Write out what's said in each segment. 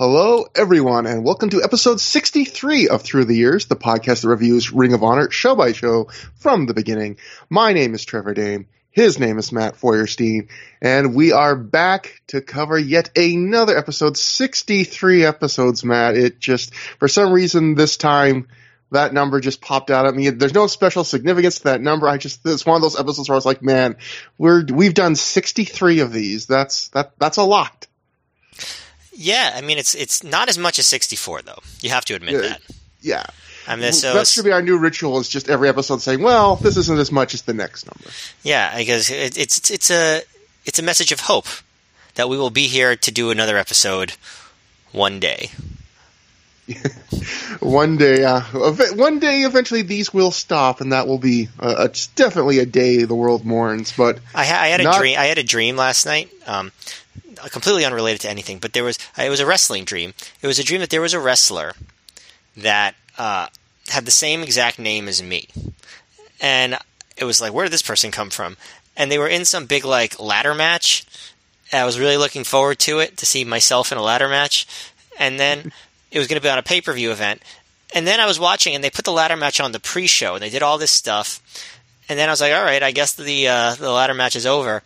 Hello, everyone, and welcome to episode 63 of Through the Years, the podcast that reviews Ring of Honor show by show from the beginning. My name is Trevor Dame. His name is Matt Feuerstein, and we are back to cover yet another episode. 63 episodes, Matt. It just, for some reason this time, that number just popped out at me. There's no special significance to that number. I just, it's one of those episodes where I was like, man, we're, we've done 63 of these. That's, that, that's a lot. Yeah, I mean it's it's not as much as 64 though. You have to admit Yeah. that. Yeah. I mean, so that should be our new ritual is just every episode saying, well, this isn't as much as the next number. yeah, because it, it's it's a it's a message of hope that we will be here to do another episode one day. One day, uh, one day, eventually these will stop, and that will be uh, it's definitely a day the world mourns. But I, ha- I had a dream. I had a dream last night, um, completely unrelated to anything. But there was it was a wrestling dream. It was a dream that there was a wrestler that uh, had the same exact name as me, and it was like, where did this person come from? And they were in some big like ladder match. I was really looking forward to it to see myself in a ladder match, and then it was going to be on a pay per view event. And then I was watching, and they put the ladder match on the pre show, and they did all this stuff. And then I was like, all right, I guess the uh, the ladder match is over.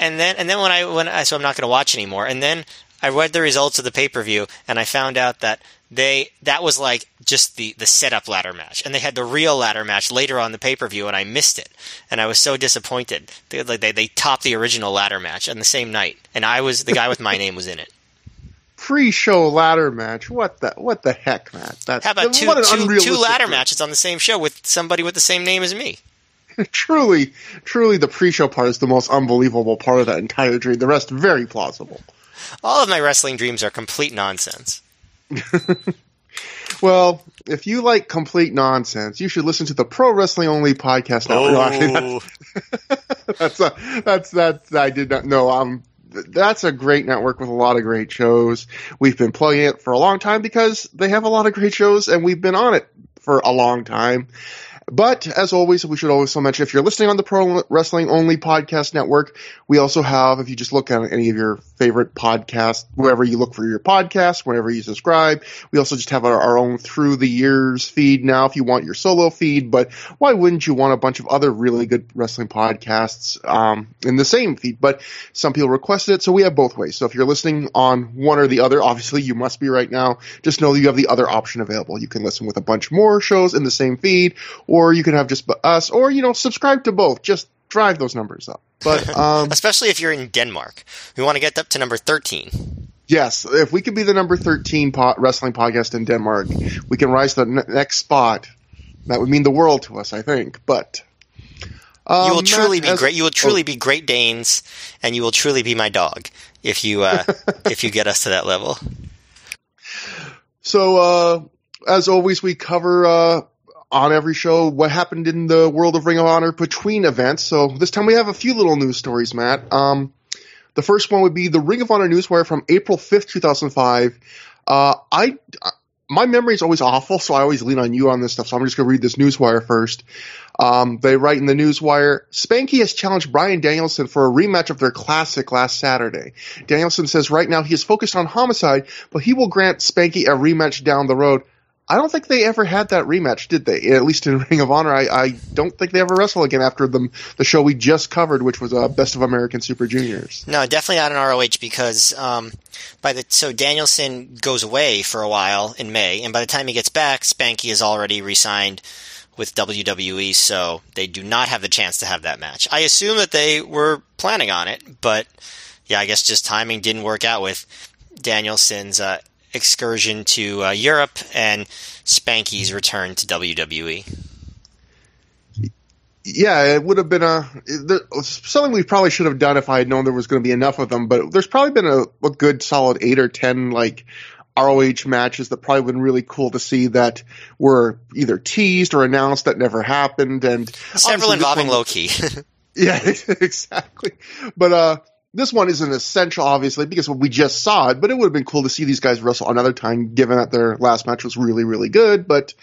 And then and then when I when I so I'm not going to watch anymore. And then I read the results of the pay per view, and I found out that they that was like just the the setup ladder match, and they had the real ladder match later on the pay per view, and I missed it, and I was so disappointed. They like they, they topped the original ladder match on the same night, and I was the guy with my name was in it. pre-show ladder match, what the what the heck, Matt? That's How about two what an two, two ladder matches on the same show with somebody with the same name as me? truly, truly, the pre-show part is the most unbelievable part of that entire dream. The rest very plausible. All of my wrestling dreams are complete nonsense. Well, if you like complete nonsense, you should listen to the Pro Wrestling Only podcast. Now, No, actually, that's that's a, that's that's I did not know. Um, that's a great network with a lot of great shows. We've been plugging it for a long time because they have a lot of great shows, and we've been on it for a long time. But as always, we should also mention if you're listening on the Pro Wrestling Only Podcast Network, we also have, if you just look at any of your favorite podcasts, wherever you look for your podcast, whenever you subscribe, we also just have our, our own Through the Years feed now if you want your solo feed. But why wouldn't you want a bunch of other really good wrestling podcasts um, in the same feed? But some people requested it, so we have both ways. So if you're listening on one or the other, obviously you must be right now. Just know that you have the other option available. You can listen with a bunch more shows in the same feed, or you can have just us, or you know, subscribe to both. Just drive those numbers up. But um, Especially if you're in Denmark. We want to get up to number 13. yes, if we could be the number thirteen po- wrestling podcast in Denmark, we can rise to the ne- next spot. That would mean the world to us, I think. But um, You will truly be as- great. You will truly oh, be Great Danes, and you will truly be my dog if you uh, if you get us to that level. So, uh, as always, we cover, uh, on every show what happened in the world of Ring of Honor between events. So this time we have a few little news stories, Matt. Um, the first one would be the Ring of Honor Newswire from April 5th, 2005. Uh, I, my memory is always awful, so I always lean on you on this stuff. So I'm just going to read this Newswire first. Um, they write in the Newswire, Spanky has challenged Bryan Danielson for a rematch of their classic last Saturday. Danielson says right now he is focused on homicide, but he will grant Spanky a rematch down the road. I don't think they ever had that rematch, did they? At least in Ring of Honor, I, I don't think they ever wrestle again after the the show we just covered, which was uh, Best of American Super Juniors. No, definitely not in ROH because um, by the so Danielson goes away for a while in May, and by the time he gets back, Spanky is already re-signed with WWE, so they do not have the chance to have that match. I assume that they were planning on it, but yeah, I guess just timing didn't work out with Danielson's uh, excursion to uh, Europe and Spanky's return to. WWE. Yeah, it would have been a there, something we probably should have done if I had known there was going to be enough of them. But there's probably been a, a good solid eight or ten like ROH matches that probably have been really cool to see that were either teased or announced that never happened, and Several involving one- Low Ki. Yeah, exactly. But uh, this one isn't essential, obviously, because we just saw it. But it would have been cool to see these guys wrestle another time, given that their last match was really, really good. But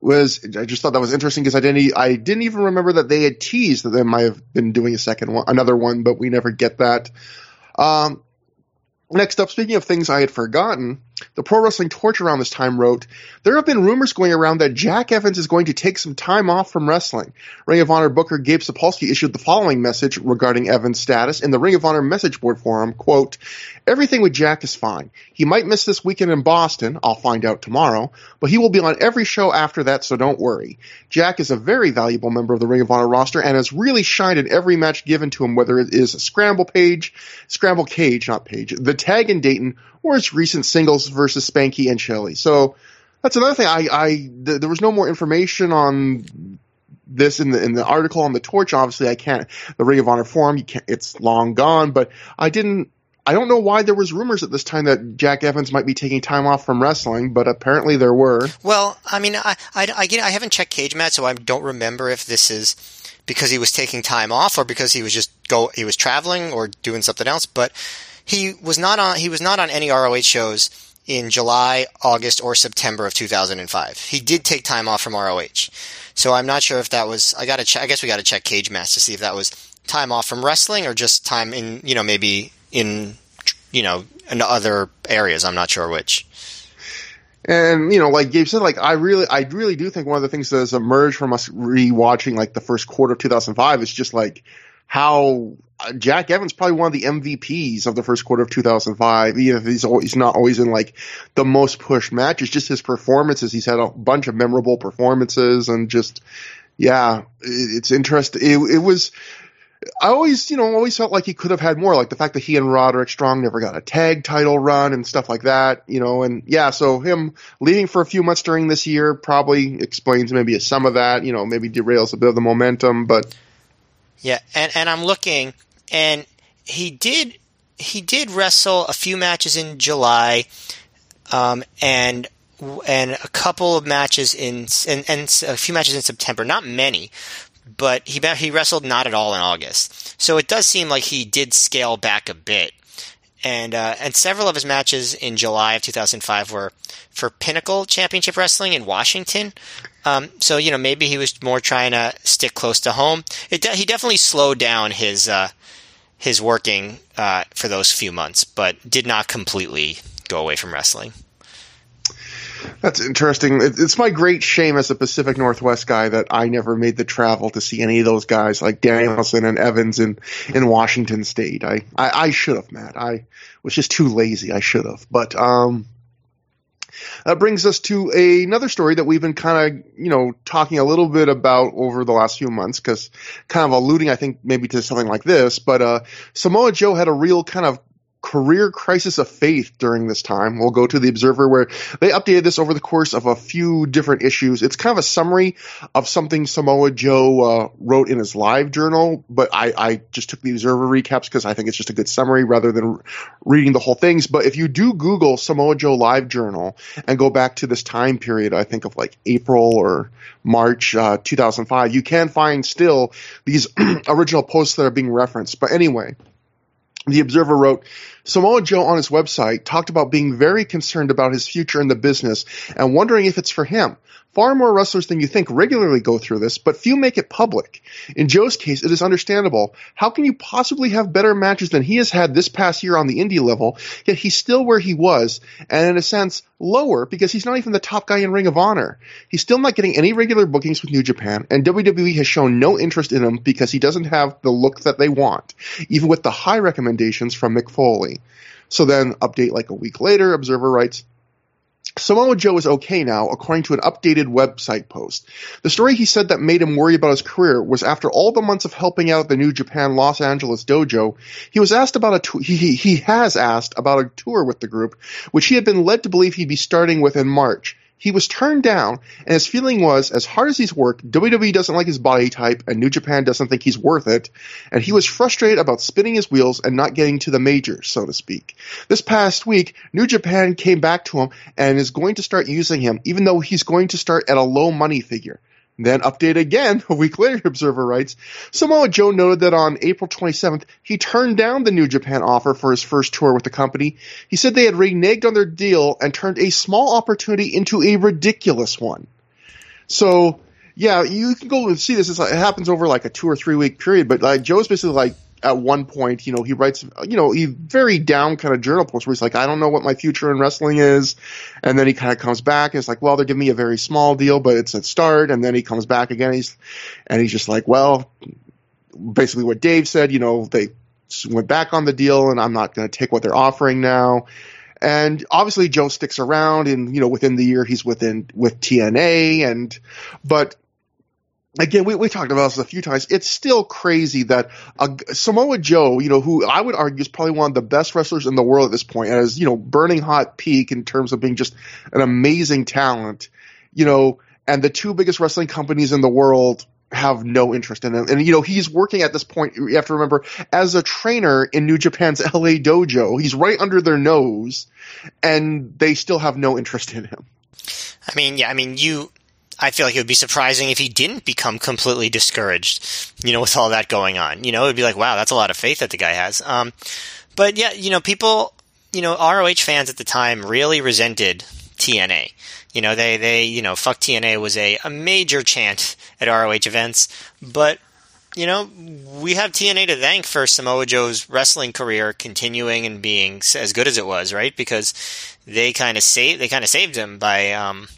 was I just thought that was interesting because I didn't I didn't even remember that they had teased that they might have been doing a second one, another one, but we never get that. Um, next up, speaking of things I had forgotten, the Pro Wrestling Torch around this time wrote, There have been rumors going around that Jack Evans is going to take some time off from wrestling. Ring of Honor booker Gabe Sapolsky issued the following message regarding Evans' status in the Ring of Honor message board forum, quote, Everything with Jack is fine. He might miss this weekend in Boston, I'll find out tomorrow, but he will be on every show after that, so don't worry. Jack is a very valuable member of the Ring of Honor roster and has really shined in every match given to him, whether it is a scramble page, scramble cage, not page, the tag in Dayton, or its recent singles versus Spanky and Shelley. So that's another thing. I, I th- there was no more information on this in the in the article on the torch. Obviously, I can't. The Ring of Honor forum, you can't. It's long gone. But I didn't. I don't know why there was rumors at this time that Jack Evans might be taking time off from wrestling, but apparently there were. Well, I mean, I I, I, I haven't checked Cagematch, so I don't remember if this is because he was taking time off or because he was just go he was traveling or doing something else. But he was not on he was not on any ROH shows in July, August, or September of 2005. He did take time off from ROH, so I'm not sure if that was. I got to check. I guess we got to check Cagematch to see if that was time off from wrestling or just time in you know maybe in you know in other areas. I'm not sure which. And you know, like Gabe said, like I really, I really do think one of the things that has emerged from us rewatching like the first quarter of 2005 is just like how Uh, Jack Evans probably one of the MVPs of the first quarter of 2005. Even if he's always, he's not always in like the most pushed matches, just his performances. He's had a bunch of memorable performances, and just yeah, it's interesting. It, it was. I always, you know, always felt like he could have had more, like the fact that he and Roderick Strong never got a tag title run and stuff like that, you know, and yeah, so him leaving for a few months during this year probably explains maybe some of that, you know, maybe derails a bit of the momentum, but yeah, and and I'm looking, and he did he did wrestle a few matches in July, um, and and a couple of matches in and, and a few matches in September. Not many, but he he wrestled not at all in August. So it does seem like he did scale back a bit. And uh, and several of his matches in July of 2005 were for Pinnacle Championship Wrestling in Washington, um, so you know maybe he was more trying to stick close to home. It de- he definitely slowed down his uh, his working uh, for those few months, but did not completely go away from wrestling. That's interesting. It's my great shame as a Pacific Northwest guy that I never made the travel to see any of those guys like Danielson and Evans in, in Washington State. I, I, I should have, Matt. I was just too lazy. I should have. But um, that brings us to a, another story that we've been kind of, you know, talking a little bit about over the last few months, because kind of alluding, I think, maybe to something like this. But uh, Samoa Joe had a real kind of career crisis of faith during this time. We'll go to the Observer where they updated this over the course of a few different issues. It's kind of a summary of something Samoa Joe uh, wrote in his live journal, but I, I just took the Observer recaps because I think it's just a good summary rather than reading the whole things. But if you do Google Samoa Joe live journal and go back to this time period, I think of like April or March uh, 2005, you can find still these original posts that are being referenced. But anyway, the Observer wrote, Samoa Joe on his website talked about being very concerned about his future in the business and wondering if it's for him. Far more wrestlers than you think regularly go through this, but few make it public. In Joe's case, it is understandable. How can you possibly have better matches than he has had this past year on the indie level, yet he's still where he was, and in a sense, lower because he's not even the top guy in Ring of Honor. He's still not getting any regular bookings with New Japan, and WWE has shown no interest in him because he doesn't have the look that they want, even with the high recommendations from Mick So then, update like a week later, Observer writes, Samoa Joe is okay now, according to an updated website post. The story he said that made him worry about his career was after all the months of helping out the New Japan Los Angeles dojo, he was asked about a t- he, he has asked about a tour with the group, which he had been led to believe he'd be starting with in March. He was turned down, and his feeling was, as hard as he's worked, WWE doesn't like his body type, and New Japan doesn't think he's worth it, and he was frustrated about spinning his wheels and not getting to the majors, so to speak. This past week, New Japan came back to him and is going to start using him, even though he's going to start at a low money figure. Then update again a week later, Observer writes, Samoa Joe noted that on April 27th, he turned down the New Japan offer for his first tour with the company. He said they had reneged on their deal and turned a small opportunity into a ridiculous one. So, yeah, you can go and see this. It's like, it happens over like a two or three week period, but like Joe's basically like, at one point, you know, he writes, you know, he very down kind of journal post where he's like, I don't know what my future in wrestling is. And then he kind of comes back and it's like, well, they're giving me a very small deal, but it's a start. And then he comes back again. And He's, and he's just like, well, basically what Dave said, you know, they went back on the deal and I'm not going to take what they're offering now. And obviously Joe sticks around and, you know, within the year he's within, with TNA and, but again, we, we talked about this a few times. It's still crazy that Samoa Joe, you know, who I would argue is probably one of the best wrestlers in the world at this point, is you know burning hot peak in terms of being just an amazing talent, you know, and the two biggest wrestling companies in the world have no interest in him. And you know, he's working at this point, you have to remember, as a trainer in New Japan's LA dojo. He's right under their nose and they still have no interest in him. I mean, yeah, I mean, you I feel like it would be surprising if he didn't become completely discouraged, you know, with all that going on. You know, it would be like, wow, that's a lot of faith that the guy has. Um, but yeah, you know, people, you know, ROH fans at the time really resented TNA. You know, they, they, you know, fuck TNA was a, a major chant at ROH events, but you know, we have TNA to thank for Samoa Joe's wrestling career continuing and being as good as it was, right? Because they kind of saved they kind of saved him by um,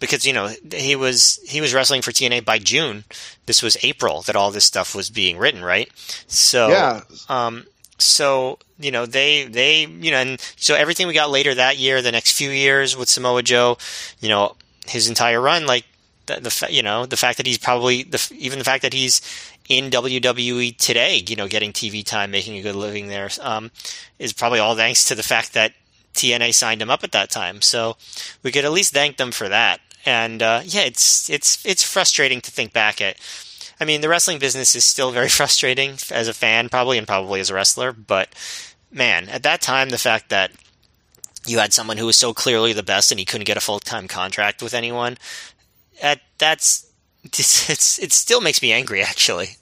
because you know he was he was wrestling for TNA by June. This was April that all this stuff was being written, right? So yeah. Um, so you know they they you know and so everything we got later that year, the next few years with Samoa Joe, you know his entire run, like the, the you know the fact that he's probably the even the fact that he's in WWE today, you know, getting TV time, making a good living there, um, is probably all thanks to the fact that TNA signed him up at that time. So we could at least thank them for that. And uh, yeah, it's it's it's frustrating to think back at. I mean, the wrestling business is still very frustrating as a fan, probably, and probably as a wrestler. But man, at that time, the fact that you had someone who was so clearly the best and he couldn't get a full time contract with anyone, at, that's it's, it still makes me angry actually.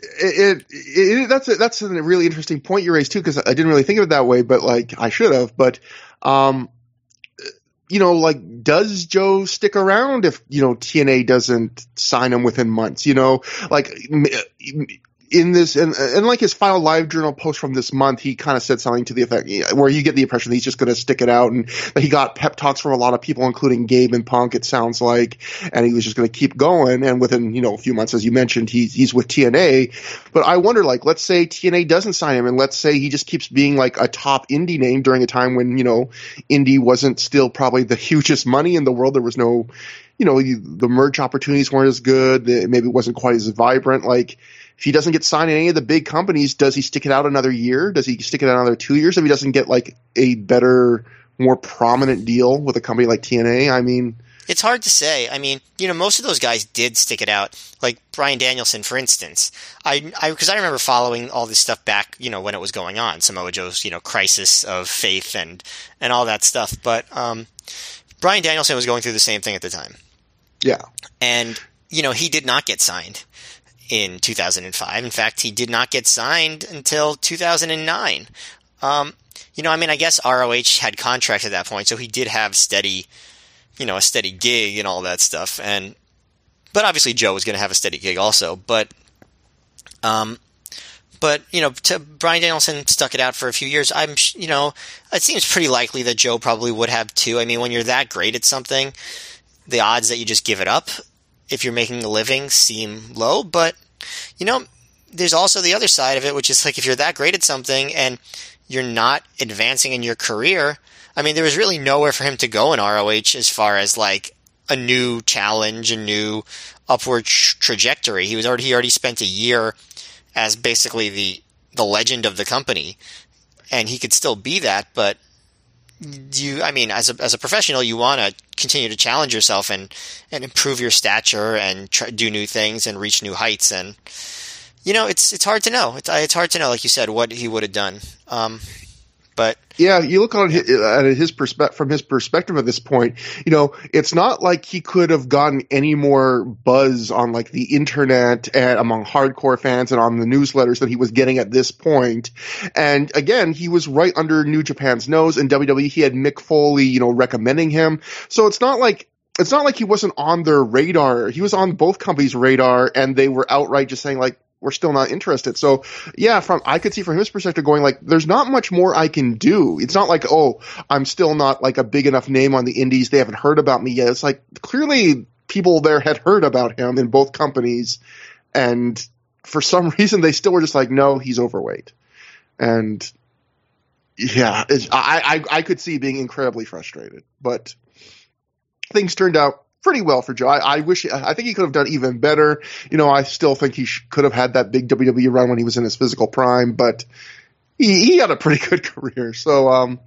It, it, it, that's a, that's a really interesting point you raised too because I didn't really think of it that way, but like I should have. But um, you know, like, does Joe stick around if, you know, TNA doesn't sign him within months? You know, like, in this, and, and like his final live journal post from this month, he kind of said something to the effect where you get the impression he's just going to stick it out and that he got pep talks from a lot of people, including Gabe and Punk, it sounds like, and he was just going to keep going. And within, you know, a few months, as you mentioned, he's, he's with TNA. But I wonder, like, let's say TNA doesn't sign him and let's say he just keeps being like a top indie name during a time when, you know, indie wasn't still probably the hugest money in the world. There was no, you know, the merch opportunities weren't as good. Maybe it wasn't quite as vibrant. Like, if he doesn't get signed in any of the big companies, does he stick it out another year? Does he stick it out another two years if he doesn't get like a better, more prominent deal with a company like TNA? I mean, it's hard to say. I mean, you know, most of those guys did stick it out. Like Bryan Danielson, for instance. I, I, because I remember following all this stuff back, you know, when it was going on, Samoa Joe's, you know, crisis of faith and and all that stuff. But um, Bryan Danielson was going through the same thing at the time. Yeah, and you know, he did not get signed in 2005. In fact, he did not get signed until 2009. Um, you know, I mean, I guess ROH had contracts at that point, so he did have steady, you know, a steady gig and all that stuff. And but obviously Joe was going to have a steady gig also. But um, but you know, to, Bryan Danielson stuck it out for a few years. I'm, you know, it seems pretty likely that Joe probably would have too. I mean, when you're that great at something, the odds that you just give it up if you're making a living seem low, but you know, there's also the other side of it, which is like if you're that great at something and you're not advancing in your career, I mean, there was really nowhere for him to go in ROH as far as like a new challenge, a new upward trajectory. He was already he already spent a year as basically the the legend of the company, and he could still be that, but you i mean as a as a professional you want to continue to challenge yourself and and improve your stature and try, do new things and reach new heights. And you know it's it's hard to know. It's, it's hard to know like you said what he would have done. Um, but yeah, you look on his, at his perspective from his perspective at this point. You know, it's not like he could have gotten any more buzz on like the internet and among hardcore fans and on the newsletters that he was getting at this point. And again, he was right under New Japan's nose. In WWE, he had Mick Foley, you know, recommending him. So it's not like it's not like he wasn't on their radar. He was on both companies' radar, and they were outright just saying like, we're still not interested. So yeah, from I could see from his perspective going like, there's not much more I can do. It's not like oh, I'm still not like a big enough name on the indies. They haven't heard about me yet. It's like clearly people there had heard about him in both companies, and for some reason they still were just like, no, he's overweight, and yeah, I, I I could see being incredibly frustrated, but things turned out pretty well for Joe. I, I, wish, I think he could have done even better. You know, I still think he sh- could have had that big WWE run when he was in his physical prime, but he, he had a pretty good career. So, um,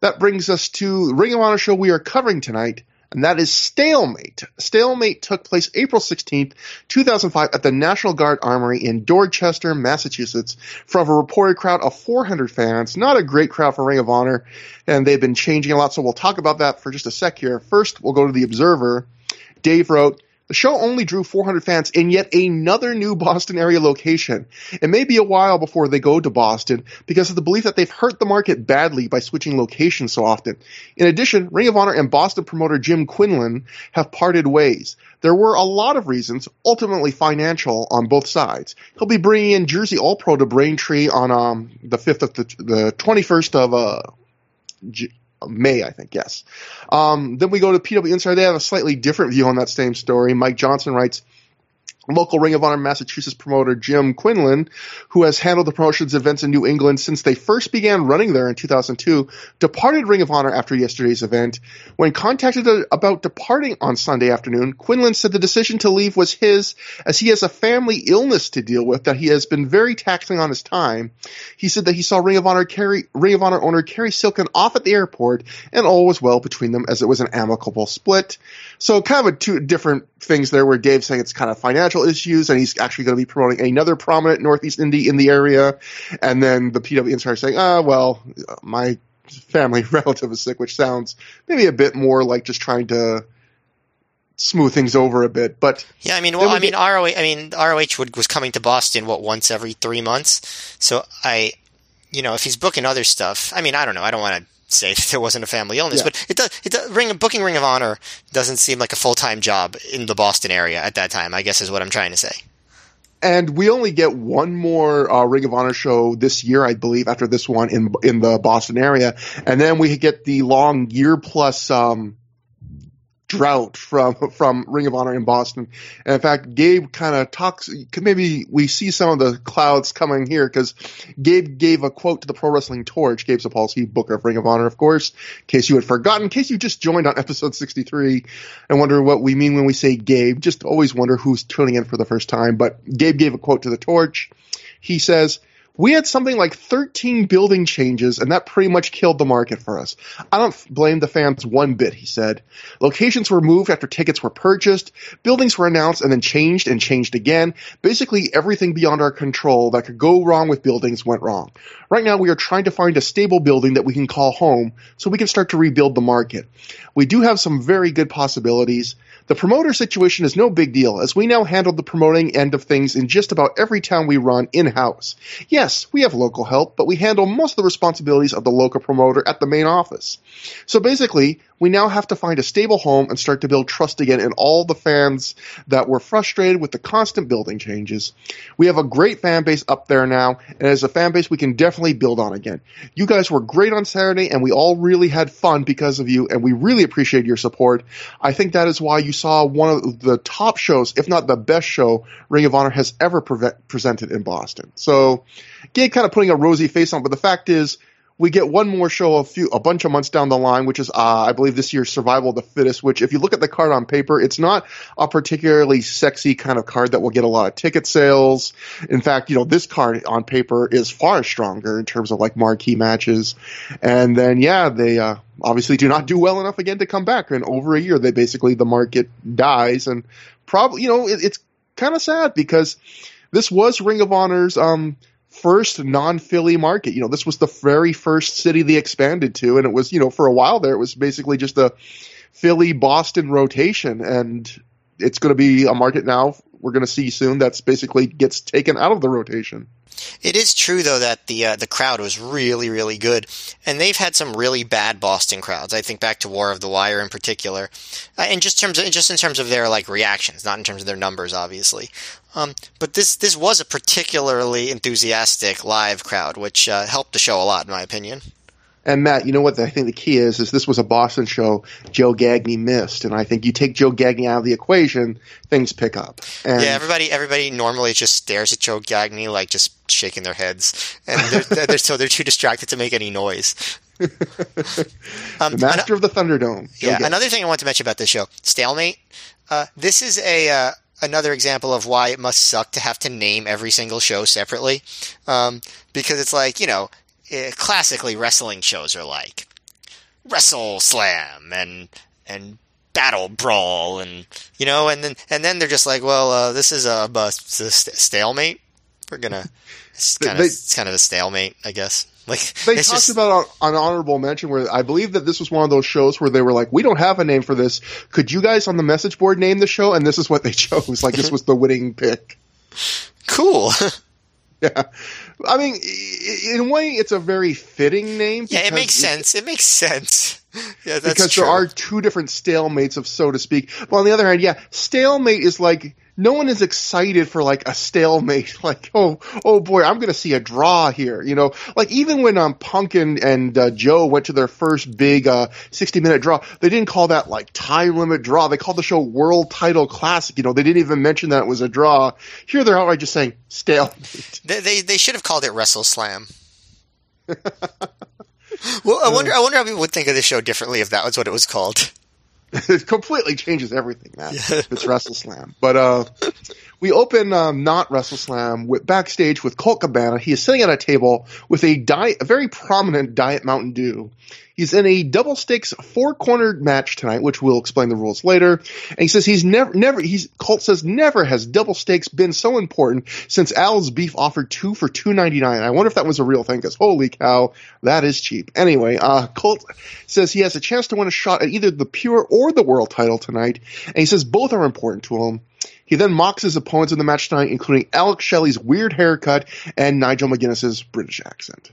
that brings us to Ring of Honor show we are covering tonight and that is Stalemate. Stalemate took place April 16th, 2005 at the National Guard Armory in Dorchester, Massachusetts from a reported crowd of 400 fans. Not a great crowd for Ring of Honor, and they've been changing a lot, so we'll talk about that for just a sec here. First, we'll go to the Observer. Dave wrote, the show only drew 400 fans in yet another new Boston area location. It may be a while before they go to Boston because of the belief that they've hurt the market badly by switching locations so often. In addition, Ring of Honor and Boston promoter Jim Quinlan have parted ways. There were a lot of reasons, ultimately financial, on both sides. He'll be bringing in Jersey All Pro to Braintree on um, the 5th of the, the 21st of uh, May, I think, yes. Um, then we go to PW Insider. They have a slightly different view on that same story. Mike Johnson writes, local Ring of Honor Massachusetts promoter Jim Quinlan, who has handled the promotion's events in New England since they first began running there in 2002, departed Ring of Honor after yesterday's event. When contacted about departing on Sunday afternoon, Quinlan said the decision to leave was his as he has a family illness to deal with that he has been very taxing on his time. He said that he saw Ring of Honor carry Ring of Honor owner Cary Silkin off at the airport and all was well between them as it was an amicable split. So kind of a two different things there where Dave's saying it's kind of financial issues and he's actually going to be promoting another prominent Northeast indie in the area. And then the PW Insider saying, ah, well, my family relative is sick, which sounds maybe a bit more like just trying to smooth things over a bit. But yeah, I mean, well, I mean, get- ROH, I mean, ROH would, was coming to Boston what once every three months. So I, you know, if he's booking other stuff, I mean, I don't know. I don't want to say that there wasn't a family illness, yeah. but it does. It does, ring booking Ring of Honor doesn't seem like a full time job in the Boston area at that time. I guess is what I'm trying to say. And we only get one more uh, Ring of Honor show this year, I believe, after this one in in the Boston area, and then we get the long year plus um, drought from from Ring of Honor in Boston. And in fact, Gabe kind of talks. Maybe we see some of the clouds coming here because Gabe gave a quote to the Pro Wrestling Torch. Gabe Sapolsky, Booker of Ring of Honor, of course. In case you had forgotten, in case you just joined on episode 63 and wonder what we mean when we say Gabe, just always wonder who's tuning in for the first time. But Gabe gave a quote to the Torch. He says, we had something like 13 building changes, and that pretty much killed the market for us. I don't blame the fans one bit, he said. Locations were moved after tickets were purchased, buildings were announced and then changed and changed again. Basically, everything beyond our control that could go wrong with buildings went wrong. Right now, we are trying to find a stable building that we can call home so we can start to rebuild the market. We do have some very good possibilities. The promoter situation is no big deal, as we now handle the promoting end of things in just about every town we run in-house. Yes, we have local help, but we handle most of the responsibilities of the local promoter at the main office. So basically, we now have to find a stable home and start to build trust again in all the fans that were frustrated with the constant building changes. We have a great fan base up there now, and as a fan base we can definitely build on again. You guys were great on Saturday, and we all really had fun because of you, and we really appreciate your support. I think that is why you saw one of the top shows, if not the best show, Ring of Honor has ever pre- presented in Boston. So, Gabe kind of putting a rosy face on, but the fact is, we get one more show a few a bunch of months down the line, which is uh, I believe this year's Survival of the Fittest. Which, if you look at the card on paper, it's not a particularly sexy kind of card that will get a lot of ticket sales. In fact, you know this card on paper is far stronger in terms of like marquee matches. And then yeah, they uh, obviously do not do well enough again to come back. And over a year, they basically the market dies, and probably you know it, it's kind of sad because this was Ring of Honor's um first non-Philly market. You know, this was the very first city they expanded to, and it was, you know, for a while there, it was basically just a Philly Boston rotation, and it's going to be a market now we're going to see soon that's basically gets taken out of the rotation. It is true though that the uh, the crowd was really really good, and they've had some really bad Boston crowds. I think back to War of the Wire in particular, uh, and just terms of, just in terms of their like reactions, not in terms of their numbers, obviously. Um, but this this was a particularly enthusiastic live crowd, which uh, helped the show a lot, in my opinion. And Matt, you know what? I think the key is is this was a Boston show Joe Gagne missed, and I think you take Joe Gagne out of the equation, things pick up. And yeah, everybody everybody normally just stares at Joe Gagne like just shaking their heads, and they're, they're so they're too distracted to make any noise. um, the master an- of the Thunderdome. Joe yeah, Gagne. another thing I want to mention about this show, stalemate. Uh, this is a uh, another example of why it must suck to have to name every single show separately, um, because it's like you know uh, classically wrestling shows are like Wrestle Slam and and Battle Brawl and you know and then and then they're just like, well, uh, this is a, a, stalemate. We're gonna it's kind of it's kind of a stalemate, I guess. Like they talked just, about an honorable mention where I believe that this was one of those shows where they were like, "We don't have a name for this. Could you guys on the message board name the show?" And this is what they chose. Like this was the winning pick. Cool. yeah. I mean, in a way, it's a very fitting name. Yeah, it makes sense. It makes sense. Yeah, because true. there are two different stalemates of so to speak. But on the other hand, yeah, stalemate is like no one is excited for like a stalemate. Like, oh, oh boy, I'm going to see a draw here. You know, like even when um Punk and, and uh, Joe went to their first big uh 60 minute draw, they didn't call that like time limit draw. They called the show World Title Classic. You know, they didn't even mention that it was a draw. Here they're outright just saying stalemate. They they, they should have called it Wrestle Slam. well, I wonder. I wonder how people would think of the show differently if that was what it was called. it completely changes everything, man. Yeah. It's Wrestle Slam. But uh, we open um, not Wrestle Slam with backstage with Colt Cabana. He is sitting at a table with a diet, a very prominent Diet Mountain Dew. He's in a double stakes four cornered match tonight, which we'll explain the rules later. And he says he's never, never, he's, Colt says never has double stakes been so important since Al's Beef offered two for two ninety nine. I wonder if that was a real thing because holy cow, that is cheap. Anyway, uh, Colt says he has a chance to win a shot at either the pure or the world title tonight. And he says both are important to him. He then mocks his opponents in the match tonight, including Alex Shelley's weird haircut and Nigel McGuinness's British accent.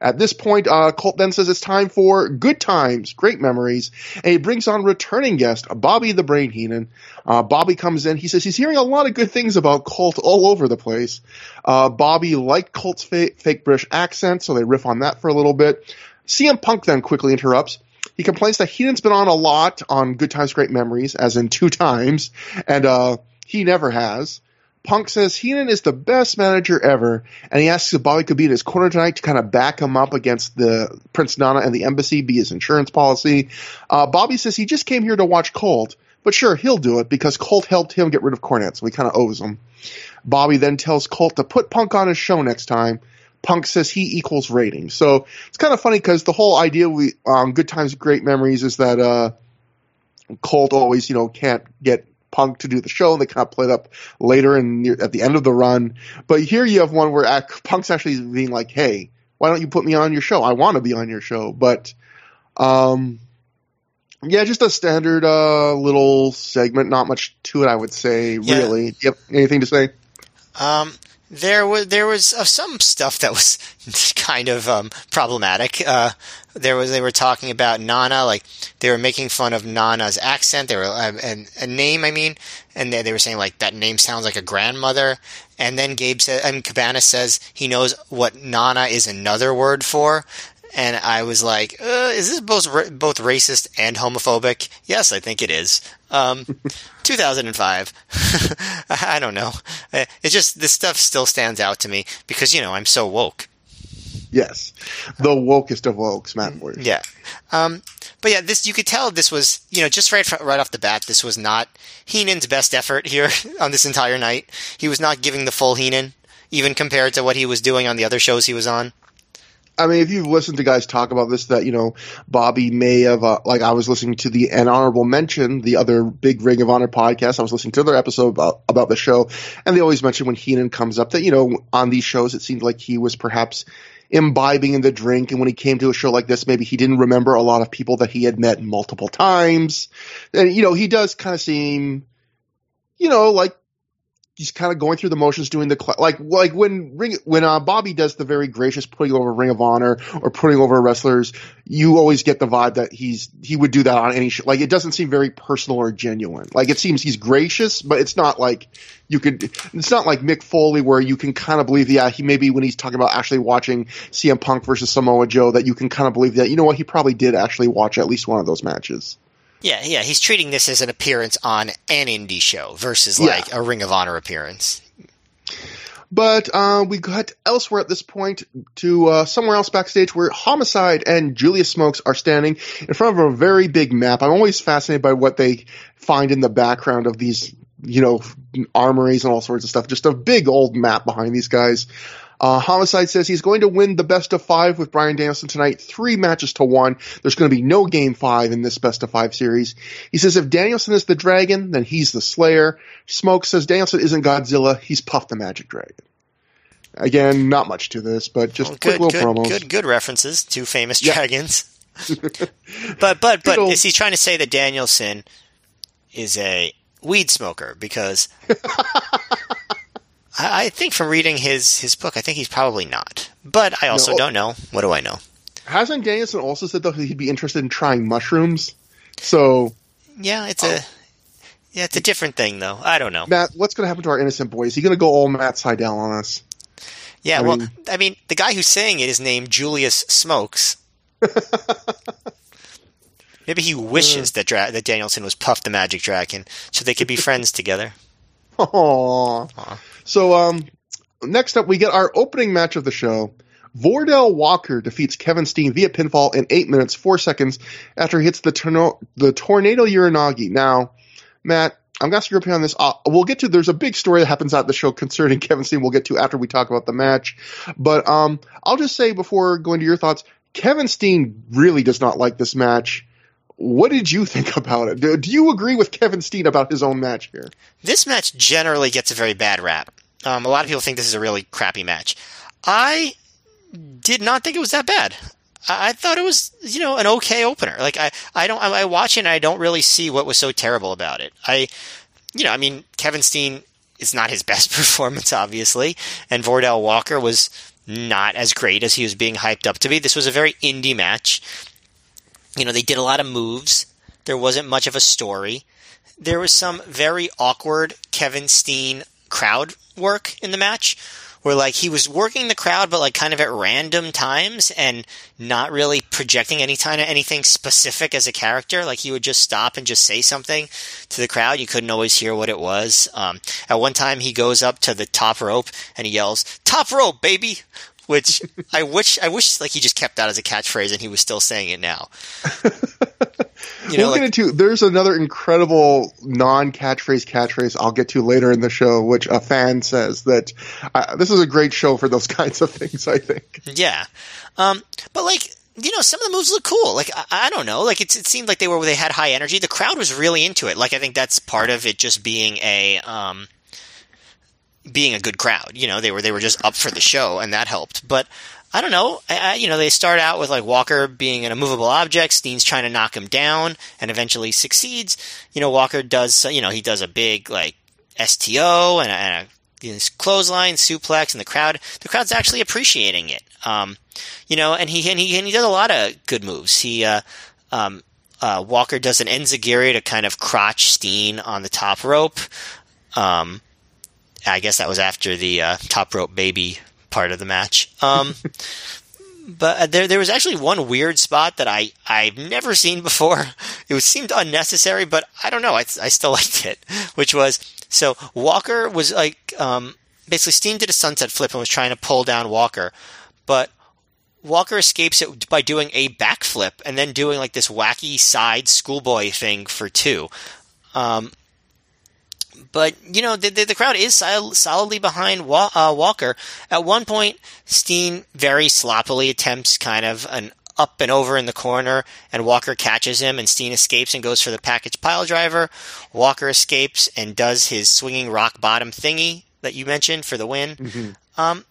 At this point, uh, Colt then says it's time for good times, great memories, and he brings on returning guest Bobby the Brain Heenan. Uh, Bobby comes in. He says he's hearing a lot of good things about Colt all over the place. Uh, Bobby liked Colt's fa- fake British accent, so they riff on that for a little bit. CM Punk then quickly interrupts. He complains that Heenan's been on a lot on Good Times, Great Memories, as in two times, and uh, he never has. Punk says Heenan is the best manager ever, and he asks if Bobby could be in his corner tonight to kind of back him up against the Prince Nana and the embassy, be his insurance policy. Uh, Bobby says he just came here to watch Colt, but sure, he'll do it because Colt helped him get rid of Cornette, so he kind of owes him. Bobby then tells Colt to put Punk on his show next time. Punk says he equals ratings. So it's kind of funny because the whole idea we um, Good Times, Great Memories is that uh, Colt always, you know, can't get Punk to do the show. and They kind of played up later and at the end of the run. But here you have one where Punk's actually being like, "Hey, why don't you put me on your show? I want to be on your show." But, um, yeah, just a standard uh, little segment. Not much to it, I would say. Yeah. Really, yep. Anything to say? Um, there was there was uh, some stuff that was kind of um, problematic. Uh, there was they were talking about Nana, like they were making fun of Nana's accent. They were uh, and a name, I mean, and they, they were saying like that name sounds like a grandmother. And then Gabe said, and Cabana says he knows what Nana is another word for. And I was like, uh, "Is this both both racist and homophobic?" Yes, I think it is. Um, 2005. I don't know. Uh, it's just this stuff still stands out to me because you know I'm so woke. Yes, the wokest of wokes, Matt Ward. Yeah, um, but yeah, this you could tell this was you know just right right off the bat this was not Heenan's best effort here on this entire night. He was not giving the full Heenan, even compared to what he was doing on the other shows he was on. I mean, if you've listened to guys talk about this, that you know, Bobby may have, uh, like, I was listening to the an honorable mention, the other big Ring of Honor podcast. I was listening to their episode about about the show, and they always mention when Heenan comes up that you know, on these shows, it seemed like he was perhaps imbibing in the drink, and when he came to a show like this, maybe he didn't remember a lot of people that he had met multiple times, and you know, he does kind of seem, you know, like he's kind of going through the motions, doing the like like when Ring when uh, Bobby does the very gracious putting over Ring of Honor or putting over wrestlers, you always get the vibe that he's he would do that on any show. Like it doesn't seem very personal or genuine. Like it seems he's gracious, but it's not like you could. It's not like Mick Foley where you can kind of believe, yeah, he maybe when he's talking about actually watching CM Punk versus Samoa Joe, that you can kind of believe that you know what he probably did actually watch at least one of those matches. Yeah, yeah, he's treating this as an appearance on an indie show versus like yeah. a Ring of Honor appearance. But uh, we got elsewhere at this point to uh, somewhere else backstage where Homicide and Julius Smokes are standing in front of a very big map. I'm always fascinated by what they find in the background of these, you know, armories and all sorts of stuff. Just a big old map behind these guys. Uh, Homicide says he's going to win the best of five with Bryan Danielson tonight, three matches to one. There's going to be no game five in this best of five series. He says if Danielson is the dragon, then he's the slayer. Smoke says Danielson isn't Godzilla, he's Puff the Magic Dragon. Again, not much to this, but just well, quick good, little good, promos. Good, good references to famous dragons. but but but is he trying to say that Danielson is a weed smoker? Because I, I, think from reading his his book, I think he's probably not. But I also no. don't know. What do I know? Hasn't Danielson also said though he'd be interested in trying mushrooms? So yeah, it's oh. a yeah, it's a different thing though. I don't know. Matt, what's going to happen to our innocent boy? Is he going to go all Matt Sydal on us? Yeah, I well, mean, I mean, the guy who's saying it is named Julius Smokes. Maybe he wishes uh, that Dra- that Danielson was Puff the Magic Dragon, so they could be friends together. Aww. Aww. So, um, next up, we get our opening match of the show. Vordell Walker defeats Kevin Steen via pinfall in 8 minutes, 4 seconds after he hits the, torno- the Tornado Uranage. Now, Matt, I'm going to ask your on this. Uh, we'll get to, there's a big story that happens at the show concerning Kevin Steen we'll get to after we talk about the match. But, um, I'll just say before going to your thoughts, Kevin Steen really does not like this match. What did you think about it? Do, do, you agree with Kevin Steen about his own match here? This match generally gets a very bad rap. Um, a lot of people think this is a really crappy match. I did not think it was that bad. I, thought it was, you know, an okay opener. Like I, I don't, I, I watch it and I don't really see what was so terrible about it. I, you know, I mean, Kevin Steen is not his best performance, obviously, and Vordell Walker was not as great as he was being hyped up to be. This was a very indie match. You know, they did a lot of moves. There wasn't much of a story. There was some very awkward Kevin Steen crowd work in the match where like he was working the crowd but like kind of at random times and not really projecting any of anything specific as a character like he would just stop and just say something to the crowd you couldn't always hear what it was um, at one time he goes up to the top rope and he yells top rope baby which I wish I wish like he just kept that as a catchphrase and he was still saying it now. you know, we'll like, get into there's another incredible non catchphrase catchphrase I'll get to later in the show, which a fan says that uh, this is a great show for those kinds of things. I think. Yeah, um, but like you know, some of the moves look cool. Like I, I don't know, like it seemed like they were they had high energy. The crowd was really into it. Like I think that's part of it, just being a um, being a good crowd. You know, they were they were just up for the show, and that helped. But I don't know. I, you know, they start out with like Walker being an immovable object. Steen's trying to knock him down, and eventually succeeds. You know, Walker does. You know, he does a big like STO and a, and a you know, clothesline suplex, and the crowd the crowd's actually appreciating it. Um, you know, and he and he and he does a lot of good moves. He uh, um, uh, Walker does an enziguri to kind of crotch Steen on the top rope. Um, I guess that was after the uh, top rope baby part of the match. Um, but uh, there there was actually one weird spot that I I've never seen before. It seemed unnecessary, but I don't know. I I still liked it, which was so Walker was like um, basically Steen did a sunset flip and was trying to pull down Walker, but Walker escapes it by doing a backflip and then doing like this wacky side schoolboy thing for two. Um, but you know the, the, the crowd is sol- solidly behind Wa- uh, Walker. At one point, Steen very sloppily attempts kind of an up and over in the corner, and Walker catches him, and Steen escapes and goes for the package pile driver. Walker escapes and does his swinging rock bottom thingy that you mentioned for the win. Mm-hmm. Um,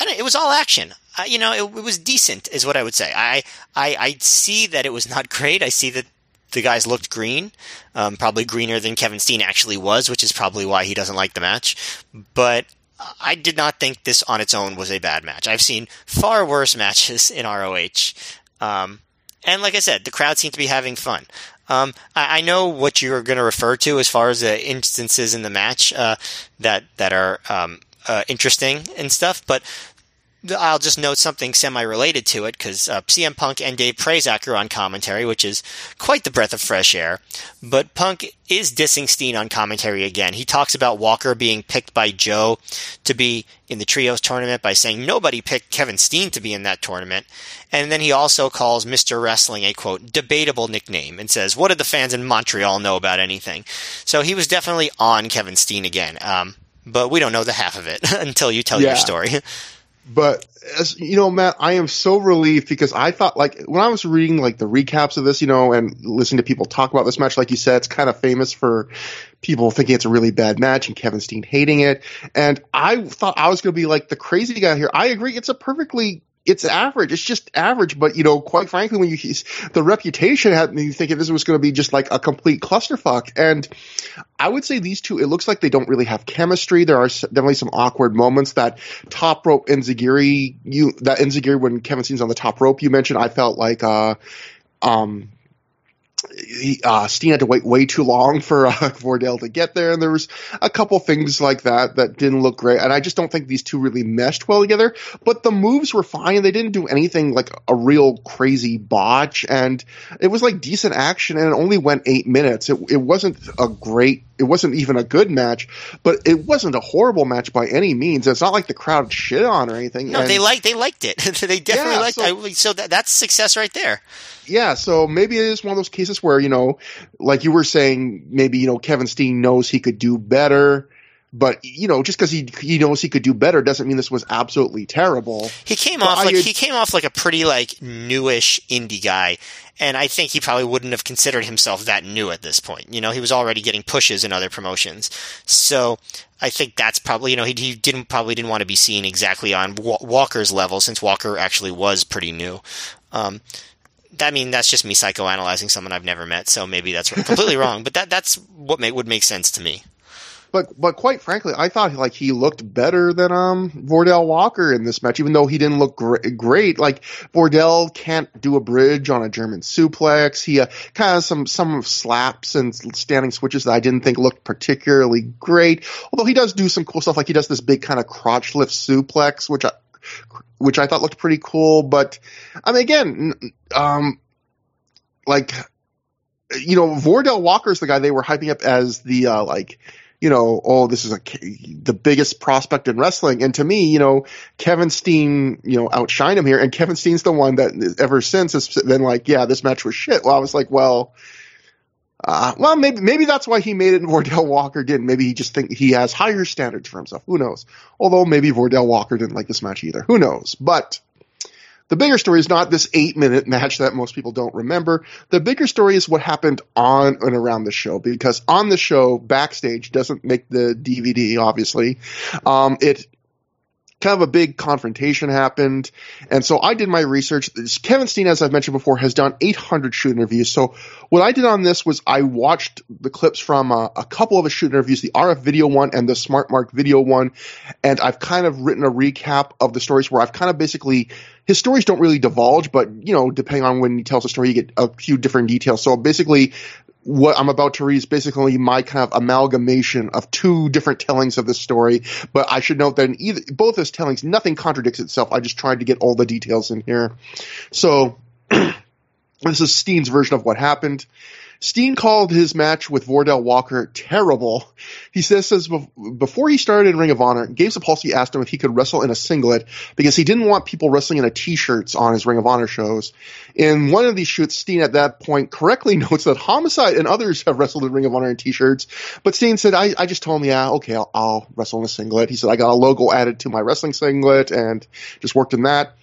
it was all action. Uh, you know, it, it, was decent, is what I would say. I, I, I see that it was not great. I see that the guys looked green, um, probably greener than Kevin Steen actually was, which is probably why he doesn't like the match. But I did not think this on its own was a bad match. I've seen far worse matches in ROH. Um, and like I said, the crowd seemed to be having fun. Um, I, I, know what you're going to refer to as far as the instances in the match uh, that that are um, uh, interesting and stuff, but I'll just note something semi-related to it because uh, CM Punk and Dave Prazak are on commentary, which is quite the breath of fresh air. But Punk is dissing Steen on commentary again. He talks about Walker being picked by Joe to be in the trios tournament by saying nobody picked Kevin Steen to be in that tournament. And then he also calls Mr. Wrestling a quote debatable nickname and says, "What did the fans in Montreal know about anything?" So he was definitely on Kevin Steen again. Um, but we don't know the half of it until you tell yeah. your story. But as you know, Matt, I am so relieved because I thought like when I was reading like the recaps of this, you know, and listening to people talk about this match, like you said, it's kind of famous for people thinking it's a really bad match and Kevin Steen hating it. And I thought I was going to be like the crazy guy here. I agree. It's a perfectly it's average. It's just average. But you know, quite frankly, when you the reputation had me thinking this was going to be just like a complete clusterfuck. And I would say these two, it looks like they don't really have chemistry. There are definitely some awkward moments. That top rope Enzuigiri, you that Enzuigiri when Kevin Steen's on the top rope, you mentioned. I felt like, uh, um, uh, Steen had to wait way too long for uh, to get there, and there was a couple things like that that didn't look great. And I just don't think these two really meshed well together. But the moves were fine; they didn't do anything like a real crazy botch, and it was like decent action. And it only went eight minutes. It, it wasn't a great it wasn't even a good match, but it wasn't a horrible match by any means. It's not like the crowd shit on or anything. No, and, they liked they liked it. they definitely yeah, liked so, it. So that, that's success right there. Yeah, so maybe it is one of those cases where you know, like you were saying, maybe you know Kevin Steen knows he could do better. But you know, just because he he knows he could do better doesn't mean this was absolutely terrible. He came off like he came off like a pretty like newish indie guy, and I think he probably wouldn't have considered himself that new at this point. You know, he was already getting pushes in other promotions, so I think that's probably you know he, he didn't probably didn't want to be seen exactly on Walker's level since Walker actually was pretty new. Um, I mean, that's just me psychoanalyzing someone I've never met, so maybe that's completely wrong. But that that's what may, would make sense to me. But but quite frankly, I thought like he looked better than um Vordell Walker in this match, even though he didn't look gr- great. Like Vordell can't do a bridge on a German suplex. He uh, kind of some some slaps and standing switches that I didn't think looked particularly great. Although he does do some cool stuff, like he does this big kind of crotch lift suplex, which I which I thought looked pretty cool. But I mean, again, um, like you know, Vordell Walker's the guy they were hyping up as the uh, like you know, oh, this is a the biggest prospect in wrestling. And to me, you know, Kevin Steen, you know, outshined him here. And Kevin Steen's the one that ever since has been like, yeah, this match was shit. Well, I was like, well, uh, well, maybe maybe that's why he made it and Vordell Walker didn't. Maybe he just think he has higher standards for himself. Who knows? Although maybe Vordell Walker didn't like this match either. Who knows? But the bigger story is not this eight minute match that most people don't remember. The bigger story is what happened on and around the show because on the show, backstage doesn't make the DVD, obviously. Um, it kind of a big confrontation happened. And so I did my research. Kevin Steen, as I've mentioned before, has done 800 shoot interviews. So what I did on this was I watched the clips from uh, a couple of his shoot interviews, the RF video one and the Smart Mark video one. And I've kind of written a recap of the stories where I've kind of basically, his stories don't really divulge, but you know, depending on when he tells a story, you get a few different details. So basically what I'm about to read is basically my kind of amalgamation of two different tellings of this story. But I should note that in either both those tellings, nothing contradicts itself. I just tried to get all the details in here. So this is Steen's version of what happened. Steen called his match with Vordell Walker terrible. He says, says before he started in Ring of Honor, Gabe Sapolsky asked him if he could wrestle in a singlet because he didn't want people wrestling in a t-shirts on his Ring of Honor shows. In one of these shoots, Steen at that point correctly notes that Homicide and others have wrestled in Ring of Honor in t-shirts, but Steen said, I, I just told him, yeah, okay, I'll, I'll wrestle in a singlet. He said, I got a logo added to my wrestling singlet and just worked in that.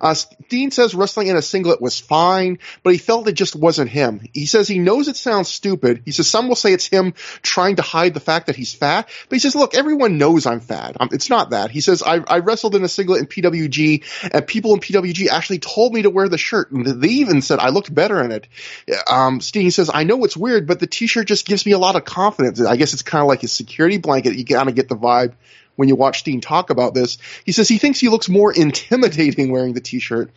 Uh, Steen says wrestling in a singlet was fine, but he felt it just wasn't him. He says he knows it sounds stupid. He says some will say it's him trying to hide the fact that he's fat, but he says, look, everyone knows I'm fat. It's not that. He says, I, I wrestled in a singlet in PWG and people in PWG actually told me to wear the shirt and they even said I looked better in it. Um, Steen says, I know it's weird, but the t-shirt just gives me a lot of confidence. I guess it's kind of like a security blanket. You kind of get the vibe when you watch Steen talk about this. He says he thinks he looks more intimidating wearing the t-shirt.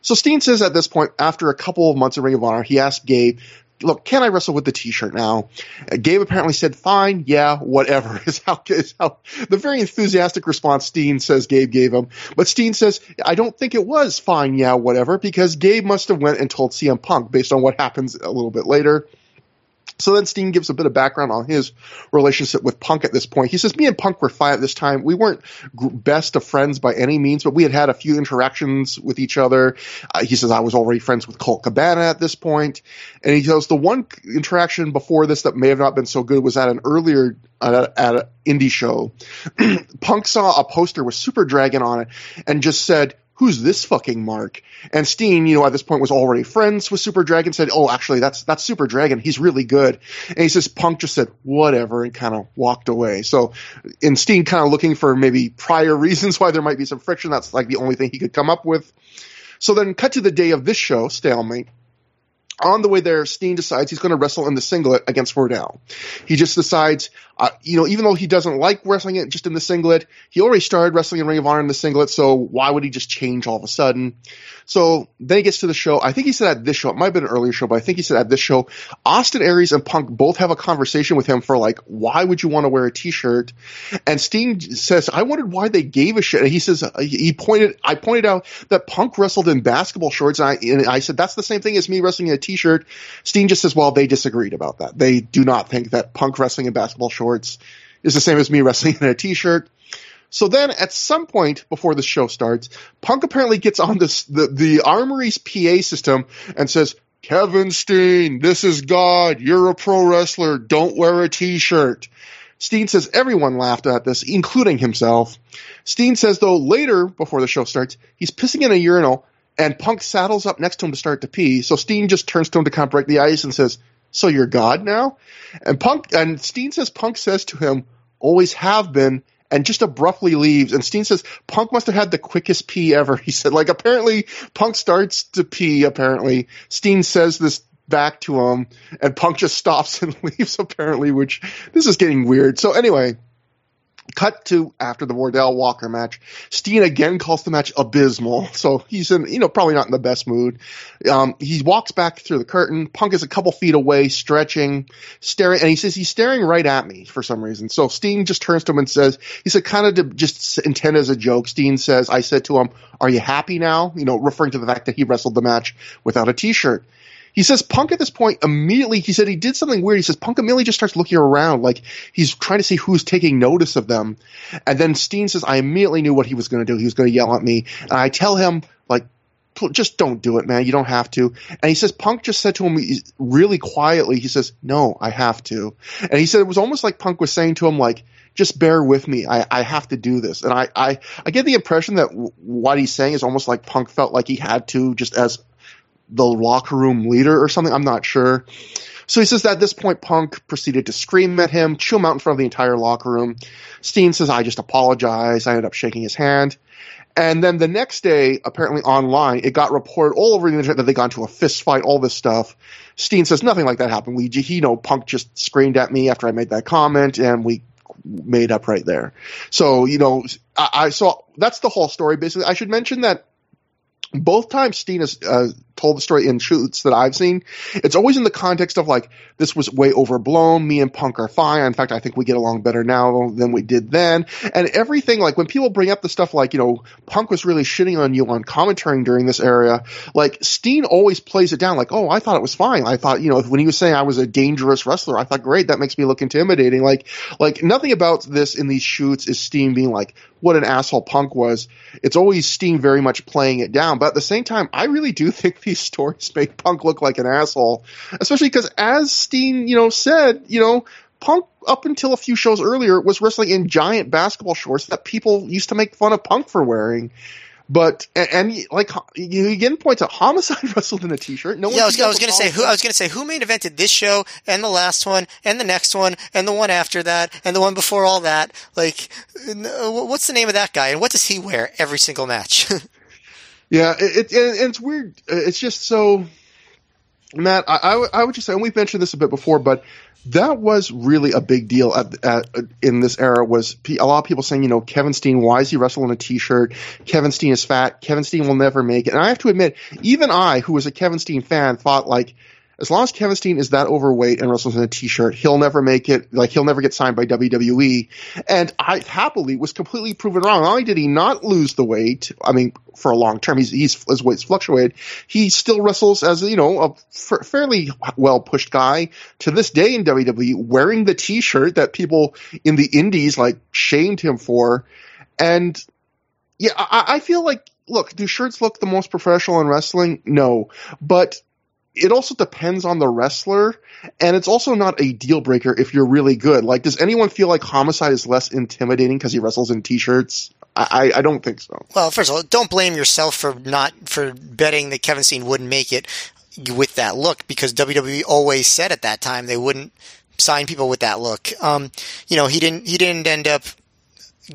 So Steen says at this point, after a couple of months of Ring of Honor, he asked Gabe, look, can I wrestle with the t-shirt now? Uh, Gabe apparently said, fine, yeah, whatever is how, is how the very enthusiastic response Steen says Gabe gave him. But Steen says, I don't think it was fine, yeah, whatever, because Gabe must have went and told CM Punk based on what happens a little bit later. So then Steen gives a bit of background on his relationship with Punk at this point. He says, me and Punk were fine at this time. We weren't best of friends by any means, but we had had a few interactions with each other. Uh, he says, I was already friends with Colt Cabana at this point. And he goes, the one interaction before this that may have not been so good was at an earlier, uh, at an indie show. Punk saw a poster with Super Dragon on it and just said, who's this fucking Mark? And Steen, you know, at this point was already friends with Super Dragon, said, oh, actually, that's, that's Super Dragon. He's really good. And he says, Punk just said, whatever, and kind of walked away. So, in Steen kind of looking for maybe prior reasons why there might be some friction, that's like the only thing he could come up with. So then cut to the day of this show, Stalemate on the way there, Steen decides he's going to wrestle in the singlet against Vordell. He just decides, uh, you know, even though he doesn't like wrestling it just in the singlet, he already started wrestling in Ring of Honor in the singlet, so why would he just change all of a sudden? So then he gets to the show. I think he said at this show, it might have been an earlier show, but I think he said at this show, Austin Aries and Punk both have a conversation with him for like, why would you want to wear a t-shirt? And Steen says, I wondered why they gave a shit. And he says, he pointed, I pointed out that Punk wrestled in basketball shorts. And I, and I said, that's the same thing as me wrestling in a t-shirt. Steen just says, well, they disagreed about that. They do not think that Punk wrestling in basketball shorts is the same as me wrestling in a t-shirt. So then at some point before the show starts, Punk apparently gets on this, the, the Armory's PA system and says, Kevin Steen, this is God. You're a pro wrestler. Don't wear a t-shirt. Steen says everyone laughed at this, including himself. Steen says though later, before the show starts, he's pissing in a urinal and Punk saddles up next to him to start to pee. So Steen just turns to him to kind of break the ice and says, so you're God now? And Punk, and Steen says Punk says to him, always have been, and just abruptly leaves. And Steen says Punk must have had the quickest pee ever. He said, like, apparently Punk starts to pee, apparently. Steen says this back to him, and Punk just stops and leaves, apparently, which this is getting weird. So anyway, Cut to after the Vordell Walker match. Steen again calls the match abysmal, so he's in, you know, probably not in the best mood. Um, he walks back through the curtain. Punk is a couple feet away, stretching, staring, and he says he's staring right at me for some reason. So Steen just turns to him and says, he said, kind of to just intend as a joke. Steen says, I said to him, "Are you happy now?" You know, referring to the fact that he wrestled the match without a T-shirt. He says Punk at this point immediately, he said he did something weird. He says Punk immediately just starts looking around like he's trying to see who's taking notice of them. And then Steen says, I immediately knew what he was going to do. He was going to yell at me. And I tell him, like, just don't do it, man. You don't have to. And he says Punk just said to him really quietly, he says, no, I have to. And he said it was almost like Punk was saying to him, like, just bear with me. I, I have to do this. And I, I, I get the impression that w- what he's saying is almost like Punk felt like he had to just as the locker room leader or something. I'm not sure. So he says that at this point, Punk proceeded to scream at him, chew him out in front of the entire locker room. Steen says, I just apologize. I ended up shaking his hand. And then the next day, apparently online, it got reported all over the internet that they got into a fist fight, all this stuff. Steen says nothing like that happened. We, you know, Punk just screamed at me after I made that comment, and we made up right there. So, you know, I, I saw that's the whole story. Basically, I should mention that both times Steen has uh, told the story in shoots that I've seen, it's always in the context of like, this was way overblown. Me and Punk are fine. In fact, I think we get along better now than we did then. And everything, like when people bring up the stuff like, you know, Punk was really shitting on you on commentary during this area, like Steen always plays it down like, oh, I thought it was fine. I thought, you know, when he was saying I was a dangerous wrestler, I thought, great, that makes me look intimidating. Like, like nothing about this in these shoots is Steen being like, what an asshole Punk was. It's always Steen very much playing it down. But at the same time, I really do think these stories make Punk look like an asshole, especially because as Steen, you know, said, you know, Punk up until a few shows earlier was wrestling in giant basketball shorts that people used to make fun of Punk for wearing. But and, and like you again points out, Homicide wrestled in a t-shirt. No yeah, I was, I was going to say who I was going to say who main evented this show and the last one and the next one and the one after that and the one before all that. Like, uh, what's the name of that guy and what does he wear every single match? yeah, it, it, it's weird. It's just so. Matt, I, I, I would just say, and we've mentioned this a bit before, but that was really a big deal at, at, in this era. Was a lot of people saying, you know, Kevin Steen, why is he wrestling a t-shirt? Kevin Steen is fat. Kevin Steen will never make it. And I have to admit, even I, who was a Kevin Steen fan, thought like, as long as Kevin Steen is that overweight and wrestles in a t-shirt, he'll never make it. Like he'll never get signed by WWE. And I happily was completely proven wrong. Not only did he not lose the weight, I mean, for a long term, he's, he's his weight's fluctuated. He still wrestles as you know a f- fairly well pushed guy to this day in WWE, wearing the t-shirt that people in the Indies like shamed him for. And yeah, I, I feel like look, do shirts look the most professional in wrestling? No, but it also depends on the wrestler, and it's also not a deal breaker if you're really good. Like, does anyone feel like Homicide is less intimidating because he wrestles in t-shirts? I, I don't think so. Well, first of all, don't blame yourself for not for betting that Kevin Steen wouldn't make it with that look because WWE always said at that time they wouldn't sign people with that look. Um, you know, he didn't he didn't end up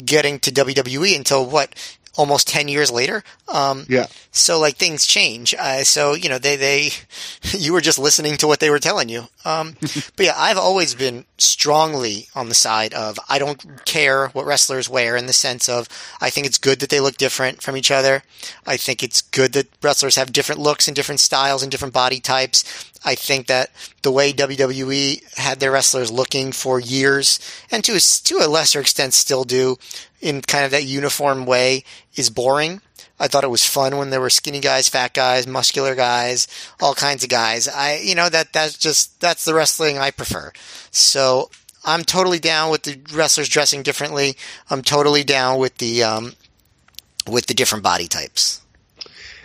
getting to WWE until what almost 10 years later. Um, yeah. So like things change. Uh, so, you know, they, they, you were just listening to what they were telling you. Um, but yeah, I've always been strongly on the side of I don't care what wrestlers wear in the sense of I think it's good that they look different from each other. I think it's good that wrestlers have different looks and different styles and different body types. I think that the way WWE had their wrestlers looking for years, and to a, to a lesser extent still do, in kind of that uniform way, is boring. I thought it was fun when there were skinny guys, fat guys, muscular guys, all kinds of guys. I, you know, that that's just that's the wrestling I prefer. So I'm totally down with the wrestlers dressing differently. I'm totally down with the um, with the different body types.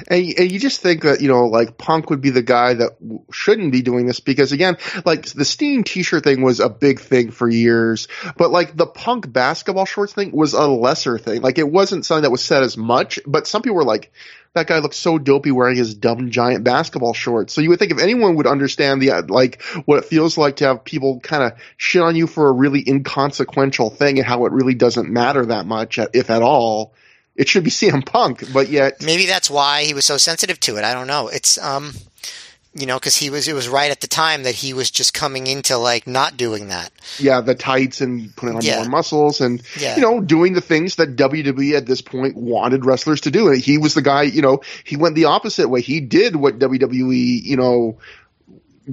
And, and, you just think that you know, like Punk would be the guy that w- shouldn't be doing this because again, like the Steen T-shirt thing was a big thing for years, but like the Punk basketball shorts thing was a lesser thing. Like it wasn't something that was said as much, but some people were like, "That guy looks so dopey wearing his dumb giant basketball shorts." So you would think if anyone would understand the uh, like what it feels like to have people kind of shit on you for a really inconsequential thing and how it really doesn't matter that much, if at all it should be CM Punk, but yet maybe that's why he was so sensitive to it. I don't know. It's um, you know, because he was it was right at the time that he was just coming into like not doing that. Yeah, the tights and putting on yeah. more muscles and yeah. you know doing the things that WWE at this point wanted wrestlers to do. And he was the guy. You know, he went the opposite way. He did what WWE, you know.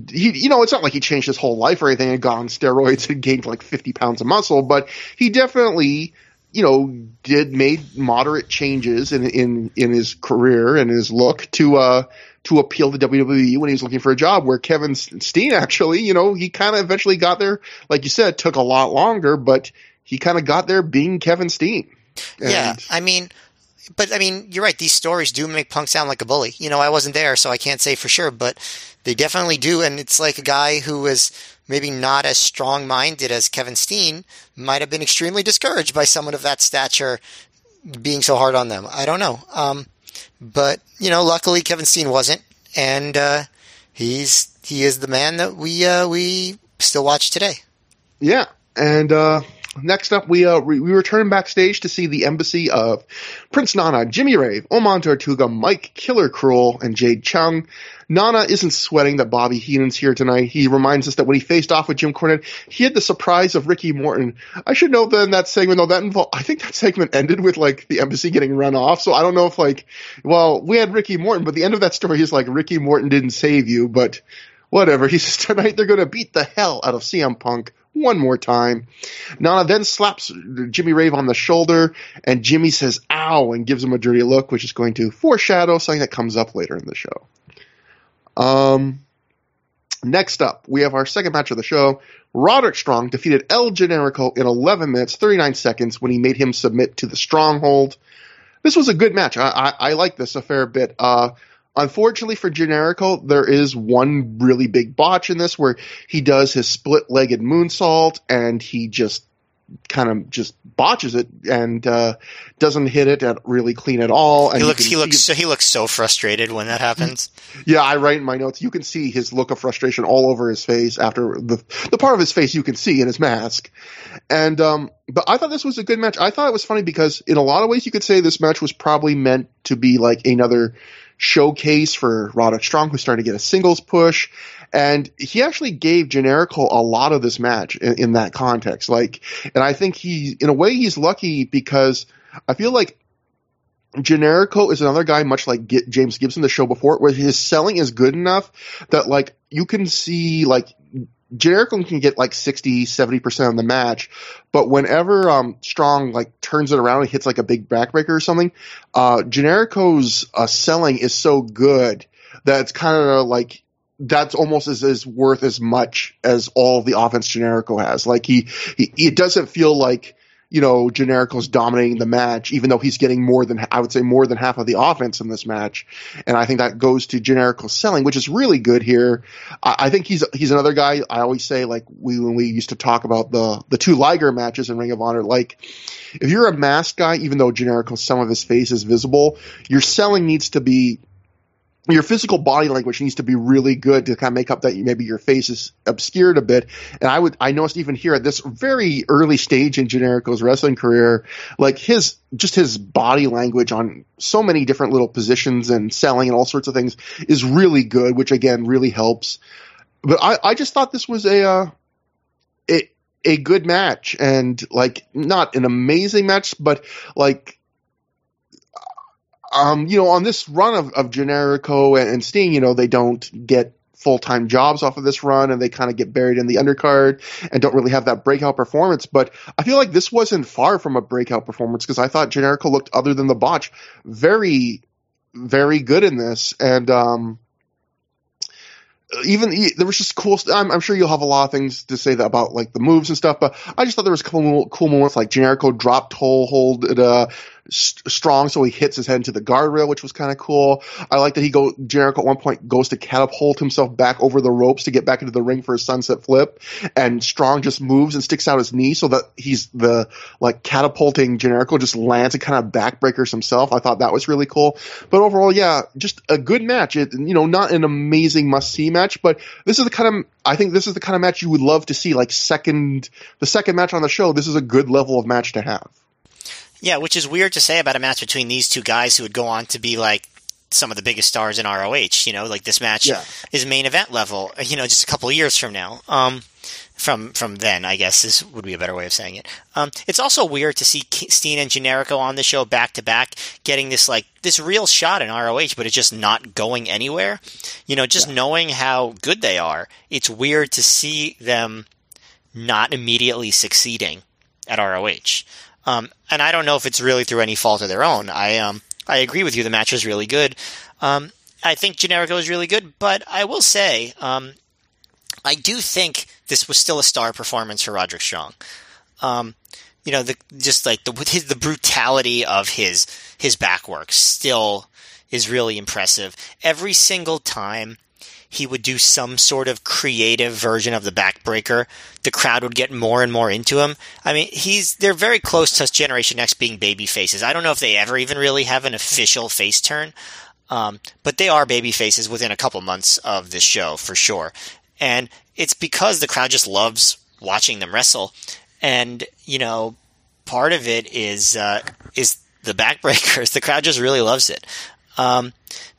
He, you know, it's not like he changed his whole life or anything and got on steroids and gained like 50 pounds of muscle, but he definitely you know, did made moderate changes in in in his career and his look to uh to appeal to WWE when he was looking for a job. Where Kevin Steen actually, you know, he kind of eventually got there. Like you said, took a lot longer, but he kind of got there being Kevin Steen. And yeah, I mean, but I mean, you're right. These stories do make Punk sound like a bully. You know, I wasn't there, so I can't say for sure, but they definitely do. And it's like a guy who was maybe not as strong minded as Kevin Steen, might have been extremely discouraged by someone of that stature being so hard on them. I don't know. Um, but, you know, luckily Kevin Steen wasn't. And uh, he's he is the man that we uh, we still watch today. Yeah. And uh, next up, we uh, we return backstage to see the embassy of Prince Nana, Jimmy Rave, Oman Tortuga, Mike Killer Kruel, and Jade Chung. Nana isn't sweating that Bobby Heenan's here tonight. He reminds us that when he faced off with Jim Cornette, he had the surprise of Ricky Morton. I should note that in that segment, though, that involved, I think that segment ended with like the embassy getting run off. So I don't know if like, well, we had Ricky Morton, but the end of that story is like Ricky Morton didn't save you, but whatever. He says tonight they're going to beat the hell out of CM Punk one more time. Nana then slaps Jimmy Rave on the shoulder, and Jimmy says ow and gives him a dirty look, which is going to foreshadow something that comes up later in the show. Um, next up, we have our second match of the show. Roderick Strong defeated El Generico in 11 minutes 39 seconds when he made him submit to the Stronghold. This was a good match. I, I, I like this a fair bit. Uh, unfortunately for Generico, there is one really big botch in this where he does his split-legged moonsault and he just kind of just botches it and uh, doesn't hit it at really clean at all. And he looks he looks so he looks so frustrated when that happens. yeah, I write in my notes. You can see his look of frustration all over his face after the the part of his face you can see in his mask. And um, but I thought this was a good match. I thought it was funny because in a lot of ways you could say this match was probably meant to be like another showcase for Roderick Strong, who's starting to get a singles push. And he actually gave Generico a lot of this match in, in that context. Like, and I think he, in a way, he's lucky because I feel like Generico is another guy, much like Gi- James Gibson, the show before, where his selling is good enough that like you can see like Generico can get like 60, 70% of the match, but whenever um Strong like turns it around and hits like a big backbreaker or something, uh Generico's uh, selling is so good that it's kind of like that's almost as, as worth as much as all the offense Generico has. Like he, he it doesn't feel like you know, Generico's dominating the match, even though he's getting more than, I would say more than half of the offense in this match. And I think that goes to Generico's selling, which is really good here. I, I think he's, he's another guy, I always say, like, we, when we used to talk about the, the two Liger matches in Ring of Honor, like, if you're a masked guy, even though Generico, some of his face is visible, your selling needs to be your physical body language needs to be really good to kind of make up that maybe your face is obscured a bit. And I would, I noticed even here at this very early stage in Generico's wrestling career, like his, just his body language on so many different little positions and selling and all sorts of things is really good, which again really helps. But I, I just thought this was a, uh, a, a good match and like not an amazing match, but like um, you know, on this run of, of Generico and, and Steen, you know, they don't get full time jobs off of this run and they kind of get buried in the undercard and don't really have that breakout performance. But I feel like this wasn't far from a breakout performance because I thought Generico looked, other than the botch, very, very good in this. And, um, even there was just cool. I'm, I'm sure you'll have a lot of things to say about like the moves and stuff, but I just thought there was a cool, cool moments like Generico dropped toe hold at uh, strong, so he hits his head into the guardrail, which was kind of cool. I like that he go Generico at one point goes to catapult himself back over the ropes to get back into the ring for a sunset flip, and Strong just moves and sticks out his knee so that he's the like catapulting Generico just lands and kind of backbreakers himself. I thought that was really cool. But overall, yeah, just a good match. It, you know, not an amazing must see match, but this is the kind of I think this is the kind of match you would love to see. Like second, the second match on the show. This is a good level of match to have. Yeah, which is weird to say about a match between these two guys who would go on to be like some of the biggest stars in ROH. You know, like this match Yeah. is main event level. You know, just a couple of years from now. Um, from from then, I guess this would be a better way of saying it. Um, it's also weird to see Steen and Generico on the show back to back, getting this like this real shot in ROH, but it's just not going anywhere. You know, just knowing how good they are, it's weird to see them not immediately succeeding at ROH. Um, and I don't know if it's really through any fault of their own. I um, I agree with you. The match was really good. Um, I think Generico is really good, but I will say, um, I do think this was still a star performance for Roderick Strong. Um, you know, the just like the his, the brutality of his his backwork still is really impressive. Every single time he would do some sort of creative version of the backbreaker, the crowd would get more and more into him. I mean, he's they're very close to Generation Next being baby faces. I don't know if they ever even really have an official face turn, um, but they are baby faces within a couple months of this show for sure. And it's because the crowd just loves watching them wrestle, and you know, part of it is uh, is the backbreakers. The crowd just really loves it. Um,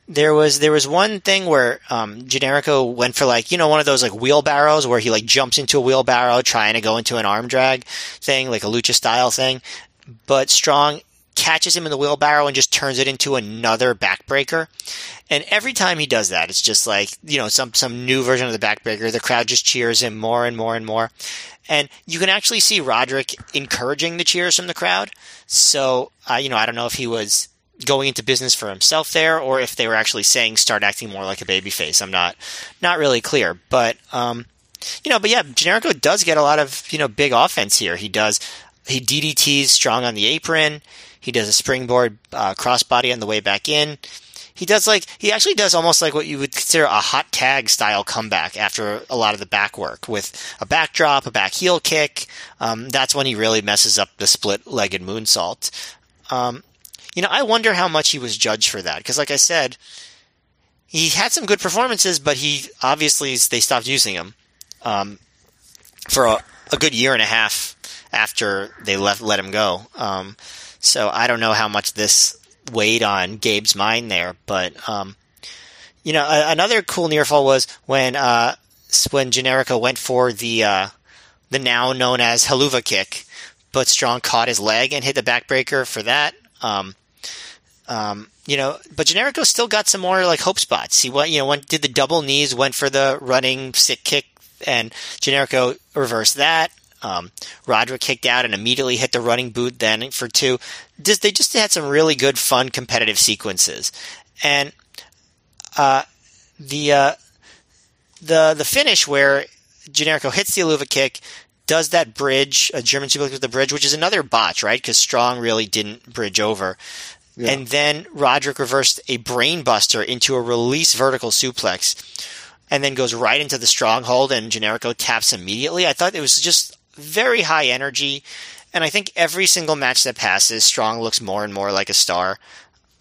there was there was one thing where um, Generico went for like you know one of those like wheelbarrows where he like jumps into a wheelbarrow trying to go into an arm drag thing like a lucha style thing, but Strong catches him in the wheelbarrow and just turns it into another backbreaker. And every time he does that, it's just like you know some some new version of the backbreaker. The crowd just cheers him more and more and more, and you can actually see Roderick encouraging the cheers from the crowd. So uh, you know I don't know if he was going into business for himself there, or if they were actually saying start acting more like a babyface. I'm not not really clear, but um, you know, but yeah, Generico does get a lot of you know big offense here. He does he DDTs strong on the apron. He does a springboard uh, crossbody on the way back in. he does like he actually does almost like what you would consider a hot tag style comeback after a lot of the back work with a backdrop, a back heel kick. Um, that's when he really messes up the split legged moonsault. Um, you know, I wonder how much he was judged for that because, like I said, he had some good performances, but he obviously they stopped using him um, for a, a, good year and a half after they left let him go. Um, so I don't know how much this weighed on Gabe's mind there, but um, you know, a, another cool near fall was when uh, when Generico went for the uh, the now known as Helluva kick, but Strong caught his leg and hit the backbreaker for that. Um, um, you know, but Generico still got some more like hope spots. He went, you know, went did the double knees, went for the running sick kick, and Generico reversed that. Um, Roderick kicked out and immediately hit the running boot then for two. Just, they just had some really good, fun, competitive sequences, and uh, the uh, the the finish where Generico hits the Helluva kick, does that bridge, a German suplex with the bridge, which is another botch, right? Because Strong really didn't bridge over. Yeah. And then Roderick reversed a brainbuster into a release vertical suplex and then goes right into the stronghold and Generico taps immediately. I thought it was just very high energy. And I think every single match that passes, Strong looks more and more like a star.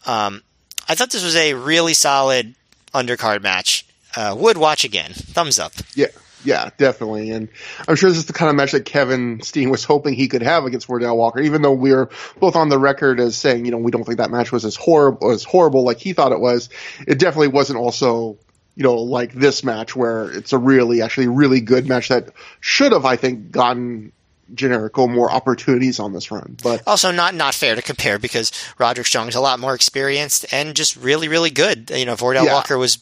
Um, I thought this was a really solid undercard match. Uh, would watch again. Thumbs up. Yeah, yeah, definitely. And I'm sure this is the kind of match that Kevin Steen was hoping he could have against Vordell Walker, even though we are both on the record as saying, you know, we don't think that match was as horrible as horrible like he thought it was. It definitely wasn't also, you know, like this match where it's a really, actually really good match that should have, I think, gotten Generico more opportunities on this run. But also not not fair to compare because Roderick Strong is a lot more experienced and just really, really good. You know, Vordell yeah. Walker was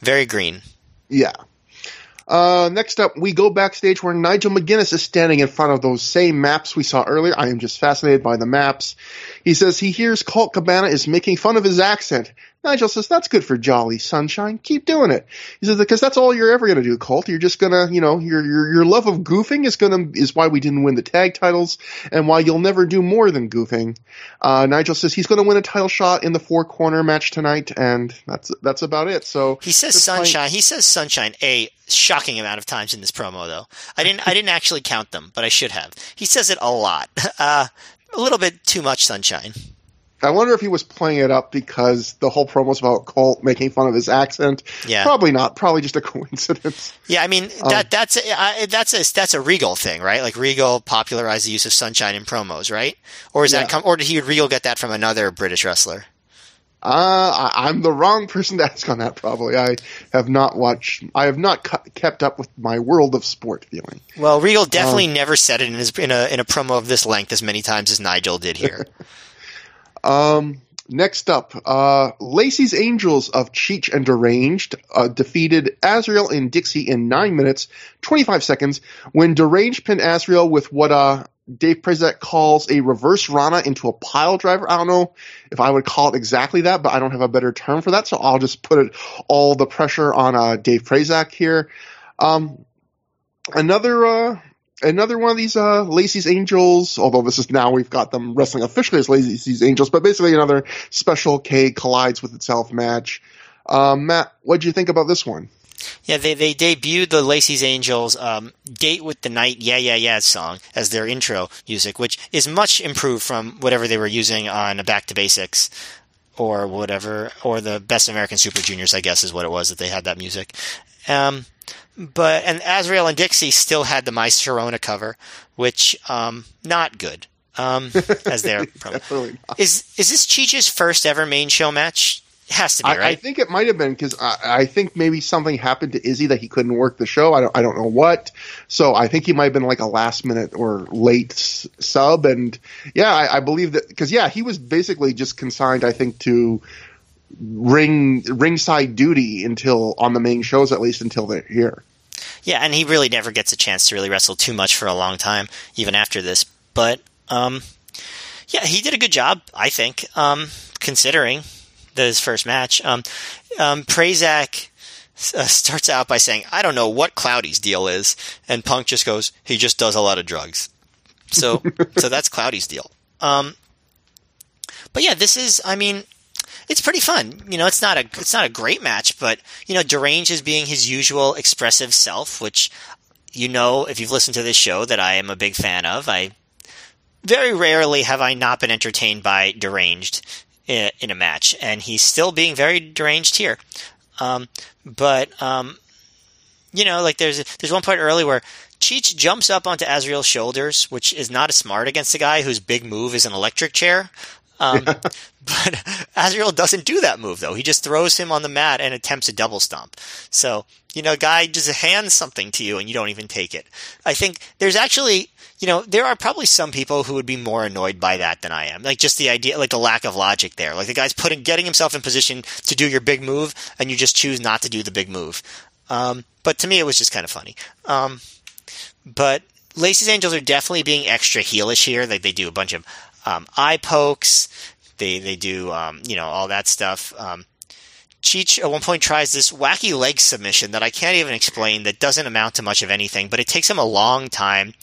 very green. Yeah, uh, next up, we go backstage where Nigel McGuinness is standing in front of those same maps we saw earlier. I am just fascinated by the maps. He says he hears Colt Cabana is making fun of his accent. Nigel says, that's good for Jolly Sunshine. Keep doing it. He says, because that's all you're ever going to do, Colt. You're just going to, you know, your, your, your love of goofing is going to, is why we didn't win the tag titles and why you'll never do more than goofing. Uh, Nigel says he's going to win a title shot in the four corner match tonight and that's, that's about it. So he says sunshine. He says sunshine a shocking amount of times in this promo though. I didn't, I didn't actually count them, but I should have. He says it a lot. Uh, a little bit too much sunshine. I wonder if he was playing it up because the whole promo was about Colt making fun of his accent. Yeah, probably not. Probably just a coincidence. Yeah, I mean that um, that's a, uh, that's a that's a Regal thing, right? Like Regal popularized the use of sunshine in promos, right? Or is yeah. that come, or did he Regal get that from another British wrestler? Uh, I, am the wrong person to ask on that. Probably, I have not watched. I have not cu- kept up with my world of sport feeling. Well, Regal definitely um, never said it in, his, in a in a promo of this length as many times as Nigel did here. Um, next up, uh, Lacey's Angels of Cheech and Deranged uh, defeated Azrael and Dixie in 9 minutes, 25 seconds, when Deranged pinned Azrael with what uh, Dave Prazak calls a reverse Rana into a pile driver. I don't know if I would call it exactly that, but I don't have a better term for that, so I'll just put it all the pressure on uh, Dave Prazak here. Um, another uh, another one of these uh, Lacey's Angels, although this is now we've got them wrestling officially as Lacey's Angels, but basically another special K collides with itself match. Um, Matt, what do you think about this one? Yeah, they, they debuted the Lacey's Angels um, Date with the Night Yeah Yeah Yeah song as their intro music, which is much improved from whatever they were using on Back to Basics or whatever, or the Best American Super Juniors, I guess is what it was that they had that music. Um, but and Azrael and Dixie still had the My Sharona cover, which um, not good. Um, as their promo. is is this Cheech's first ever main show match? It has to be, right? I, I think it might have been because I, I, think maybe something happened to Izzy that he couldn't work the show. I don't, I don't know what. So I think he might have been like a last minute or late s- sub. And yeah, I, I believe that because yeah, he was basically just consigned, I think, to ring ringside duty until on the main shows at least until they're here. Yeah, and he really never gets a chance to really wrestle too much for a long time, even after this. But um, yeah, he did a good job, I think, um, considering his first match. Um, um, Prazak uh, starts out by saying, "I don't know what Cloudy's deal is," and Punk just goes, "He just does a lot of drugs." So, so that's Cloudy's deal. Um, but yeah, this is, I mean, it's pretty fun. You know, it's not a it's not a great match, but you know, Deranged is being his usual expressive self, which you know if you've listened to this show that I am a big fan of. I very rarely have I not been entertained by Deranged in, in a match, and he's still being very deranged here. Um, but um, you know, like there's there's one point early where Cheech jumps up onto Azrael's shoulders, which is not a smart against a guy whose big move is an electric chair. Um, but Azrael doesn't do that move though. He just throws him on the mat and attempts a double stomp. So, you know, guy just hands something to you and you don't even take it. I think there's actually, you know, there are probably some people who would be more annoyed by that than I am. Like just the idea, like the lack of logic there. Like the guy's putting, getting himself in position to do your big move and you just choose not to do the big move. Um, but to me, it was just kind of funny. Um, but Lacey's Angels are definitely being extra heelish here. Like they do a bunch of um, eye pokes. They they do um, you know all that stuff. Um, Cheech at one point tries this wacky leg submission that I can't even explain. That doesn't amount to much of anything, but it takes him a long time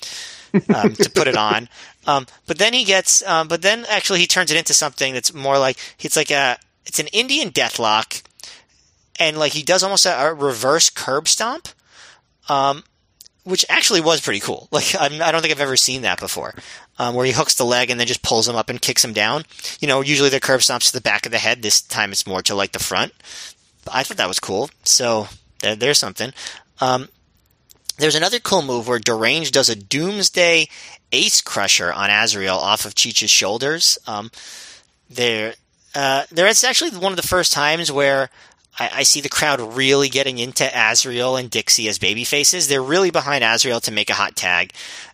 um, to put it on. Um, but then he gets, um, but then actually he turns it into something that's more like it's like a it's an Indian deathlock, and like he does almost a, a reverse curb stomp. Um, which actually was pretty cool. Like I'm, I do not think I've ever seen that before, um, where he hooks the leg and then just pulls him up and kicks him down. You know, usually the curb stomps to the back of the head. This time it's more to like the front. I thought that was cool. So there, there's something. Um, there's another cool move where Deranged does a Doomsday Ace Crusher on Azrael off of Cheech's shoulders. Um, there, uh, actually one of the first times where I, I, see the crowd really getting into Azrael and Dixie as baby faces. They're really behind Azrael to make a hot tag.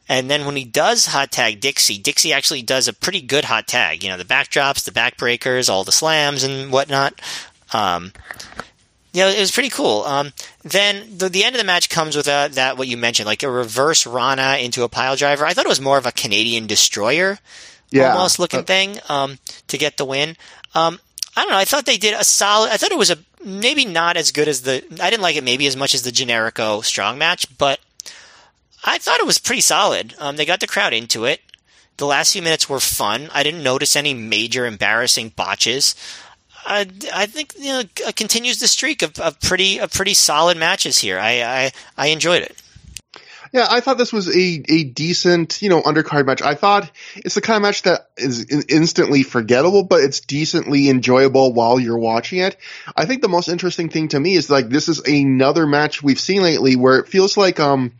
And then when he does hot tag Dixie, Dixie actually does a pretty good hot tag. You know, the backdrops, the backbreakers, all the slams and whatnot. Um, know, it was pretty cool. Um, then the, the, end of the match comes with a, that what you mentioned, like a reverse Rana into a pile driver. I thought it was more of a Canadian destroyer, yeah. almost looking uh, thing um, to get the win. Um, I don't know. I thought they did a solid. I thought it was a maybe not as good as the. I didn't like it maybe as much as the Generico strong match, but I thought it was pretty solid. Um, they got the crowd into it. The last few minutes were fun. I didn't notice any major embarrassing botches. I, I think you know continues the streak of, of pretty of pretty solid matches here. I, I I enjoyed it. Yeah, I thought this was a, a decent, you know, undercard match. I thought it's the kind of match that is instantly forgettable, but it's decently enjoyable while you're watching it. I think the most interesting thing to me is like this is another match we've seen lately where it feels like, um,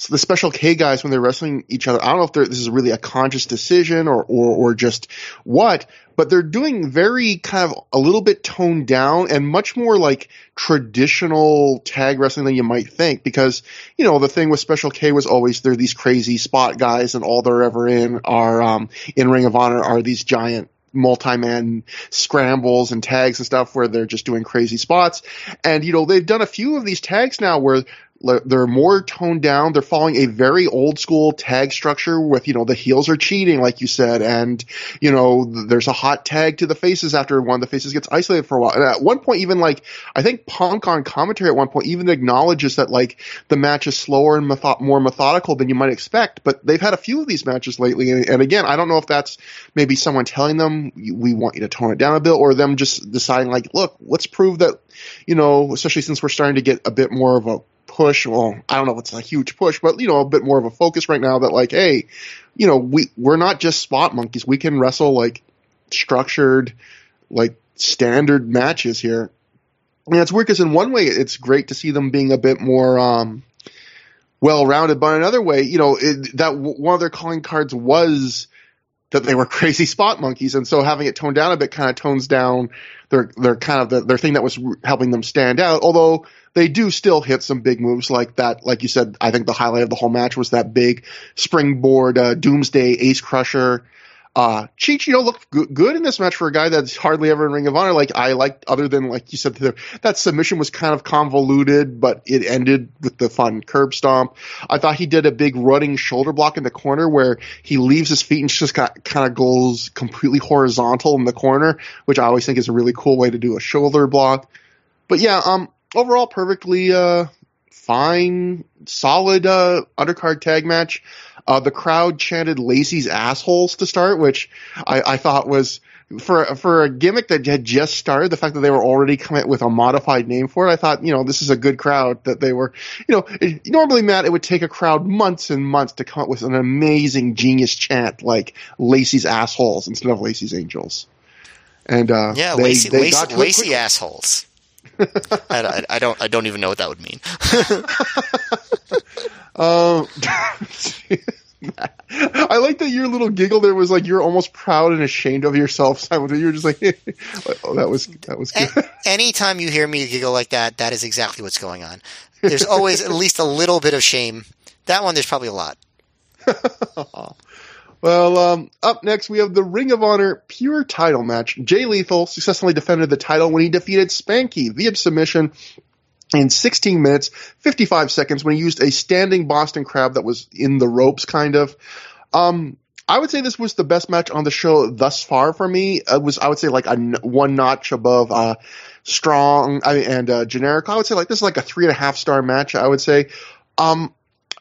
so the special K guys when they're wrestling each other, I don't know if this is really a conscious decision or, or, or just what, but they're doing very kind of a little bit toned down and much more like traditional tag wrestling than you might think because, you know, the thing with Special K was always they're these crazy spot guys and all they're ever in are, um, in Ring of Honor are these giant multi-man scrambles and tags and stuff where they're just doing crazy spots. And, you know, they've done a few of these tags now where they're more toned down. They're following a very old school tag structure with, you know, the heels are cheating, like you said, and, you know, there's a hot tag to the faces after one of the faces gets isolated for a while. And at one point, even like, I think Punk on commentary at one point even acknowledges that like the match is slower and method- more methodical than you might expect, but they've had a few of these matches lately. And, and again, I don't know if that's maybe someone telling them, we want you to tone it down a bit, or them just deciding like, look, let's prove that, you know, especially since we're starting to get a bit more of a push. Well, I don't know if it's a huge push, but you know, a bit more of a focus right now that like, hey, you know, we we're not just spot monkeys. We can wrestle like structured, like standard matches here. And it's weird because in one way it's great to see them being a bit more um, well rounded, but another way, you know, it, that one of their calling cards was that they were crazy spot monkeys, and so having it toned down a bit kind of tones down their their kind of the, their thing that was helping them stand out. Although they do still hit some big moves like that. Like you said, I think the highlight of the whole match was that big springboard uh, Doomsday Ace Crusher. Uh, Cheech, you know, looked good in this match for a guy that's hardly ever in Ring of Honor. Like I liked, other than like you said, the, that submission was kind of convoluted, but it ended with the fun curb stomp. I thought he did a big running shoulder block in the corner where he leaves his feet and just got, kind of goes completely horizontal in the corner, which I always think is a really cool way to do a shoulder block. But yeah, um, overall perfectly uh, fine, solid uh, undercard tag match. Uh, the crowd chanted Lacey's assholes to start, which I, I thought was for for a gimmick that had just started, the fact that they were already coming with a modified name for it, I thought, you know, this is a good crowd that they were, you know, it, normally Matt, it would take a crowd months and months to come up with an amazing genius chant like Lacey's assholes instead of Lacey's angels. And uh, yeah, they, Lacey, they Lacey, Lacey assholes. I, I, I, don't I don't even know what that would mean. um, I like that your little giggle there was like you're almost proud and ashamed of yourself. You're just like, oh, that was that was good. Anytime you hear me giggle like that, that is exactly what's going on. There's always at least a little bit of shame. That one, there's probably a lot. Well, um, up next we have the Ring of Honor Pure Title match. Jay Lethal successfully defended the title when he defeated Spanky via submission in 16 minutes, 55 seconds when he used a standing Boston crab that was in the ropes, kind of. Um, I would say this was the best match on the show thus far for me. It was, I would say, like a one notch above uh, strong and uh, generic. I would say like this is like a three and a half star match. I would say. Um,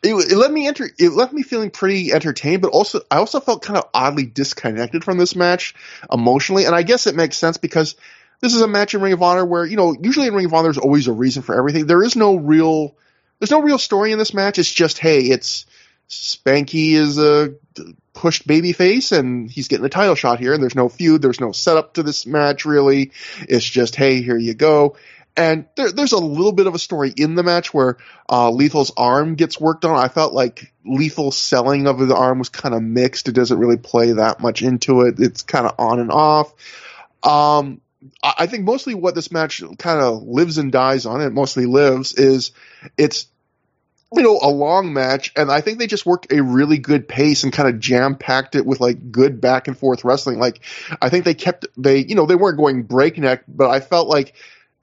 it, it let me enter. It left me feeling pretty entertained, but also I also felt kind of oddly disconnected from this match emotionally, and I guess it makes sense because this is a match in Ring of Honor where, you know, usually in Ring of Honor there's always a reason for everything. There is no real, there's no real story in this match. It's just, hey, it's Spanky is a pushed baby face and he's getting a title shot here and there's no feud. There's no setup to this match really. It's just, hey, here you go. And there, there's a little bit of a story in the match where uh, Lethal's arm gets worked on. I felt like Lethal's selling of the arm was kind of mixed. It doesn't really play that much into it. It's kind of on and off. Um, I think mostly what this match kind of lives and dies on, it mostly lives, is it's you know a long match, and I think they just worked a really good pace and kind of jam packed it with like good back and forth wrestling. Like I think they kept they you know they weren't going breakneck, but I felt like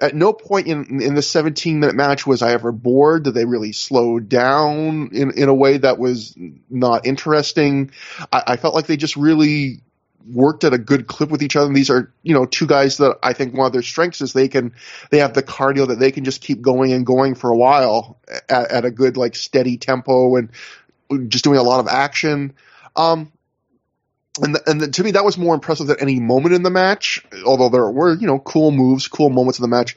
at no point in in the 17 minute match was I ever bored. Did they really slow down in in a way that was not interesting? I, I felt like they just really worked at a good clip with each other. And these are, you know, two guys that I think one of their strengths is they can, they have the cardio that they can just keep going and going for a while at, at a good, like, steady tempo and just doing a lot of action. Um, and and the, to me, that was more impressive than any moment in the match. Although there were, you know, cool moves, cool moments in the match.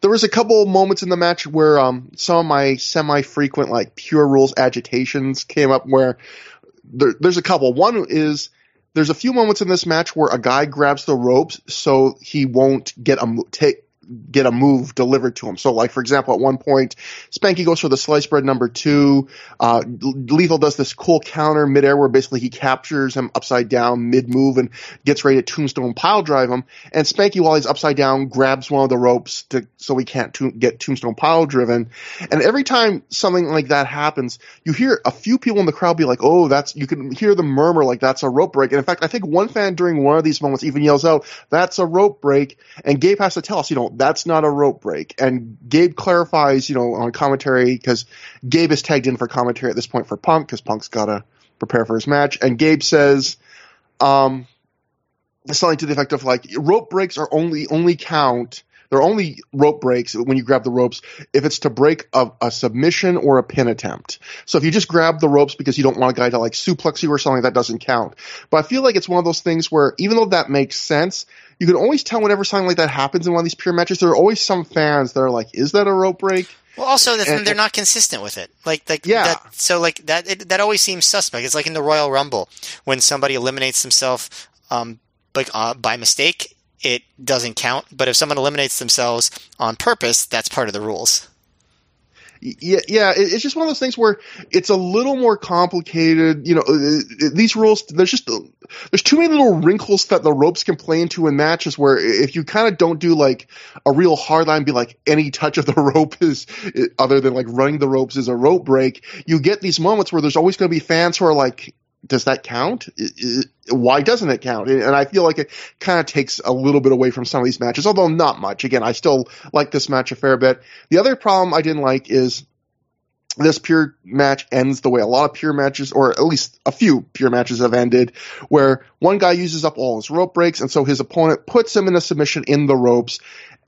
There was a couple moments in the match where um, some of my semi-frequent like pure rules agitations came up. Where there, there's a couple. One is there's a few moments in this match where a guy grabs the ropes so he won't get a take get a move delivered to him. So, like for example, at one point, Spanky goes for the slice bread number two. Uh, Lethal does this cool counter midair where basically he captures him upside down mid move and gets ready to tombstone pile drive him. And Spanky, while he's upside down, grabs one of the ropes to so he can't to- get tombstone pile driven. And every time something like that happens, you hear a few people in the crowd be like, "Oh, that's," you can hear the murmur like that's a rope break. And in fact, I think one fan during one of these moments even yells out, "That's a rope break!" And Gabe has to tell us, you know that's not a rope break. And Gabe clarifies, you know, on commentary because Gabe is tagged in for commentary at this point for Punk because Punk's got to prepare for his match. And Gabe says, um, something to the effect of like rope breaks are only only count. They're only rope breaks when you grab the ropes if it's to break a, a, submission or a pin attempt. So if you just grab the ropes because you don't want a guy to like suplex you or something, that doesn't count. But I feel like it's one of those things where even though that makes sense, you can always tell whenever something like that happens in one of these pure matches. There are always some fans that are like, "Is that a rope break?" Well, also and, they're not consistent with it. Like, like yeah. That, so like that it, that always seems suspect. It's like in the Royal Rumble when somebody eliminates themselves um, like uh, by mistake, it doesn't count. But if someone eliminates themselves on purpose, that's part of the rules yeah, yeah, it's just one of those things where it's a little more complicated. You know, uh, uh, these rules, there's just, there's too many little wrinkles that the ropes can play into in matches where if you kind of don't do like a real hard line, be like any touch of the rope is, other than like running the ropes is a rope break, you get these moments where there's always going to be fans who are like, does that count? Why doesn't it count? And I feel like it kind of takes a little bit away from some of these matches, although not much. Again, I still like this match a fair bit. The other problem I didn't like is this pure match ends the way a lot of pure matches, or at least a few pure matches have ended, where one guy uses up all his rope breaks, and so his opponent puts him in a submission in the ropes,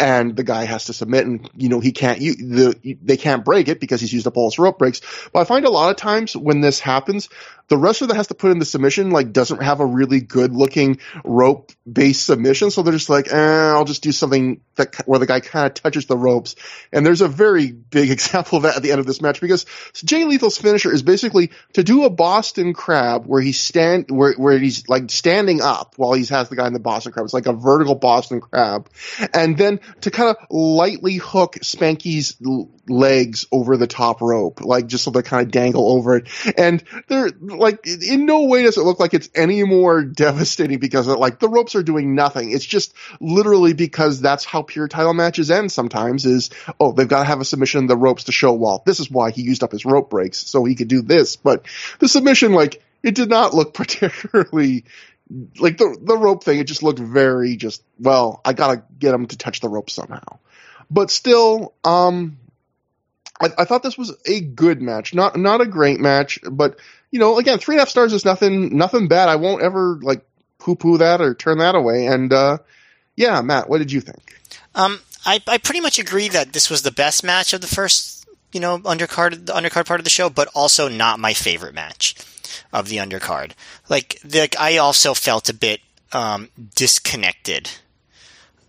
and the guy has to submit and you know he can't you the they can't break it because he's used up all his rope breaks. But i find a lot of times when this happens the wrestler that has to put in the submission like doesn't have a really good looking rope based submission. So they're just like eh, i'll just do something that where the guy kind of touches the ropes. And there's a very big example of that at the end of this match because jay lethal's finisher is basically to do a boston crab where he's stand where, where he's like standing up while he has the guy in the boston crab. It's like a vertical boston crab. And then to kind of lightly hook Spanky's legs over the top rope, like just so they kind of dangle over it. And they're like, in no way does it look like it's any more devastating because like the ropes are doing nothing. It's just literally because that's how pure title matches end sometimes is, oh, they've got to have a submission in the ropes to show, well, this is why he used up his rope breaks so he could do this. But the submission, like, it did not look particularly like the the rope thing, it just looked very just well. I gotta get him to touch the rope somehow, but still, um, I, I, thought this was a good match, not not a great match, but you know, again, three and a half stars is nothing nothing bad. I won't ever like poo poo that or turn that away. And uh, yeah, Matt, what did you think? Um, I I pretty much agree that this was the best match of the first you know undercard the undercard part of the show, but also not my favorite match of the undercard. Like, the, I also felt a bit um, disconnected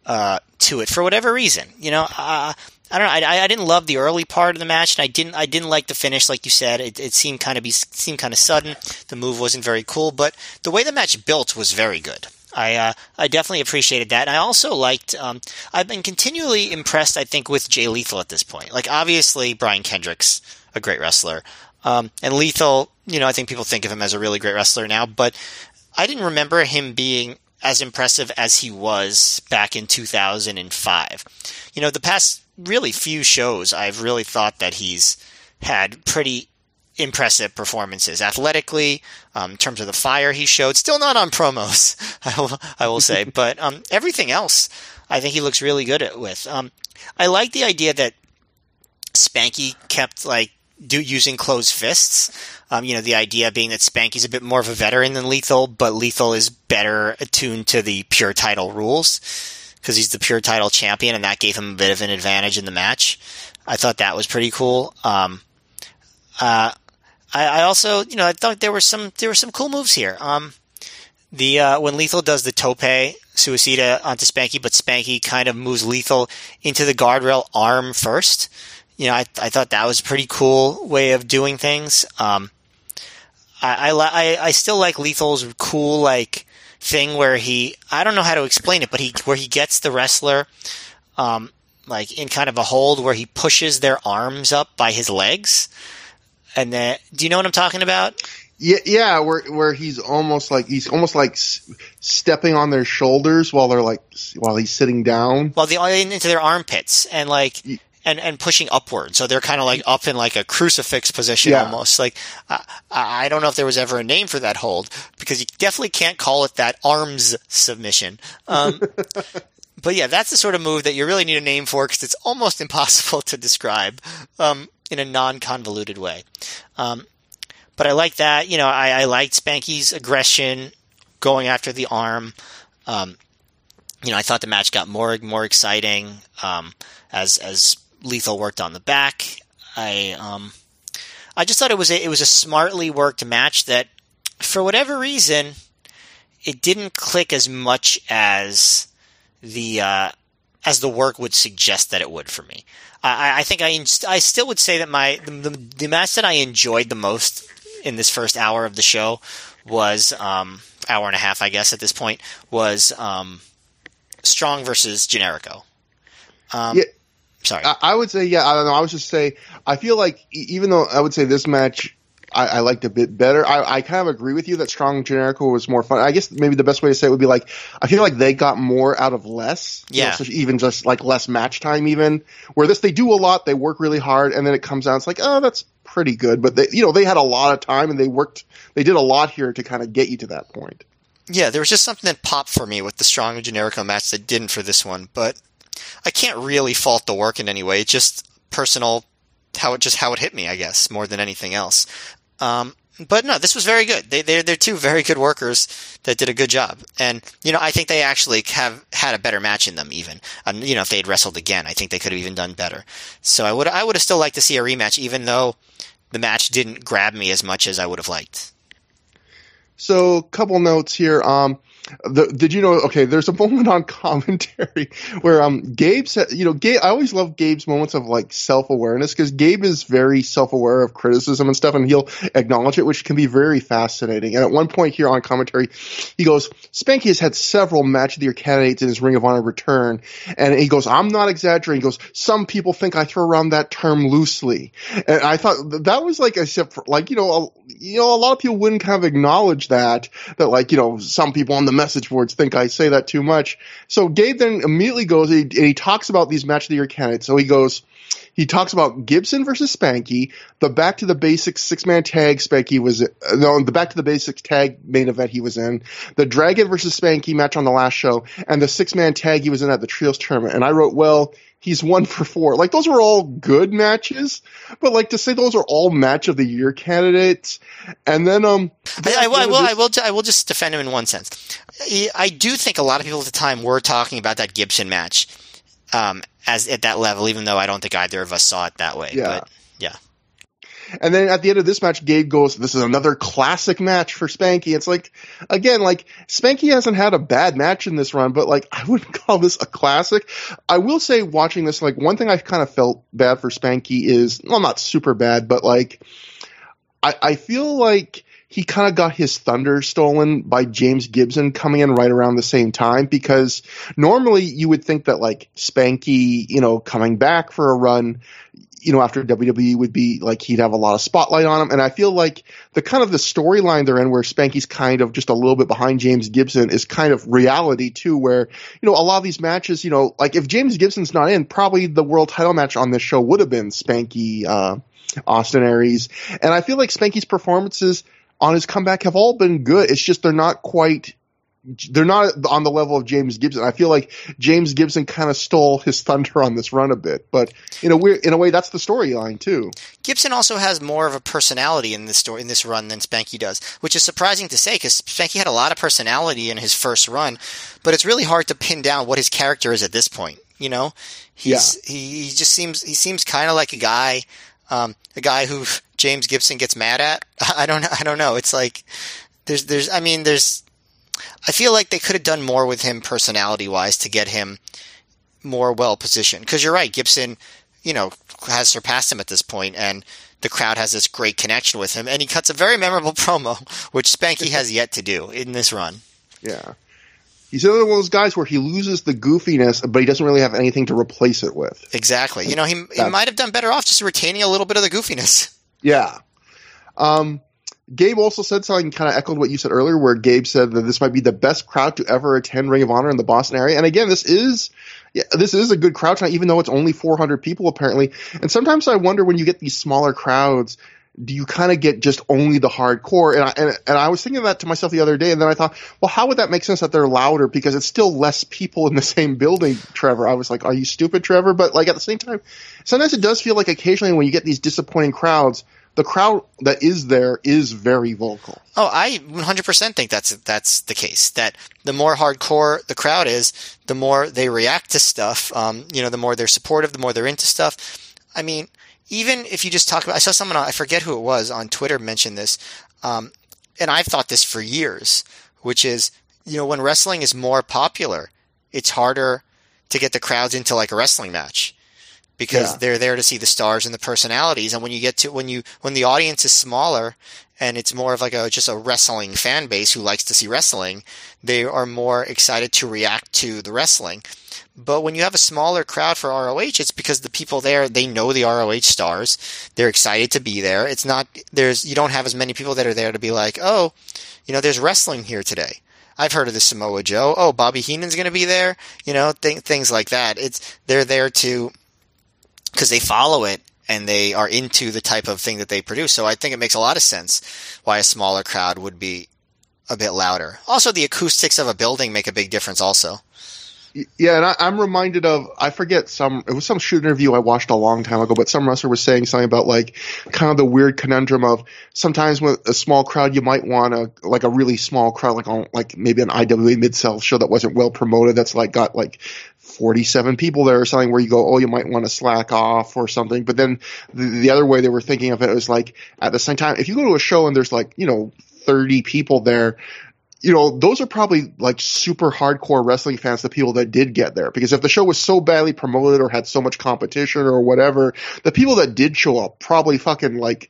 uh, to it for whatever reason. You know, uh, I don't know. I, I didn't love the early part of the match, and I didn't. I didn't like the finish, like you said. It, it seemed kind of be seemed kind of sudden. The move wasn't very cool, but the way the match built was very good. I uh, I definitely appreciated that. And I also liked. Um, I've been continually impressed. I think with Jay Lethal at this point. Like obviously Brian Kendrick's a great wrestler. Um, and Lethal, you know, I think people think of him as a really great wrestler now, but I didn't remember him being as impressive as he was back in 2005. You know, the past really few shows, I've really thought that he's had pretty impressive performances athletically, um, in terms of the fire he showed. Still not on promos, I will, I will say, but um, everything else, I think he looks really good at with. Um, I like the idea that Spanky kept like do using closed fists. Um, you know, the idea being that Spanky's a bit more of a veteran than Lethal, but Lethal is better attuned to the pure title rules because he's the pure title champion, and that gave him a bit of an advantage in the match. I thought that was pretty cool. Um, uh, I, I, also, you know, I thought there were some there were some cool moves here. Um, the uh, when Lethal does the tope suicida onto Spanky, but Spanky kind of moves Lethal into the guardrail arm first you know, I, I thought that was a pretty cool way of doing things. Um, I, I, I still like Lethal's cool, like, thing where he, I don't know how to explain it, but he, where he gets the wrestler, um, like in kind of a hold where he pushes their arms up by his legs. And then, do you know what I'm talking about? Yeah, yeah, where where he's almost like he's almost like s- stepping on their shoulders while they're like while he's sitting down. Well, the into their armpits and like and and pushing upward. So they're kind of like up in like a crucifix position yeah. almost. Like uh, I don't know if there was ever a name for that hold because you definitely can't call it that arms submission. Um, but yeah, that's the sort of move that you really need a name for because it's almost impossible to describe um, in a non-convoluted way. Um, but I like that. You know, I, I liked Spanky's aggression going after the arm. Um, you know, I thought the match got more more exciting um, as as Lethal worked on the back. I um, I just thought it was a, it was a smartly worked match that, for whatever reason, it didn't click as much as the uh, as the work would suggest that it would for me. I, I think I I still would say that my the, the, the, match that I enjoyed the most in this first hour of the show was um, hour and a half, I guess, at this point was um, Strong versus Generico. Um, yeah, Sorry. I, I, would say, yeah, I don't know. I was just say, I feel like even though I would say this match I, I liked a bit better, I, I, kind of agree with you that Strong Generico was more fun. I guess maybe the best way to say it would be like, I feel like they got more out of less. Yeah. You know, so even just like less match time even. Where this, they do a lot, they work really hard, and then it comes out, it's like, oh, that's pretty good. But they, you know, they had a lot of time and they worked, they did a lot here to kind of get you to that point. Yeah, there was just something that popped for me with the Strong Generico match that didn't for this one, but I can't really fault the work in any way. It's just personal how it just how it hit me, I guess, more than anything else. Um, but no, this was very good. They they're, they're two very good workers that did a good job, and you know I think they actually have had a better match in them. Even um, you know if they had wrestled again, I think they could have even done better. So I would I would have still liked to see a rematch, even though the match didn't grab me as much as I would have liked. So, a couple notes here. Um, the, did you know? Okay, there's a moment on commentary where um Gabe said, you know, Gabe. I always love Gabe's moments of like self awareness because Gabe is very self aware of criticism and stuff, and he'll acknowledge it, which can be very fascinating. And at one point here on commentary, he goes, "Spanky has had several match of the year candidates in his Ring of Honor return," and he goes, "I'm not exaggerating." He goes, "Some people think I throw around that term loosely," and I thought that was like a like you know, a, you know, a lot of people wouldn't kind of acknowledge that that like you know, some people on the message boards think I say that too much. So Gabe then immediately goes and he, and he talks about these match of the year candidates. So he goes, he talks about Gibson versus Spanky, the back to the basics six man tag Spanky was no the back to the basics tag main event he was in, the Dragon versus Spanky match on the last show, and the six man tag he was in at the trios tournament. And I wrote, well, he's one for four. Like those were all good matches, but like to say those are all match of the year candidates, and then um, I, I, I will, I will, I will just defend him in one sense. I do think a lot of people at the time were talking about that Gibson match um, as at that level, even though I don't think either of us saw it that way. Yeah. But yeah. And then at the end of this match, Gabe goes, "This is another classic match for Spanky." It's like, again, like Spanky hasn't had a bad match in this run, but like I wouldn't call this a classic. I will say, watching this, like one thing I kind of felt bad for Spanky is, well, not super bad, but like I, I feel like he kind of got his thunder stolen by James Gibson coming in right around the same time because normally you would think that like Spanky, you know, coming back for a run, you know, after WWE would be like he'd have a lot of spotlight on him. And I feel like the kind of the storyline they're in where Spanky's kind of just a little bit behind James Gibson is kind of reality too, where, you know, a lot of these matches, you know, like if James Gibson's not in, probably the world title match on this show would have been Spanky, uh, Austin Aries. And I feel like Spanky's performances on his comeback have all been good. It's just they're not quite they're not on the level of James Gibson. I feel like James Gibson kind of stole his thunder on this run a bit, but in a weird, in a way, that's the storyline too. Gibson also has more of a personality in this story in this run than Spanky does, which is surprising to say because Spanky had a lot of personality in his first run, but it's really hard to pin down what his character is at this point. You know, he's yeah. he, he just seems he seems kind of like a guy, um, a guy who James Gibson gets mad at. I don't I don't know. It's like there's there's I mean there's I feel like they could have done more with him personality wise to get him more well positioned. Because you're right, Gibson, you know, has surpassed him at this point, and the crowd has this great connection with him, and he cuts a very memorable promo, which Spanky has yet to do in this run. Yeah. He's another one of those guys where he loses the goofiness, but he doesn't really have anything to replace it with. Exactly. You know, he, he might have done better off just retaining a little bit of the goofiness. Yeah. Um, Gabe also said something kind of echoed what you said earlier, where Gabe said that this might be the best crowd to ever attend Ring of Honor in the Boston area. And again, this is yeah, this is a good crowd tonight, even though it's only 400 people apparently. And sometimes I wonder when you get these smaller crowds, do you kind of get just only the hardcore? And I, and, and I was thinking that to myself the other day, and then I thought, well, how would that make sense that they're louder because it's still less people in the same building, Trevor? I was like, are you stupid, Trevor? But like at the same time, sometimes it does feel like occasionally when you get these disappointing crowds, the crowd that is there is very vocal. Oh, I 100% think that's that's the case. That the more hardcore the crowd is, the more they react to stuff. Um, you know, the more they're supportive, the more they're into stuff. I mean, even if you just talk about, I saw someone, I forget who it was on Twitter mention this, um, and I've thought this for years, which is, you know, when wrestling is more popular, it's harder to get the crowds into like a wrestling match because yeah. they're there to see the stars and the personalities. And when you get to when you when the audience is smaller and it's more of like a just a wrestling fan base who likes to see wrestling, they are more excited to react to the wrestling. But when you have a smaller crowd for ROH, it's because the people there they know the ROH stars. They're excited to be there. It's not there's you don't have as many people that are there to be like, oh, you know, there's wrestling here today. I've heard of the Samoa Joe. Oh, Bobby Heenan's going to be there. You know, th- things like that. It's they're there to because they follow it and they are into the type of thing that they produce. So I think it makes a lot of sense why a smaller crowd would be a bit louder. Also, the acoustics of a building make a big difference. Also, Yeah, and I, am reminded of I forget some it was some shoot interview I watched a long time ago, but some wrestler was saying something about like kind of the weird conundrum of sometimes with a small crowd you might want a like a really small crowd like on like maybe an IWA mid south show that wasn't well promoted that's like got like 47 people there or something where you go, oh, you might want to slack off or something. But then the, the other way they were thinking of it was like at the same time, if you go to a show and there's like, you know, 30 people there, you know, those are probably like super hardcore wrestling fans, the people that did get there. Because if the show was so badly promoted or had so much competition or whatever, the people that did show up probably fucking like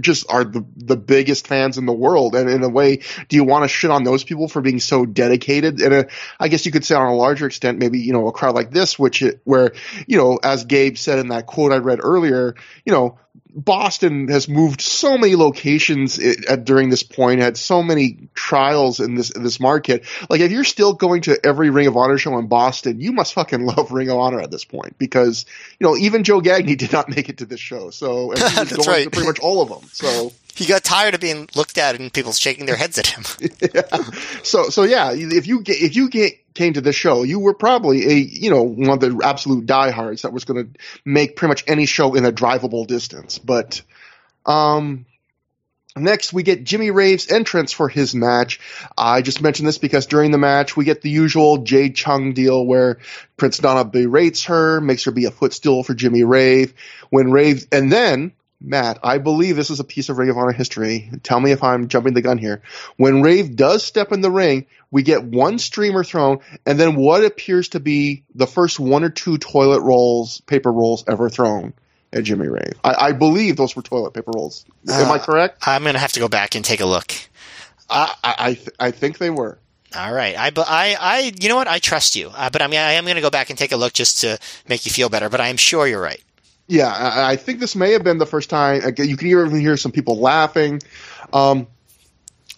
just are the the biggest fans in the world. And in a way, do you want to shit on those people for being so dedicated? And uh, I guess you could say on a larger extent, maybe you know a crowd like this, which it, where you know, as Gabe said in that quote I read earlier, you know, Boston has moved so many locations at, during this point, had so many trials in this in this market. Like, if you're still going to every Ring of Honor show in Boston, you must fucking love Ring of Honor at this point because you know even Joe Gagne did not make it to this show, so and he was going right. to pretty much all of them. So he got tired of being looked at and people shaking their heads at him. yeah. So so yeah, if you get if you get came to the show, you were probably a you know one of the absolute diehards that was going to make pretty much any show in a drivable distance. But um, next we get Jimmy Rave's entrance for his match. I just mentioned this because during the match we get the usual Jade Chung deal where Prince Nana berates her, makes her be a footstool for Jimmy Rave. When Rave and then Matt, I believe this is a piece of Ring of Honor history. Tell me if I'm jumping the gun here. When Rave does step in the ring, we get one streamer thrown, and then what appears to be the first one or two toilet rolls, paper rolls ever thrown at Jimmy Rave. I, I believe those were toilet paper rolls. Am uh, I correct? I'm going to have to go back and take a look. I I, th- I think they were. All right, I, I, I, you know what? I trust you, uh, but I mean, I am going to go back and take a look just to make you feel better. But I am sure you're right. Yeah, I, I think this may have been the first time. You can even hear some people laughing. Um,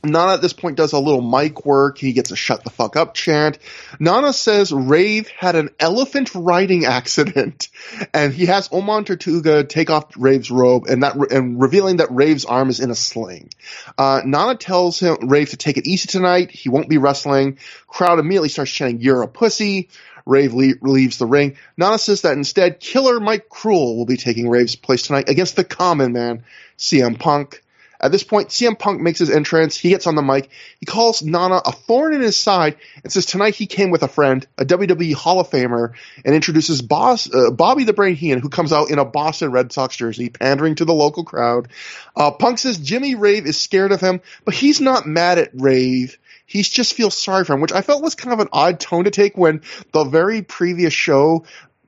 Nana at this point does a little mic work. He gets a shut the fuck up chant. Nana says Rave had an elephant riding accident and he has Oman Tortuga take off Rave's robe and that, and revealing that Rave's arm is in a sling. Uh, Nana tells him, Rave to take it easy tonight. He won't be wrestling. Crowd immediately starts chanting, you're a pussy. Rave le- leaves the ring. Nana says that instead, Killer Mike Kruel will be taking Rave's place tonight against the Common Man, CM Punk. At this point, CM Punk makes his entrance. He gets on the mic. He calls Nana a thorn in his side and says tonight he came with a friend, a WWE Hall of Famer, and introduces Boss, uh, Bobby the Brain Heenan, who comes out in a Boston Red Sox jersey, pandering to the local crowd. Uh, Punk says Jimmy Rave is scared of him, but he's not mad at Rave he just feels sorry for him, which I felt was kind of an odd tone to take when the very previous show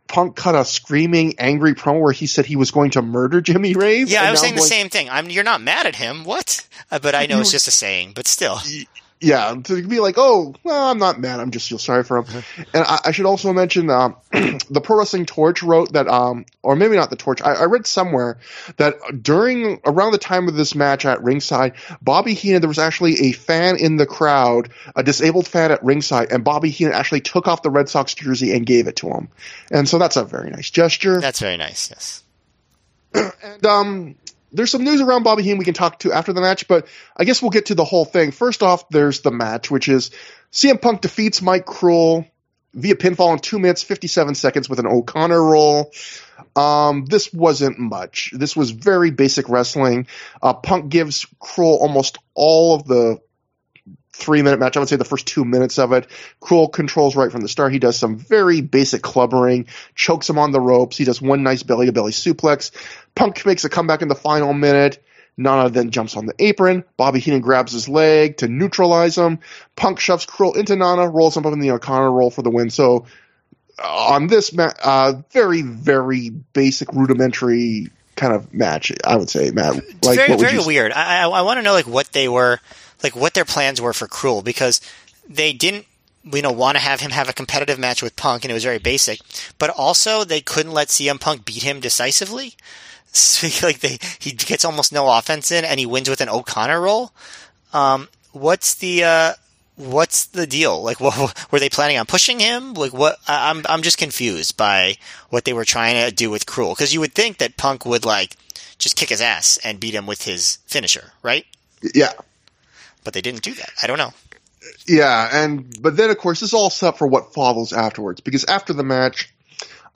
Punk cut a screaming, angry promo where he said he was going to murder Jimmy Rave. Yeah, I was saying the same thing. I'm, you're not mad at him. What? Uh, but I know it's just a saying, but still yeah, to be like, oh, well, I'm not mad. I'm just feel sorry for him. And I, I, should also mention um, the Pro Wrestling Torch wrote that, um, or maybe not the Torch. I, I, read somewhere that during around the time of this match at ringside, Bobby Heenan, there was actually a fan in the crowd, a disabled fan at ringside, and Bobby Heenan actually took off the Red Sox jersey and gave it to him. And so that's a very nice gesture. That's very nice. Yes. and um, there's some news around Bobby Heenan we can talk to after the match, but I guess we'll get to the whole thing. First off, there's the match, which is CM Punk defeats Mike Kruel via pinfall in two minutes, 57 seconds with an O'Connor roll. Um, this wasn't much. This was very basic wrestling. Uh, Punk gives Kruel almost all of the three minute match. I would say the first two minutes of it. Kruel controls right from the start. He does some very basic clubbering, chokes him on the ropes. He does one nice belly to belly suplex. Punk makes a comeback in the final minute. Nana then jumps on the apron. Bobby Heenan grabs his leg to neutralize him. Punk shoves Kruel into Nana, rolls him up in the O'Connor roll for the win. So uh, on this ma- uh, very, very basic rudimentary kind of match, I would say, Matt. Like, very, very weird. I, I, I want to know like what they were – like what their plans were for Kruel because they didn't you know want to have him have a competitive match with Punk and it was very basic, but also they couldn't let CM Punk beat him decisively. So, like they he gets almost no offense in and he wins with an O'Connor roll. Um, what's the uh, what's the deal? Like, what, were they planning on pushing him? Like, what? I, I'm I'm just confused by what they were trying to do with Kruel because you would think that Punk would like just kick his ass and beat him with his finisher, right? Yeah but they didn't do that. I don't know. Yeah, and but then of course this is all set for what follows afterwards because after the match,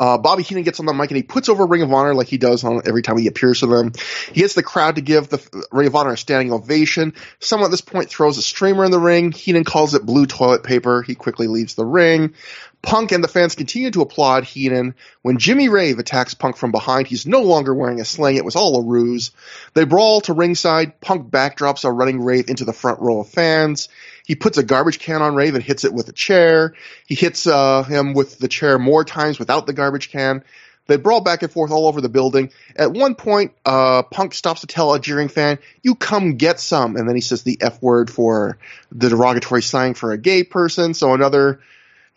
uh, Bobby Heenan gets on the mic and he puts over Ring of Honor like he does on every time he appears to them. He gets the crowd to give the Ring of Honor a standing ovation. Someone at this point throws a streamer in the ring. Heenan calls it blue toilet paper. He quickly leaves the ring. Punk and the fans continue to applaud Heenan. When Jimmy Rave attacks Punk from behind, he's no longer wearing a sling. It was all a ruse. They brawl to ringside. Punk backdrops a running Rave into the front row of fans. He puts a garbage can on Raven, hits it with a chair. He hits uh, him with the chair more times without the garbage can. They brawl back and forth all over the building. At one point, uh, Punk stops to tell a jeering fan, "You come get some," and then he says the F word for the derogatory slang for a gay person. So another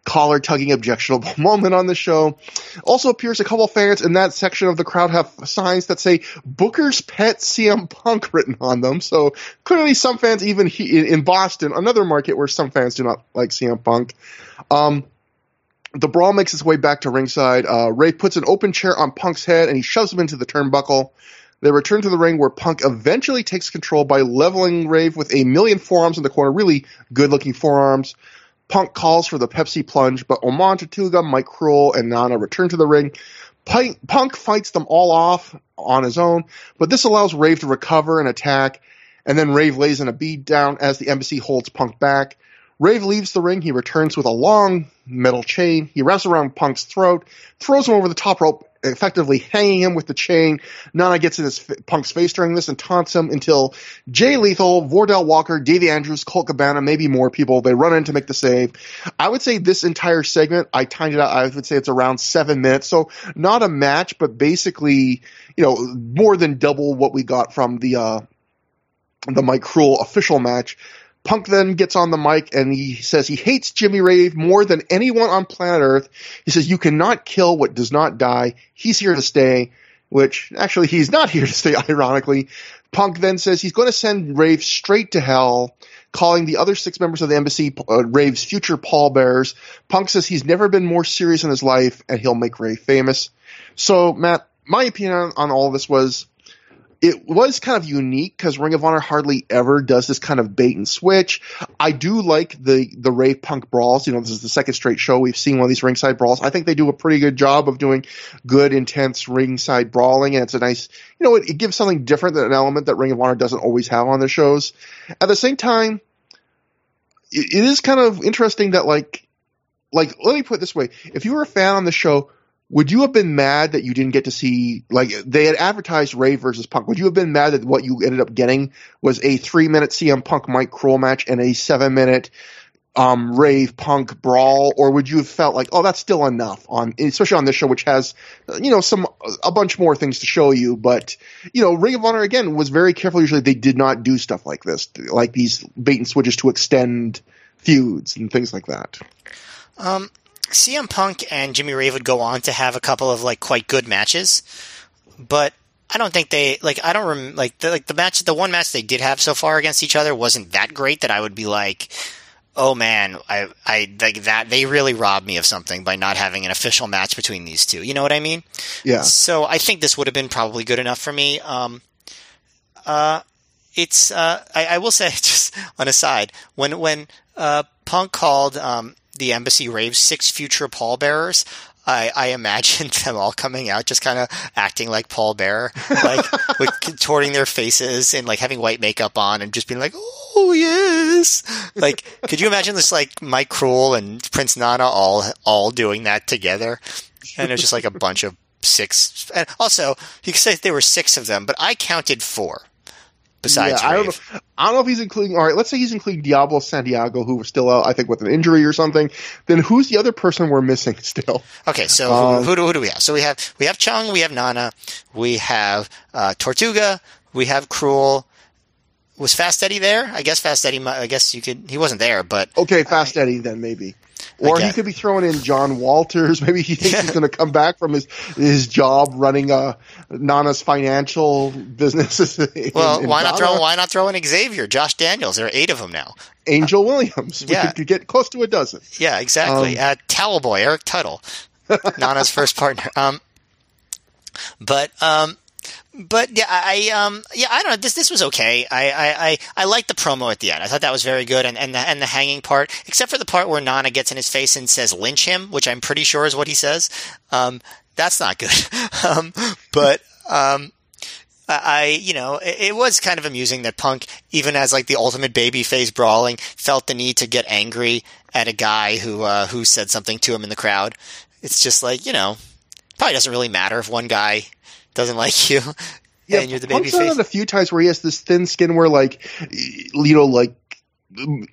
collar tugging objectionable moment on the show. Also appears a couple fans in that section of the crowd have signs that say Booker's Pet CM Punk written on them. So clearly some fans even he, in Boston, another market where some fans do not like CM Punk. Um, the brawl makes its way back to ringside. Uh, Ray puts an open chair on Punk's head and he shoves him into the turnbuckle. They return to the ring where Punk eventually takes control by leveling Rave with a million forearms in the corner, really good looking forearms. Punk calls for the Pepsi plunge, but Oman Tortuga, Mike Kruel, and Nana return to the ring. Punk fights them all off on his own, but this allows Rave to recover and attack, and then Rave lays in a beat down as the embassy holds Punk back. Rave leaves the ring. He returns with a long metal chain. He wraps around Punk's throat, throws him over the top rope, effectively hanging him with the chain. Nana gets in his Punk's face during this and taunts him until Jay Lethal, Vordell Walker, Davey Andrews, Colt Cabana, maybe more people, they run in to make the save. I would say this entire segment, I timed it out, I would say it's around seven minutes. So not a match, but basically, you know, more than double what we got from the, uh, the Mike Kruel official match. Punk then gets on the mic and he says he hates Jimmy Rave more than anyone on planet Earth. He says you cannot kill what does not die. He's here to stay, which actually he's not here to stay, ironically. Punk then says he's going to send Rave straight to hell, calling the other six members of the embassy uh, Rave's future pallbearers. Punk says he's never been more serious in his life and he'll make Rave famous. So, Matt, my opinion on, on all this was it was kind of unique because Ring of Honor hardly ever does this kind of bait and switch. I do like the the Rave Punk brawls. You know, this is the second straight show we've seen one of these ringside brawls. I think they do a pretty good job of doing good, intense ringside brawling, and it's a nice, you know, it, it gives something different than an element that Ring of Honor doesn't always have on their shows. At the same time, it, it is kind of interesting that like, like let me put it this way: if you were a fan on the show would you have been mad that you didn't get to see like they had advertised Ray versus Punk? Would you have been mad that what you ended up getting was a three minute CM Punk Mike Kruel match and a seven minute um, rave punk brawl, or would you have felt like, oh, that's still enough on, especially on this show, which has, you know, some a bunch more things to show you. But you know, Ring of Honor again was very careful. Usually, they did not do stuff like this, like these bait and switches to extend feuds and things like that. Um, CM Punk and Jimmy Rave would go on to have a couple of like quite good matches, but I don't think they like. I don't rem- like the like the match. The one match they did have so far against each other wasn't that great that I would be like, oh man, I I like that. They really robbed me of something by not having an official match between these two. You know what I mean? Yeah. So I think this would have been probably good enough for me. Um, uh, it's uh, I, I will say just on a side when when uh, Punk called um the embassy raves six future pallbearers. I, I imagined them all coming out just kind of acting like Paul Bearer, like with contorting their faces and like having white makeup on and just being like, "Oh yes!" Like, could you imagine this like Mike Kruel and Prince Nana all all doing that together? And it was just like a bunch of six. And also, you could say there were six of them, but I counted four besides yeah, I don't know. I don't know if he's including. All right, let's say he's including Diablo Santiago, who was still out, I think, with an injury or something. Then who's the other person we're missing still? Okay, so um, who, who, do, who, do, we have? So we have we have Chung, we have Nana, we have uh, Tortuga, we have Kruel. Was Fast Eddie there? I guess Fast Eddie. I guess you could. He wasn't there, but okay, Fast Eddie then maybe. Or he could be throwing in John Walters. Maybe he thinks he's going to come back from his his job running uh, Nana's financial businesses. well, in, in why Ghana. not throw why not throw in Xavier, Josh Daniels? There are eight of them now. Angel Williams. We yeah, could, could get close to a dozen. Yeah, exactly. Um, uh, Towel Boy, Eric Tuttle, Nana's first partner. Um, but um, but yeah, I um yeah I don't know this this was okay. I I I, I liked the promo at the end. I thought that was very good, and and the and the hanging part, except for the part where Nana gets in his face and says lynch him, which I'm pretty sure is what he says. Um, that's not good. um, but um. I, you know, it, was kind of amusing that Punk, even as like the ultimate babyface brawling, felt the need to get angry at a guy who uh, who said something to him in the crowd. It's just like you know, probably doesn't really matter if one guy doesn't like you Yeah, and you're the Punk's baby done face. it a few times where he has this thin skin where like, you know, like.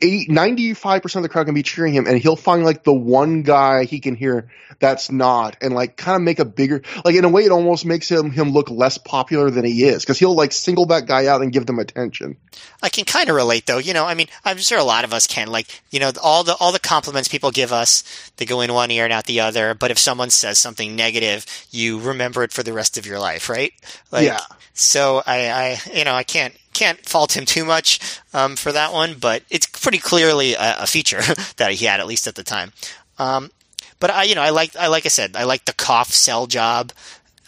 Eight, 95% of the crowd can be cheering him and he'll find like the one guy he can hear that's not and like kind of make a bigger like in a way it almost makes him him look less popular than he is because he'll like single that guy out and give them attention I can kind of relate though. You know, I mean, I'm sure a lot of us can. Like, you know, all the all the compliments people give us, they go in one ear and out the other. But if someone says something negative, you remember it for the rest of your life, right? Like, Yeah. So I, I, you know, I can't can't fault him too much um, for that one, but it's pretty clearly a, a feature that he had at least at the time. Um, but I, you know, I like I like I said, I like the cough cell job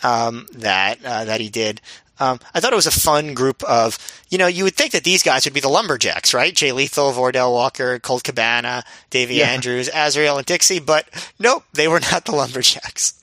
um, that uh, that he did. Um, I thought it was a fun group of, you know, you would think that these guys would be the lumberjacks, right? Jay Lethal, Vordell Walker, Colt Cabana, Davey Yeah. Andrews, Azrael, and Dixie, but nope, they were not the lumberjacks.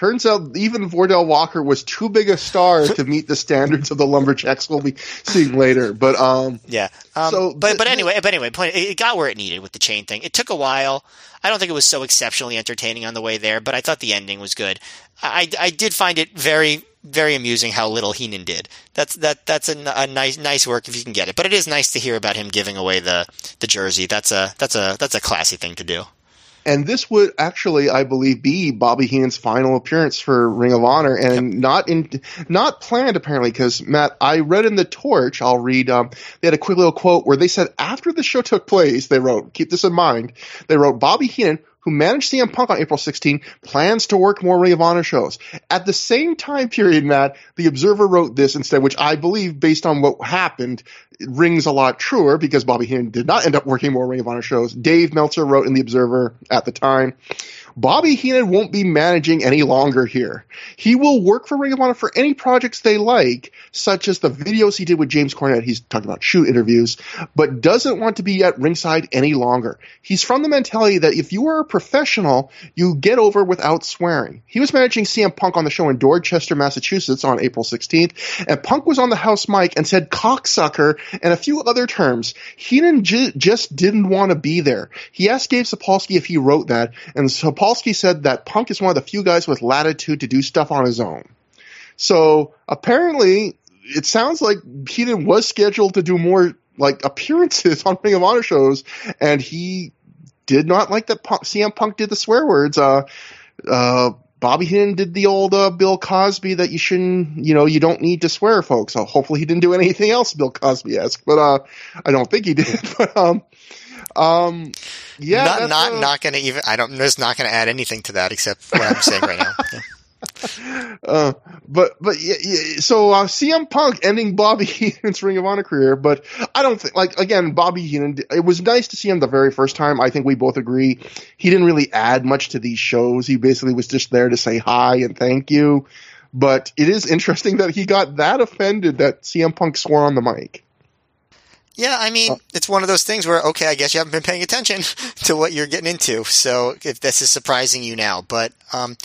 Turns out even Vordell Walker was too big a star to meet the standards of the lumberjacks we'll be seeing later but um Yeah. Um, So but but anyway, but anyway, point, it got where it needed with the chain thing. It took a while. I don't think it was so exceptionally entertaining on the way there, but I thought the ending was good. I, I did find it very very amusing how little Heenan did. That's that that's a, a nice nice work if you can get it. But it is nice to hear about him giving away the the jersey. That's a that's a that's a classy thing to do. And this would actually, I believe, be Bobby Heenan's final appearance for Ring of Honor, and not in not planned apparently. Because Matt, I read in the Torch, I'll read. Um, they had a quick little quote where they said after the show took place, they wrote, keep this in mind. They wrote Bobby Heenan. Who managed CM Punk on April 16 plans to work more Ring of Honor shows. At the same time period, Matt, the Observer wrote this instead, which I believe, based on what happened, rings a lot truer because Bobby Heenan did not end up working more Ring of Honor shows. Dave Meltzer wrote in the Observer at the time, Bobby Heenan won't be managing any longer here. He will work for Ring of Honor for any projects they like, such as the videos he did with James Cornette. He's talking about shoot interviews, but doesn't want to be at ringside any longer. He's from the mentality that if you are a professional, you get over without swearing. He was managing CM Punk on the show in Dorchester, Massachusetts on April 16th, and Punk was on the house mic and said cocksucker and a few other terms. Heenan j- just didn't want to be there. He asked Gabe Sapolsky if he wrote that, and Sapolsky said that Punk is one of the few guys with latitude to do stuff on his own. So apparently, it sounds like Heenan was scheduled to do more like appearances on Ring of Honor shows, and he did not like that Punk, CM Punk did the swear words. Uh, uh, Bobby Heenan did the old uh, Bill Cosby that you shouldn't, you know, you don't need to swear, folks. So hopefully he didn't do anything else Bill Cosby esque, but uh, I don't think he did. But um, um, yeah, not that's, not uh, not going to even. I don't. Just not going to add anything to that except what I'm saying right now. Yeah. Uh, but but yeah, yeah, so uh, CM Punk ending Bobby Heenan's Ring of Honor career, but I don't think like again Bobby Heenan. It was nice to see him the very first time. I think we both agree he didn't really add much to these shows. He basically was just there to say hi and thank you. But it is interesting that he got that offended that CM Punk swore on the mic. Yeah, I mean, it's one of those things where, okay, I guess you haven't been paying attention to what you're getting into. So if this is surprising you now, but, um,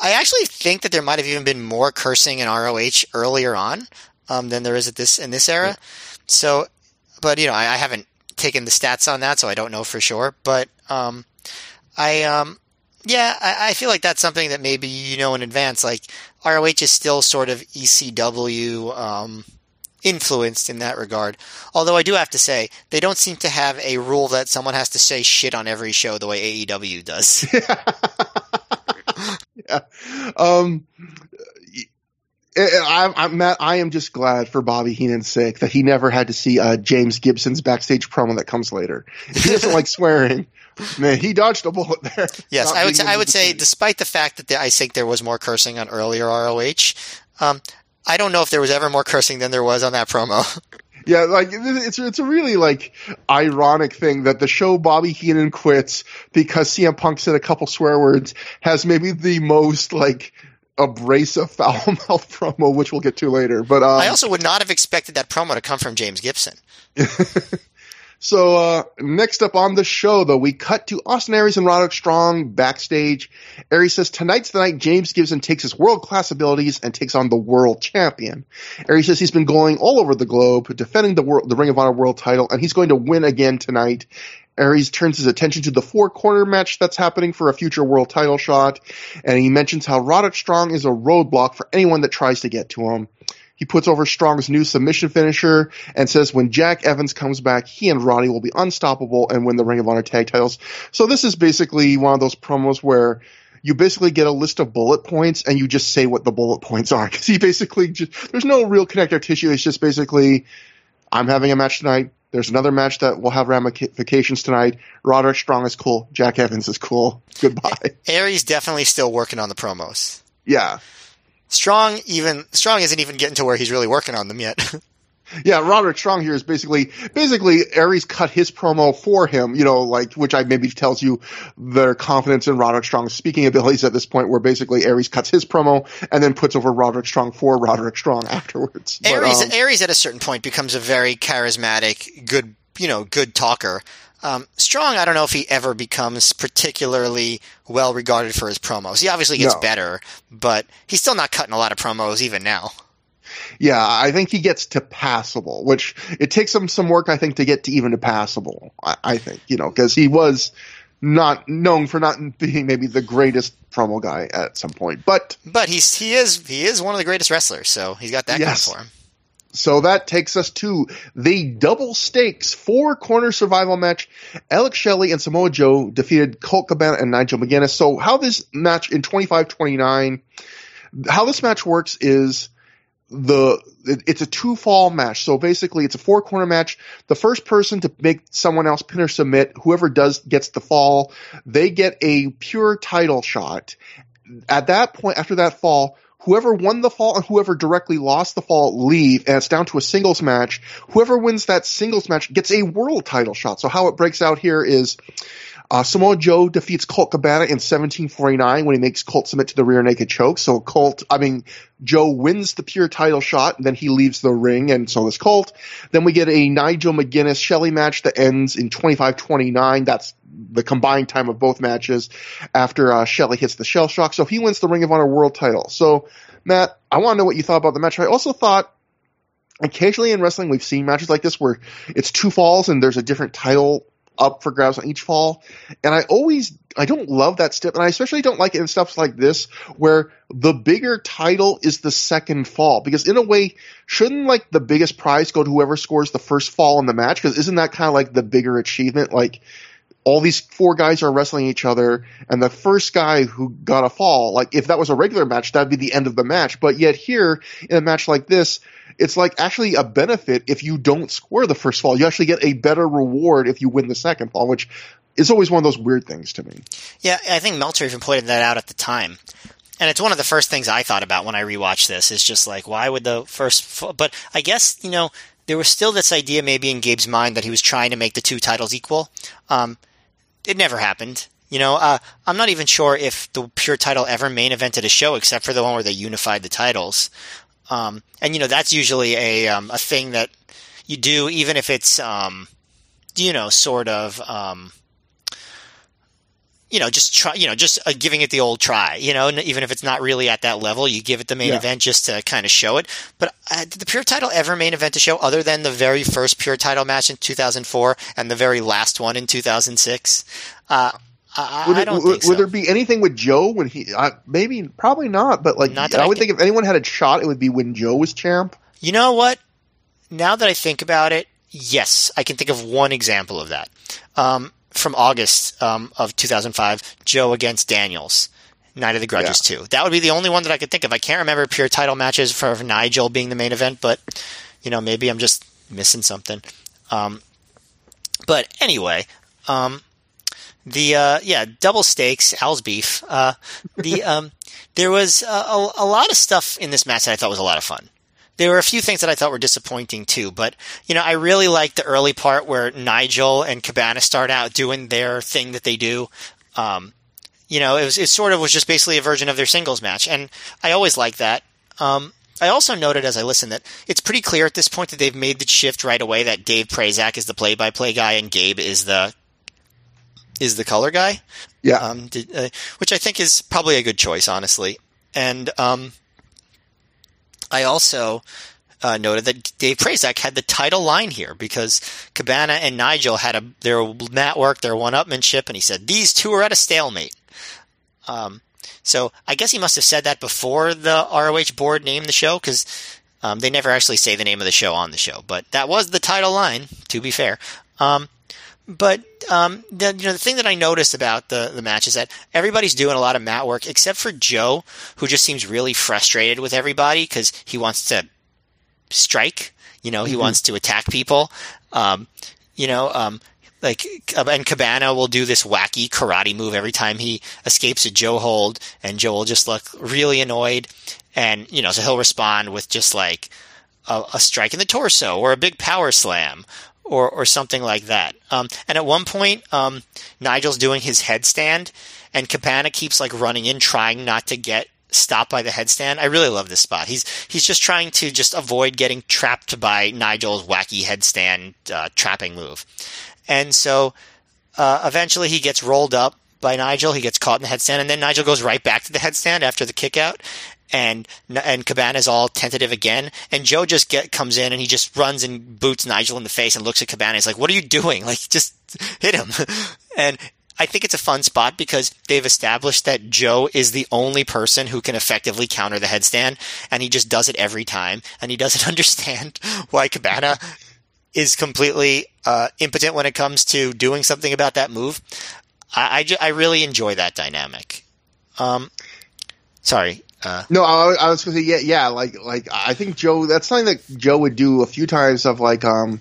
I actually think that there might have even been more cursing in ROH earlier on, um, than there is at this, in this era. So, but you know, I, I haven't taken the stats on that, so I don't know for sure, but, um, I, um, yeah, I, I feel like that's something that maybe you know in advance. Like ROH is still sort of ECW, um, influenced in that regard. Although I do have to say, they don't seem to have a rule that someone has to say shit on every show the way AEW does. yeah. Um, I, I'm Matt. I am just glad for Bobby Heenan's sake that he never had to see uh, James Gibson's backstage promo that comes later. If he doesn't like swearing, man, he dodged a bullet there. yes, I would say, I would say, despite the fact that there, I think there was more cursing on earlier ROH, um, I don't know if there was ever more cursing than there was on that promo. Yeah, like it's it's a really like ironic thing that the show Bobby Heenan quits because CM Punk said a couple swear words has maybe the most like abrasive foul mouth promo, which we'll get to later. But um, I also would not have expected that promo to come from James Gibson. So uh, next up on the show, though, we cut to Austin Aries and Roderick Strong backstage. Aries says tonight's the night James Gibson takes his world class abilities and takes on the world champion. Aries says he's been going all over the globe defending the world, the Ring of Honor world title, and he's going to win again tonight. Aries turns his attention to the four corner match that's happening for a future world title shot, and he mentions how Roderick Strong is a roadblock for anyone that tries to get to him. He puts over Strong's new submission finisher and says when Jack Evans comes back, he and Roddy will be unstoppable and win the Ring of Honor tag titles. So this is basically one of those promos where you basically get a list of bullet points and you just say what the bullet points are. Cause he basically just, there's no real connective tissue. It's just basically, I'm having a match tonight. There's another match that will have ramifications tonight. Roderick Strong is cool. Jack Evans is cool. Goodbye. Aries definitely still working on the promos. Yeah. Strong even Strong isn't even getting to where he's really working on them yet. yeah, Roderick Strong here is basically basically Aries cut his promo for him, you know, like which I maybe tells you their confidence in Roderick Strong's speaking abilities at this point, where basically Aries cuts his promo and then puts over Roderick Strong for Roderick Strong afterwards. Aries but, um, Aries at a certain point becomes a very charismatic, good you know, good talker. Um, Strong, I don't know if he ever becomes particularly well regarded for his promos. He obviously gets no. better, but he's still not cutting a lot of promos even now. Yeah, I think he gets to passable, which it takes him some work, I think, to get to even to passable. I, I think, you know, because he was not known for not being maybe the greatest promo guy at some point, but but he's he is he is one of the greatest wrestlers, so he's got that yes. going for him. So that takes us to the double stakes four corner survival match. Alex Shelley and Samoa Joe defeated Colt Cabana and Nigel McGuinness. So how this match in 25-29, how this match works is the it's a two fall match. So basically it's a four corner match. The first person to make someone else pin or submit, whoever does gets the fall, they get a pure title shot. At that point, after that fall, whoever won the fall and whoever directly lost the fall leave, and it's down to a singles match. Whoever wins that singles match gets a world title shot. So how it breaks out here is uh, Samoa Joe defeats Colt Cabana in 1749 when he makes Colt submit to the rear naked choke. So Colt, I mean, Joe wins the pure title shot, and then he leaves the ring, and so does Colt. Then we get a Nigel McGuinness Shelley match that ends in 25-29. That's the combined time of both matches after uh, hits the shell shock. So he wins the Ring of Honor World title. So Matt, I want to know what you thought about the match. I also thought occasionally in wrestling we've seen matches like this where it's two falls and there's a different title up for grabs on each fall. And I always, I don't love that step. And I especially don't like it in stuff like this where the bigger title is the second fall. Because in a way, shouldn't like the biggest prize go to whoever scores the first fall in the match? Because isn't that kind of like the bigger achievement? Like, all these four guys are wrestling each other, and the first guy who got a fall, like if that was a regular match, that'd be the end of the match. But yet here, in a match like this, it's like actually a benefit if you don't score the first fall. You actually get a better reward if you win the second fall, which is always one of those weird things to me. Yeah, I think Meltzer even pointed that out at the time. And it's one of the first things I thought about when I rewatched this is just like, why would the first, fall? but I guess, you know, there was still this idea maybe in Gabe's mind that he was trying to make the two titles equal. Um, it never happened. You know, uh, I'm not even sure if the pure title ever main evented a show except for the one where they unified the titles. Um, and you know, that's usually a um, a thing that you do, even if it's um, you know, sort of um, you know, just try, you know, just uh, giving it the old try, you know, even if it's not really at that level, you give it the main yeah. event just to kind of show it. But uh, did the Pure title ever main event a show other than the very first Pure title match in 2004 and the very last one in 2006? Uh, I, would, I don't would, so. would there be anything with Joe when he? Uh, maybe, probably not. But like, not I, I would think if anyone had a shot, it would be when Joe was champ. You know what? Now that I think about it, yes, I can think of one example of that. Um, from August um, of 2005, Joe against Daniels. Night of the Grudges yeah. 2. That would be the only one that I could think of. I can't remember pure title matches for Nigel being the main event, but you know maybe I'm just missing something. Um, but anyway, um, the uh, yeah double stakes Al's beef. Uh, the um, there was a, a, a, lot of stuff in this match that I thought was a lot of fun there were a few things that I thought were disappointing too, but you know, I really liked the early part where Nigel and Cabana start out doing their thing that they do. Um, you know, it was it sort of was just basically a version of their singles match, and I always like that. Um, I also noted as I listened that it's pretty clear at this point that they've made the shift right away that Dave Prazak is the play-by-play guy and Gabe is the is the color guy. Yeah. Um, did, uh, which I think is probably a good choice, honestly. And um, I also uh, noted that Dave Prazak had the title line here because Cabana and Nigel had a their mat work, their one-upmanship, and he said these two are at a stalemate. Um, so I guess he must have said that before the ROH board named the show because um, they never actually say the name of the show on the show, but that was the title line. To be fair, um, but um, the you know the thing that I noticed about the the match is that everybody's doing a lot of mat work except for Joe, who just seems really frustrated with everybody because he wants to strike. You know, he mm-hmm. wants to attack people. Um, you know, um, like and Cabana will do this wacky karate move every time he escapes a Joe hold, and Joe will just look really annoyed, and you know, so he'll respond with just like a, a strike in the torso or a big power slam or or something like that. Um, and at one point, um, Nigel's doing his headstand, and Cabana keeps like running in, trying not to get stopped by the headstand. I really love this spot. He's he's just trying to just avoid getting trapped by Nigel's wacky headstand uh, trapping move. And so uh, eventually he gets rolled up by Nigel. He gets caught in the headstand, and then Nigel goes right back to the headstand after the kick out. And and Cabana's all tentative again, and Joe just get comes in and he just runs and boots Nigel in the face and looks at Cabana. He's like, "What are you doing? Like, just hit him!" and I think it's a fun spot because they've established that Joe is the only person who can effectively counter the headstand, and he just does it every time, and he doesn't understand why Cabana is completely uh, impotent when it comes to doing something about that move. I, I, I really enjoy that dynamic. Um, sorry. Uh, no, I, I was going to say, yeah, yeah, like, like, I think Joe, that's something that Joe would do a few times of like, um,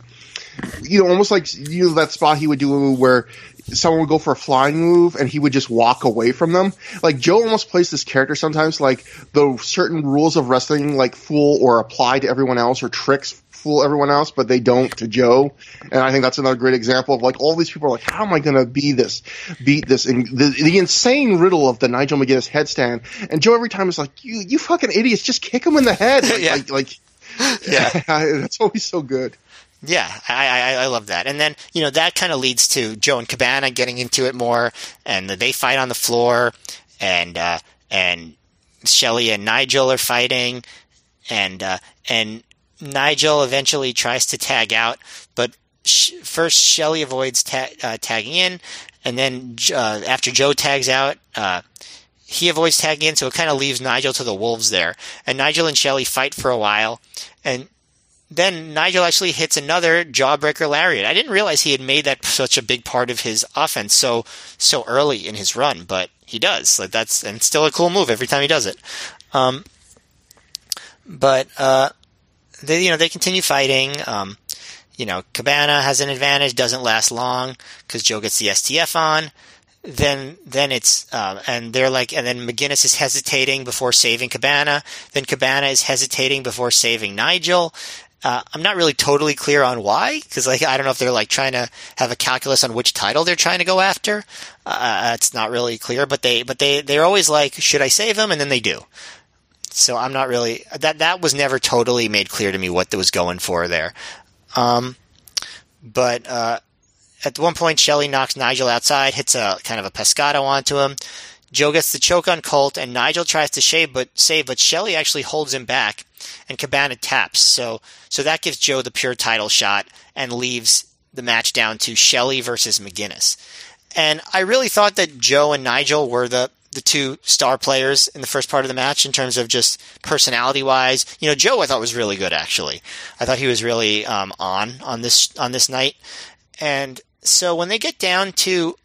you know, almost like, you know, that spot he would do where someone would go for a flying move and he would just walk away from them. Like Joe almost plays this character sometimes like the certain rules of wrestling like fool or apply to everyone else or tricks fool everyone else, but they don't to Joe. And I think that's another great example of like all these people are like, how am I going to be this, beat this, and the, the insane riddle of the Nigel McGuinness headstand. And Joe every time is like, you, you fucking idiots, just kick him in the head. Like, yeah. like, like yeah, that's always so good. Yeah, I, I, I love that. And then, you know, that kind of leads to Joe and Cabana getting into it more, and they fight on the floor, and, uh, and Shelley and Nigel are fighting, and, uh, and Nigel eventually tries to tag out, but sh- first Shelley avoids ta- uh, tagging in, and then uh, after Joe tags out, uh, he avoids tagging in, so it kind of leaves Nigel to the wolves there. And Nigel and Shelley fight for a while, and then Nigel actually hits another jawbreaker lariat. I didn't realize he had made that such a big part of his offense so so early in his run, but he does. Like that's and still a cool move every time he does it. Um, but uh, they you know they continue fighting. Um, you know, Cabana has an advantage, doesn't last long because Joe gets the STF on. Then, then it's, uh, and they're like, and then McGuinness is hesitating before saving Cabana. Then Cabana is hesitating before saving Nigel. Uh, I'm not really totally clear on why, because like I don't know if they're like trying to have a calculus on which title they're trying to go after. Uh, it's not really clear, but they but they they're always like, should I save him? And then they do. So I'm not really that that was never totally made clear to me what that was going for there. Um, but uh, at one point, Shelley knocks Nigel outside, hits a kind of a pescado onto him. Joe gets the choke on Colt, and Nigel tries to save, but save, but Shelley actually holds him back, and Cabana taps. So so that gives Joe the pure title shot and leaves the match down to Shelley versus McGuinness. And I really thought that Joe and Nigel were the the two star players in the first part of the match in terms of just personality wise. You know, Joe I thought was really good actually. I thought he was really um, on on this on this night. And so when they get down to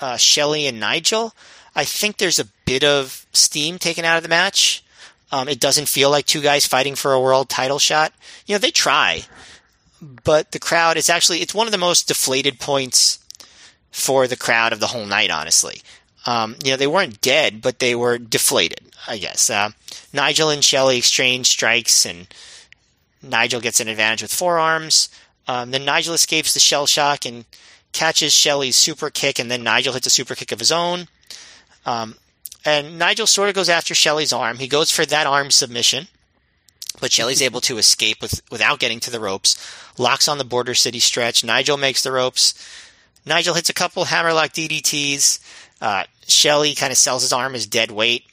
uh, Shelley and Nigel, I think there's a bit of steam taken out of the match. Um, it doesn't feel like two guys fighting for a world title shot. You know, they try, but the crowd is actually it's one of the most deflated points for the crowd of the whole night. Honestly, um, you know, they weren't dead, but they were deflated, I guess. Uh, Nigel and Shelley exchange strikes, and Nigel gets an advantage with forearms. Um, then Nigel escapes the shell shock and catches Shelley's super kick, and then Nigel hits a super kick of his own. Um, and Nigel sort of goes after Shelley's arm. He goes for that arm submission, but Shelley's able to escape with, without getting to the ropes. Locks on the Border City stretch. Nigel makes the ropes. Nigel hits a couple hammerlock DDTs. Uh, Shelley kind of sells his arm as dead weight,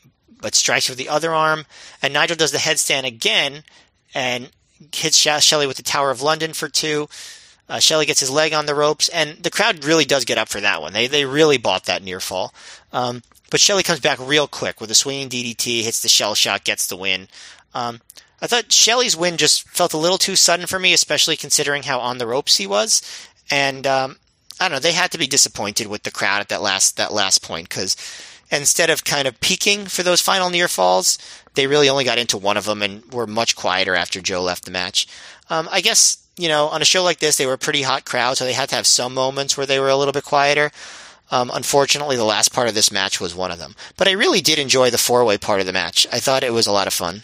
but strikes with the other arm. And Nigel does the headstand again and hits Shelley with the Tower of London for two. Uh, Shelley gets his leg on the ropes, and the crowd really does get up for that one. They they really bought that near fall. Um, but Shelley comes back real quick with a swinging DDT, hits the shell shock, gets the win. Um, I thought Shelley's win just felt a little too sudden for me, especially considering how on the ropes he was. And um, I don't know, they had to be disappointed with the crowd at that last that last point because instead of kind of peaking for those final near falls, they really only got into one of them and were much quieter after Joe left the match. Um, I guess you know, on a show like this, they were a pretty hot crowd, so they had to have some moments where they were a little bit quieter. Um, unfortunately, the last part of this match was one of them. But I really did enjoy the four way part of the match. I thought it was a lot of fun.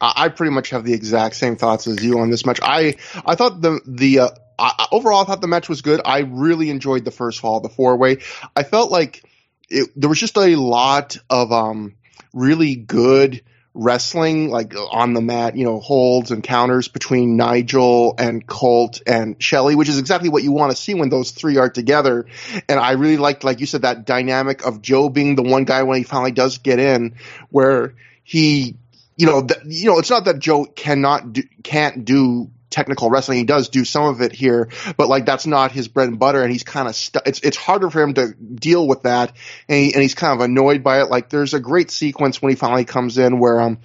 I pretty much have the exact same thoughts as you on this match. I I thought the the uh, I, overall I thought the match was good. I really enjoyed the first fall, the four way. I felt like it, there was just a lot of um really good wrestling, like on the mat, you know, holds and counters between Nigel and Colt and Shelley, which is exactly what you want to see when those three are together. And I really liked, like you said, that dynamic of Joe being the one guy when he finally does get in, where he, you know, th- you know, it's not that Joe cannot do, can't do technical wrestling. He does do some of it here, but like that's not his bread and butter, and he's kind of stu- it's it's harder for him to deal with that, and, he, and he's kind of annoyed by it. Like there's a great sequence when he finally comes in where um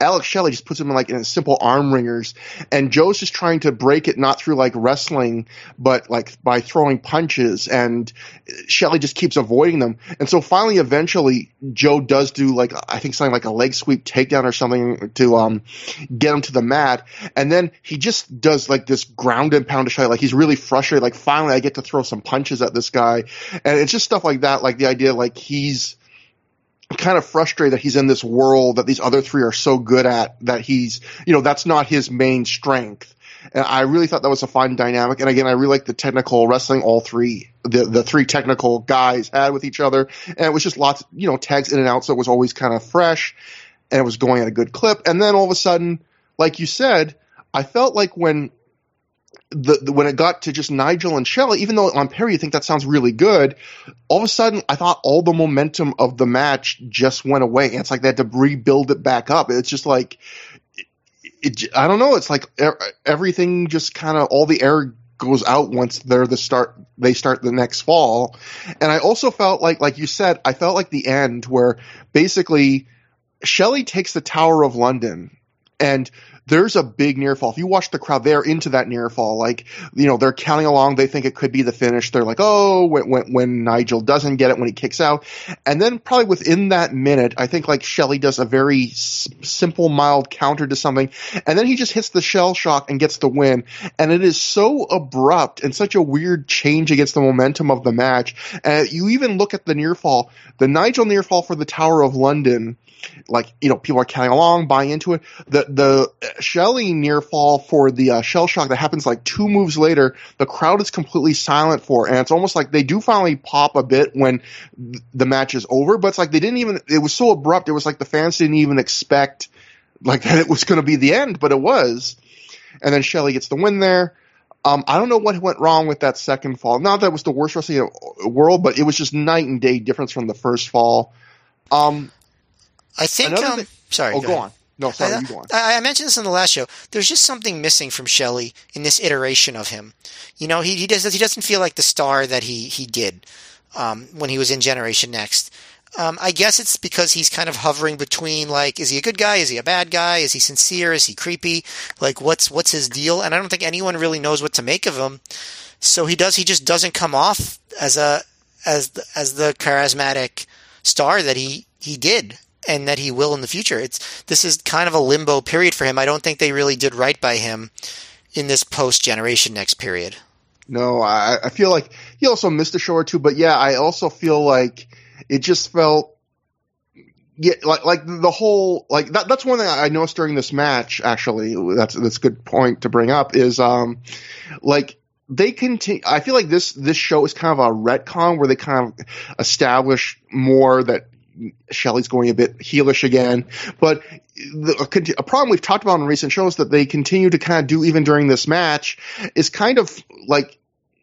Alex Shelley just puts him in like in simple arm wringers, and Joe's just trying to break it not through like wrestling, but like by throwing punches, and Shelley just keeps avoiding them, and so finally, eventually, Joe does do like I think something like a leg sweep takedown or something to um get him to the mat, and then he just does like this ground and pound shot. Like he's really frustrated. Like finally I get to throw some punches at this guy. And it's just stuff like that. Like the idea like he's kind of frustrated that he's in this world that these other three are so good at that he's, you know, that's not his main strength. And I really thought that was a fun dynamic. And again, I really like the technical wrestling all three, the, the three technical guys had with each other. And it was just lots, you know, tags in and out. So it was always kind of fresh and it was going at a good clip. And then all of a sudden, like you said, I felt like when the, the, when it got to just Nigel and Shelley, even though on Perry you think that sounds really good, all of a sudden I thought all the momentum of the match just went away. And it's like they had to rebuild it back up. It's just like it, it, I don't know. It's like everything just kind of all the air goes out once they're the start. They start the next fall, and I also felt like, like you said, I felt like the end where basically Shelley takes the Tower of London and there's a big near fall. If you watch the crowd, they're into that near fall. Like, you know, they're counting along. They think it could be the finish. They're like, oh, when, when, when Nigel doesn't get it, when he kicks out. And then probably within that minute, I think like Shelley does a very s- simple, mild counter to something. And then he just hits the shell shock and gets the win. And it is so abrupt and such a weird change against the momentum of the match. And you even look at the near fall, the Nigel near fall for the Tower of London like you know people are counting along, buying into it. The the Shelley near fall for the uh, shell shock that happens like two moves later, the crowd is completely silent for, and it's almost like they do finally pop a bit when the match is over, but it's like they didn't even. It was so abrupt. It was like the fans didn't even expect like that it was going to be the end, but it was. And then Shelley gets the win there. Um, I don't know what went wrong with that second fall. Not that it was the worst wrestling in the world, but it was just night and day difference from the first fall. Um, I think. Um, thing, sorry. Oh, go, go on. No, sorry, I, you go on. I, I, mentioned this in the last show. There's just something missing from Shelley in this iteration of him. You know, he, he does he doesn't feel like the star that he he did um, when he was in Generation Next. Um, I guess it's because he's kind of hovering between like, is he a good guy? Is he a bad guy? Is he sincere? Is he creepy? Like, what's what's his deal? And I don't think anyone really knows what to make of him. So he does. He just doesn't come off as a as the, as the charismatic star that he he did and that he will in the future. It's this is kind of a limbo period for him. I don't think they really did right by him in this post generation next period. No, I, I feel like he also missed a show or two, but yeah, I also feel like it just felt yeah, like like the whole like that. That's one thing I noticed during this match. Actually, that's that's a good point to bring up. Is um, like they continue. I feel like this this show is kind of a retcon where they kind of establish more that Shelley's going a bit heelish again. But the, a problem we've talked about in recent shows that they continue to kind of do even during this match is kind of like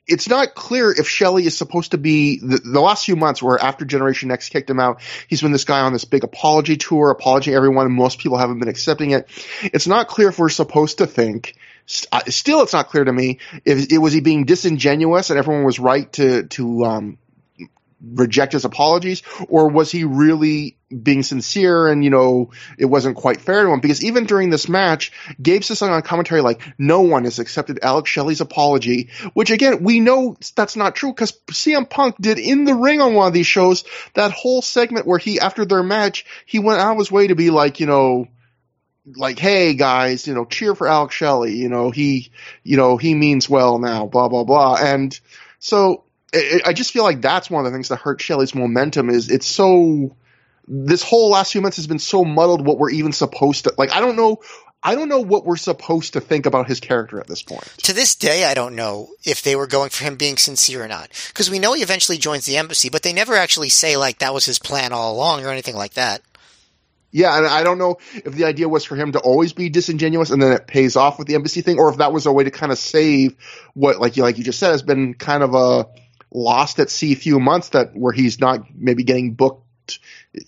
it's not clear if Shelley is supposed to be the, the, last few months where after Generation Next kicked him out, he's been this guy on this big apology tour, apology everyone, and most people haven't been accepting it. It's not clear if we're supposed to think still it's not clear to me if it was he being disingenuous and everyone was right to to um, reject his apologies, or was he really being sincere and, you know, it wasn't quite fair to him? Because even during this match, Gabe says something on commentary like, no one has accepted Alex Shelley's apology, which again, we know that's not true because CM Punk did in the ring on one of these shows that whole segment where he, after their match, he went out of his way to be like, you know, like, hey guys, you know, cheer for Alex Shelley, you know, he, you know, he means well now, blah, blah, blah. And so it, I just feel like that's one of the things that hurt Shelley's momentum is it's so this whole last few months has been so muddled what we're even supposed to like I don't know I don't know what we're supposed to think about his character at this point. To this day, I don't know if they were going for him being sincere or not. Because we know he eventually joins the embassy, but they never actually say, like, that was his plan all along or anything like that. Yeah, and I don't know if the idea was for him to always be disingenuous and then it pays off with the embassy thing, or if that was a way to kind of save what, like you like you just said, has been kind of a lost at sea few months that where he's not maybe getting booked,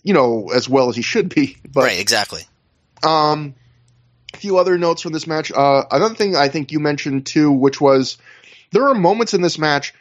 you know, as well as he should be. But, right, exactly. Um, a few other notes from this match. Uh, another thing I think you mentioned too, which was there are moments in this match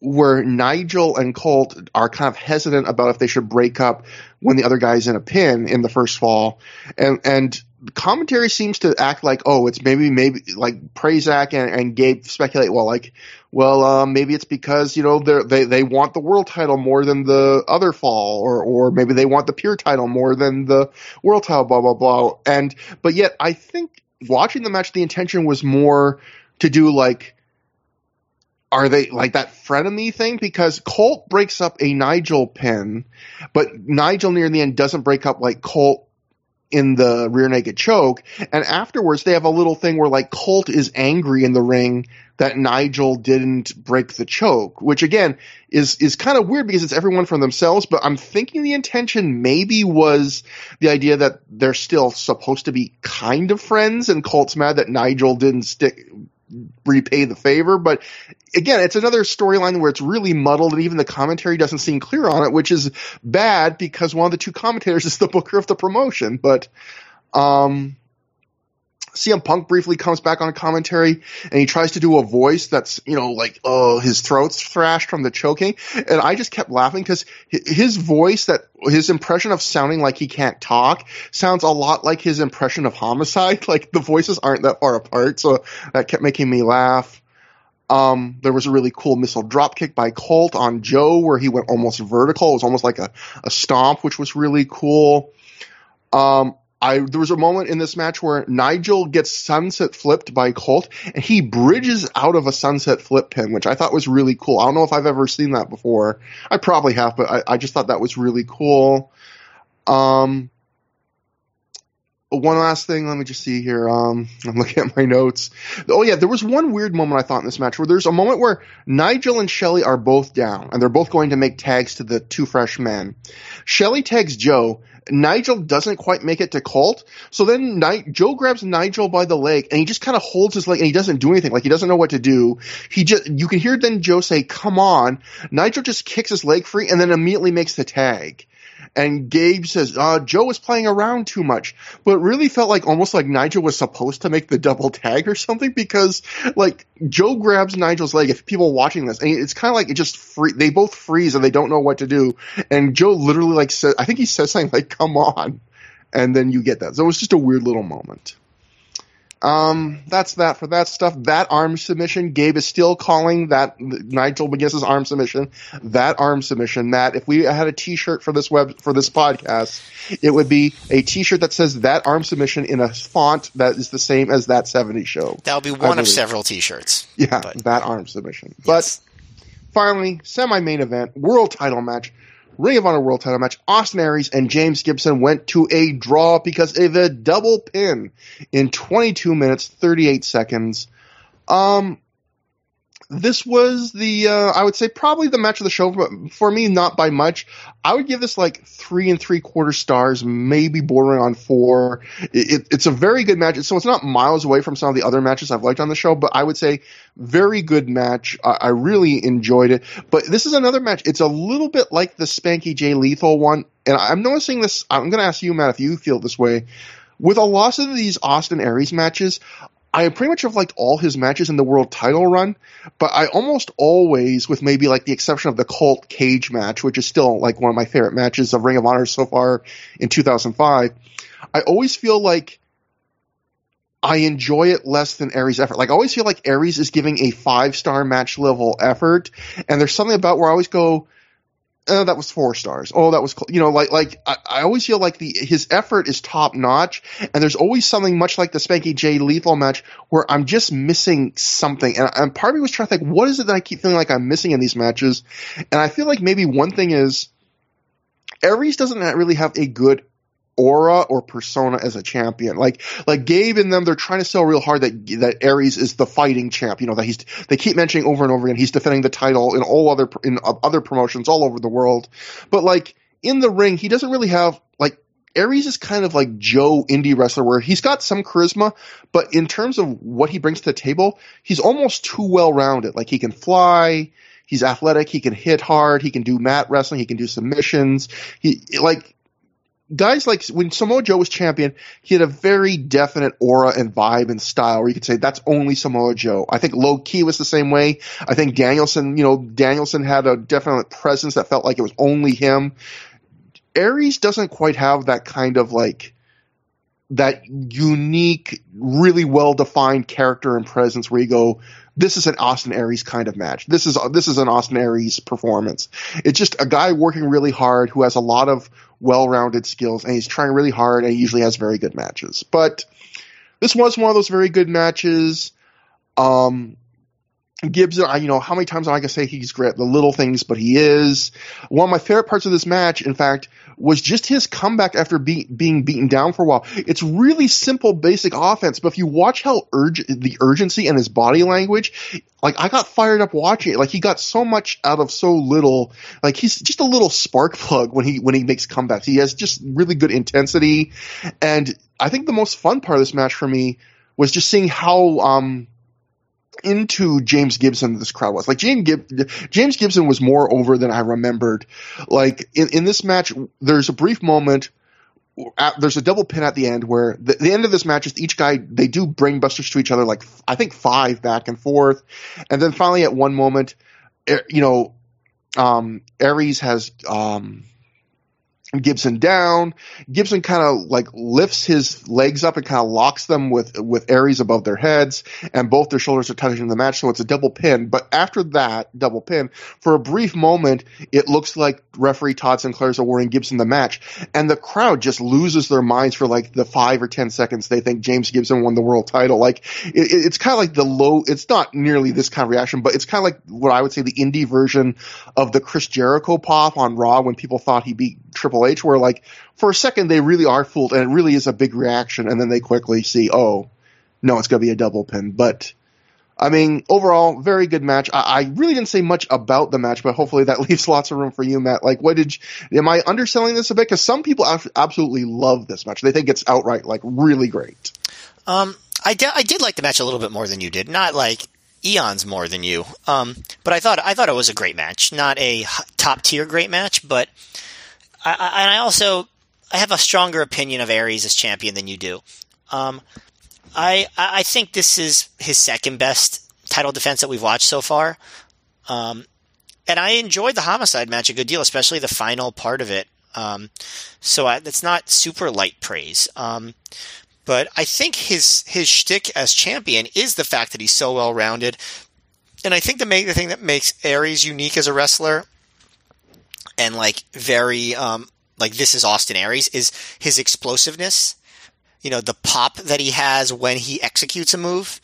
where Nigel and Colt are kind of hesitant about if they should break up when the other guy's in a pin in the first fall, and and commentary seems to act like oh it's maybe maybe like Prazak and, and Gabe speculate well like well uh, maybe it's because you know they they want the world title more than the other fall or or maybe they want the pure title more than the world title blah blah blah and but yet I think watching the match the intention was more to do like are they like that frenemy thing? Because Colt breaks up a Nigel pin, but Nigel near the end doesn't break up like Colt in the rear naked choke. And afterwards, they have a little thing where like Colt is angry in the ring that Nigel didn't break the choke, which again is is kind of weird because it's everyone for themselves. But I'm thinking the intention maybe was the idea that they're still supposed to be kind of friends, and Colt's mad that Nigel didn't stick repay the favor. But again, it's another storyline where it's really muddled and even the commentary doesn't seem clear on it, which is bad because one of the two commentators is the booker of the promotion. But, um, CM Punk briefly comes back on commentary and he tries to do a voice that's, you know, like, oh, his throat's thrashed from the choking. And I just kept laughing because his voice that, his impression of sounding like he can't talk sounds a lot like his impression of homicide. Like the voices aren't that far apart. So that kept making me laugh. Um, there was a really cool missile dropkick by Colt on Joe where he went almost vertical. It was almost like a, a stomp, which was really cool. Um, I there was a moment in this match where Nigel gets sunset flipped by Colt and he bridges out of a sunset flip pin, which I thought was really cool. I don't know if I've ever seen that before. I probably have, but I, I just thought that was really cool. Um, one last thing, let me just see here. Um, I'm looking at my notes. Oh yeah, there was one weird moment I thought in this match where there's a moment where Nigel and Shelley are both down and they're both going to make tags to the two fresh men. Shelley tags Joe. Nigel doesn't quite make it to Colt. So then Ni- Joe grabs Nigel by the leg and he just kind of holds his leg and he doesn't do anything. Like he doesn't know what to do. He just, you can hear then Joe say, come on. Nigel just kicks his leg free and then immediately makes the tag. And Gabe says, uh, Joe was playing around too much, but it really felt like almost like Nigel was supposed to make the double tag or something because like Joe grabs Nigel's leg. If people watching this, and it's kind of like it just free, they both freeze and they don't know what to do. And Joe literally like says, I think he says something like, come on. And then you get that. So it was just a weird little moment. Um, that's that for that stuff. That arm submission, Gabe is still calling that Nigel McGuinness's arm submission. That arm submission, Matt. If we had a T-shirt for this web for this podcast, it would be a T-shirt that says that arm submission in a font that is the same as that '70s show. That'll be one of several T-shirts. Yeah, but. that arm submission. Yes. But finally, semi-main event, world title match. Ring of Honor World Title match, Austin Aries and James Gibson went to a draw because of a double pin in 22 minutes 38 seconds. Um, this was the uh, I would say probably the match of the show, but for me, not by much. I would give this like three and three quarter stars, maybe bordering on four. It, it's a very good match, so it's not miles away from some of the other matches I've liked on the show, but I would say very good match. I, I really enjoyed it. But this is another match. It's a little bit like the Spanky Jay Lethal one, and I'm noticing this. I'm going to ask you, Matt, if you feel this way. With a loss of these Austin Aries matches, I pretty much have liked all his matches in the world title run, but I almost always, with maybe like the exception of the Colt Cage match, which is still like one of my favorite matches of Ring of Honor so far in 2005, I always feel like I enjoy it less than Aries' effort. Like I always feel like Aries is giving a five star match level effort, and there's something about where I always go, oh, that was four stars. Oh, that was, cl-. you know, like, like, I, I, always feel like the, his effort is top notch. And there's always something much like the Spanky Jay Lethal match where I'm just missing something. And, and part of me was trying to think, what is it that I keep feeling like I'm missing in these matches? And I feel like maybe one thing is, Aries doesn't really have a good aura or persona as a champion. Like like Gabe and them, they're trying to sell real hard that that Aries is the fighting champ. You know that he's they keep mentioning over and over again he's defending the title in all other in uh, other promotions all over the world. But like in the ring, he doesn't really have like Aries is kind of like Joe indie wrestler where he's got some charisma, but in terms of what he brings to the table, he's almost too well rounded. Like he can fly, he's athletic, he can hit hard, he can do mat wrestling, he can do submissions. He like guys like when Samoa Joe was champion, he had a very definite aura and vibe and style where you could say that's only Samoa Joe. I think Low Ki was the same way. I think Danielson, you know, Danielson had a definite presence that felt like it was only him. Aries doesn't quite have that kind of like that unique, really well defined character and presence where you go, this is an Austin Aries kind of match. This is this is an Austin Aries performance. It's just a guy working really hard who has a lot of well-rounded skills, and he's trying really hard, and he usually has very good matches. But this was one of those very good matches. Um, Gibson, I, you know, how many times am I gonna say he's great? The little things, but he is. One of my favorite parts of this match, in fact, was just his comeback after be, being beaten down for a while. It's really simple, basic offense, but if you watch how urg- the urgency and his body language, like I got fired up watching it. Like he got so much out of so little. Like he's just a little spark plug when he when he makes comebacks. He has just really good intensity, and I think the most fun part of this match for me was just seeing how um into James Gibson this crowd was. Like James, Gib- James Gibson was more over than I remembered. Like in, in this match, there's a brief moment. At, there's a double pin at the end where the, the, end of this match is each guy they do brainbusters to each other like I think five back and forth, and then finally at one moment, eh, you know, um, Aries has um, Gibson down. Gibson kind of like lifts his legs up and kind of locks them with with Aries above their heads, and both their shoulders are touching the match, so it's a double pin. But after that double pin, for a brief moment, it looks like referee Todd Sinclair is awarding Gibson the match, and the crowd just loses their minds for like the five or ten seconds they think James Gibson won the world title. Like it, it's kind of like the low. It's not nearly this kind of reaction, but it's kind of like what I would say the indie version of the Chris Jericho pop on Raw when people thought he beat Triple H, where like for a second they really are fooled and it really is a big reaction, and then they quickly see, oh, no, it's going to be a double pin. But I mean, overall, very good match. I, I, really didn't say much about the match, but hopefully that leaves lots of room for you, Matt. Like, what did you, am I underselling this a bit? Because some people absolutely love this match. They think it's outright like really great. Um, I, de- I did like the match a little bit more than you did. Not like eons more than you. Um, but I thought I thought it was a great match. Not a top tier great match, but I, I, and I also I have a stronger opinion of Aries as champion than you do. Um, I I think this is his second best title defense that we've watched so far. Um, and I enjoyed the homicide match a good deal, especially the final part of it. Um, so it's not super light praise. Um, but I think his his shtick as champion is the fact that he's so well rounded, and I think the main the thing that makes Aries unique as a wrestler and like very um, like this is Austin Aries is his explosiveness. You know the pop that he has when he executes a move.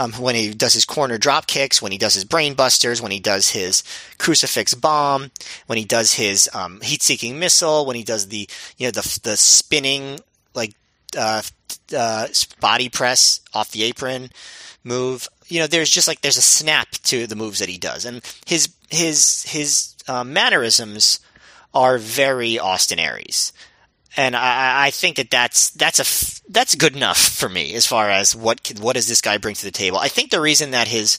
Um, when he does his corner drop kicks, when he does his brain busters, when he does his crucifix bomb, when he does his um, heat seeking missile, when he does the you know the the spinning like uh, uh, body press off the apron move. You know, there's just like there's a snap to the moves that he does, and his his his uh, mannerisms are very Austin Aries, and I, I think that that's that's a that's good enough for me as far as what what does this guy bring to the table. I think the reason that his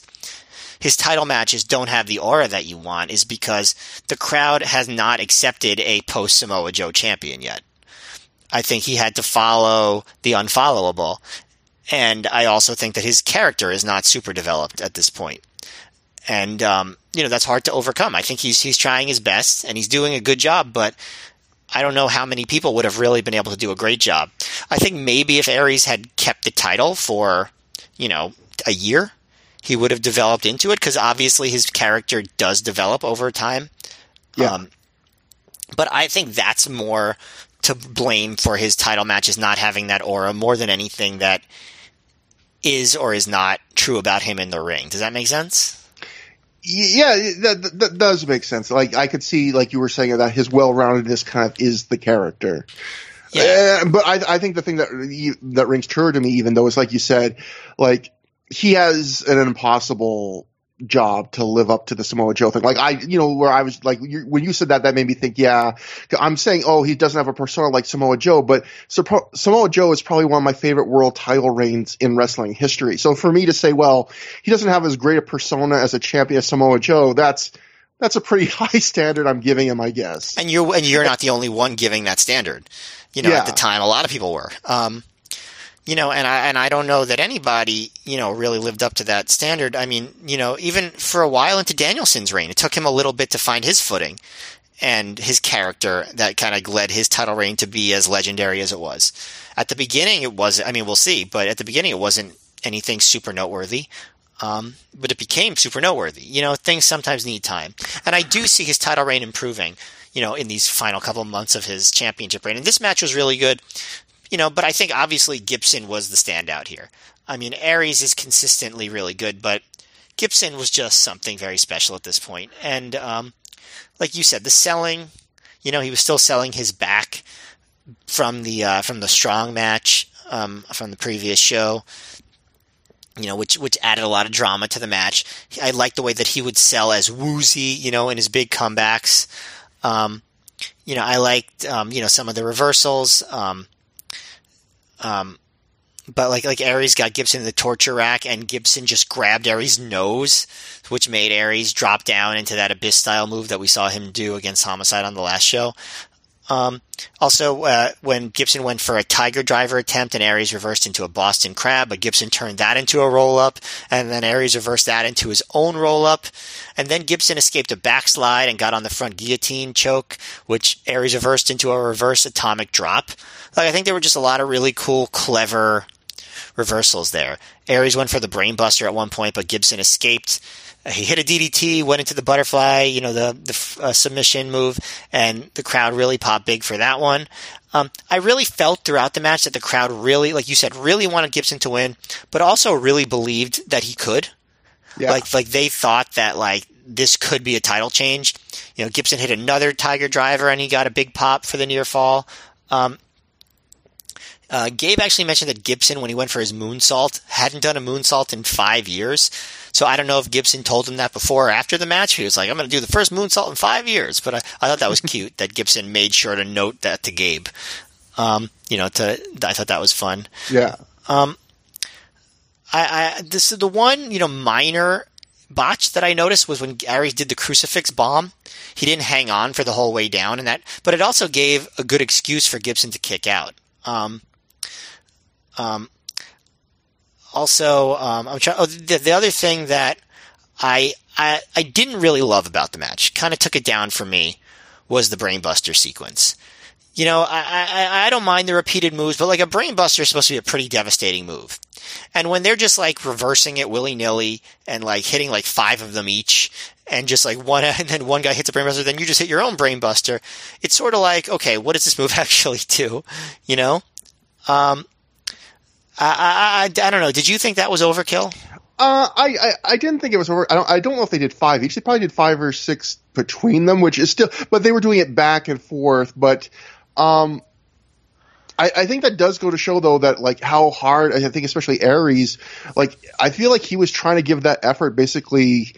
his title matches don't have the aura that you want is because the crowd has not accepted a post Samoa Joe champion yet. I think he had to follow the unfollowable. And I also think that his character is not super developed at this point. And, um, you know, that's hard to overcome. I think he's, he's trying his best and he's doing a good job, but I don't know how many people would have really been able to do a great job. I think maybe if Aries had kept the title for, you know, a year, he would have developed into it because obviously his character does develop over time. Yeah. Um, but I think that's more to blame for his title matches not having that aura more than anything that is or is not true about him in the ring. Does that make sense? Yeah, that, that does make sense. Like I could see, like you were saying, that his well-roundedness kind of is the character. Yeah. Uh, but I, I think the thing that that rings true to me, even though it's like you said, like he has an impossible job to live up to the Samoa Joe thing. Like I, you know, where I was like, you, when you said that, that made me think, yeah, I'm saying, oh, he doesn't have a persona like Samoa Joe, but Samoa Joe is probably one of my favorite world title reigns in wrestling history. So for me to say, well, he doesn't have as great a persona as a champion as Samoa Joe, that's, that's a pretty high standard I'm giving him, I guess. And you're, and you're not the only one giving that standard. You know, Yeah. at the time, a lot of people were. Um, you know, and I and I don't know that anybody, you know, really lived up to that standard. I mean, you know, even for a while into Danielson's reign, it took him a little bit to find his footing and his character that kind of led his title reign to be as legendary as it was. At the beginning, it was. I mean, we'll see, but at the beginning, it wasn't anything super noteworthy. Um, but it became super noteworthy. You know, things sometimes need time, and I do see his title reign improving. You know, in these final couple months of his championship reign, and this match was really good you know, but I think obviously Gibson was the standout here. I mean, Aries is consistently really good, but Gibson was just something very special at this point. And um, like you said, the selling, you know, he was still selling his back from the uh, from the strong match um, from the previous show. You know, which which added a lot of drama to the match. I liked the way that he would sell as woozy, you know, in his big comebacks. Um, you know, I liked um, you know some of the reversals. Um, but like like Aries got Gibson in the torture rack, and Gibson just grabbed Aries' nose, which made Aries drop down into that abyss style move that we saw him do against Homicide on the last show. Um, also, uh, when Gibson went for a Tiger Driver attempt and Aries reversed into a Boston Crab, but Gibson turned that into a roll up, and then Aries reversed that into his own roll up, and then Gibson escaped a backslide and got on the front guillotine choke, which Aries reversed into a reverse atomic drop. Like I think there were just a lot of really cool, clever reversals there. Aries went for the brainbuster at one point, but Gibson escaped. He hit a DDT, went into the butterfly, you know, the the uh, submission move, and the crowd really popped big for that one. Um, I really felt throughout the match that the crowd really, like you said, really wanted Gibson to win, but also really believed that he could. Yeah. Like, like they thought that like this could be a title change. You know, Gibson hit another Tiger Driver and he got a big pop for the near fall. Um, uh, Gabe actually mentioned that Gibson, when he went for his moonsault, hadn't done a moonsault in five years. So I don't know if Gibson told him that before or after the match. He was like, I'm going to do the first moonsault in five years. But I, I thought that was cute that Gibson made sure to note that to Gabe. Um, you know, to, I thought that was fun. yeah. Um, I, I, this is the one, you know, minor botch that I noticed was when Aries did the crucifix bomb. He didn't hang on for the whole way down and that, but it also gave a good excuse for Gibson to kick out. Um, um, also, um, I'm trying. Oh, the, the other thing that I, I I didn't really love about the match, kind of took it down for me, was the brainbuster sequence. You know, I, I I don't mind the repeated moves, but like a brainbuster is supposed to be a pretty devastating move. And when they're just like reversing it willy nilly and like hitting like five of them each, and just like one, and then one guy hits a brainbuster, then you just hit your own brainbuster. It's sort of like, okay, what does this move actually do? You know, um, I, I, I, don't know. Did you think that was overkill? Uh, I, I, I didn't think it was over. I don't, I don't know if they did five each. They probably did five or six between them, which is still, but they were doing it back and forth. But, um, I, I think that does go to show though that like how hard I think especially Aries, like I feel like he was trying to give that effort basically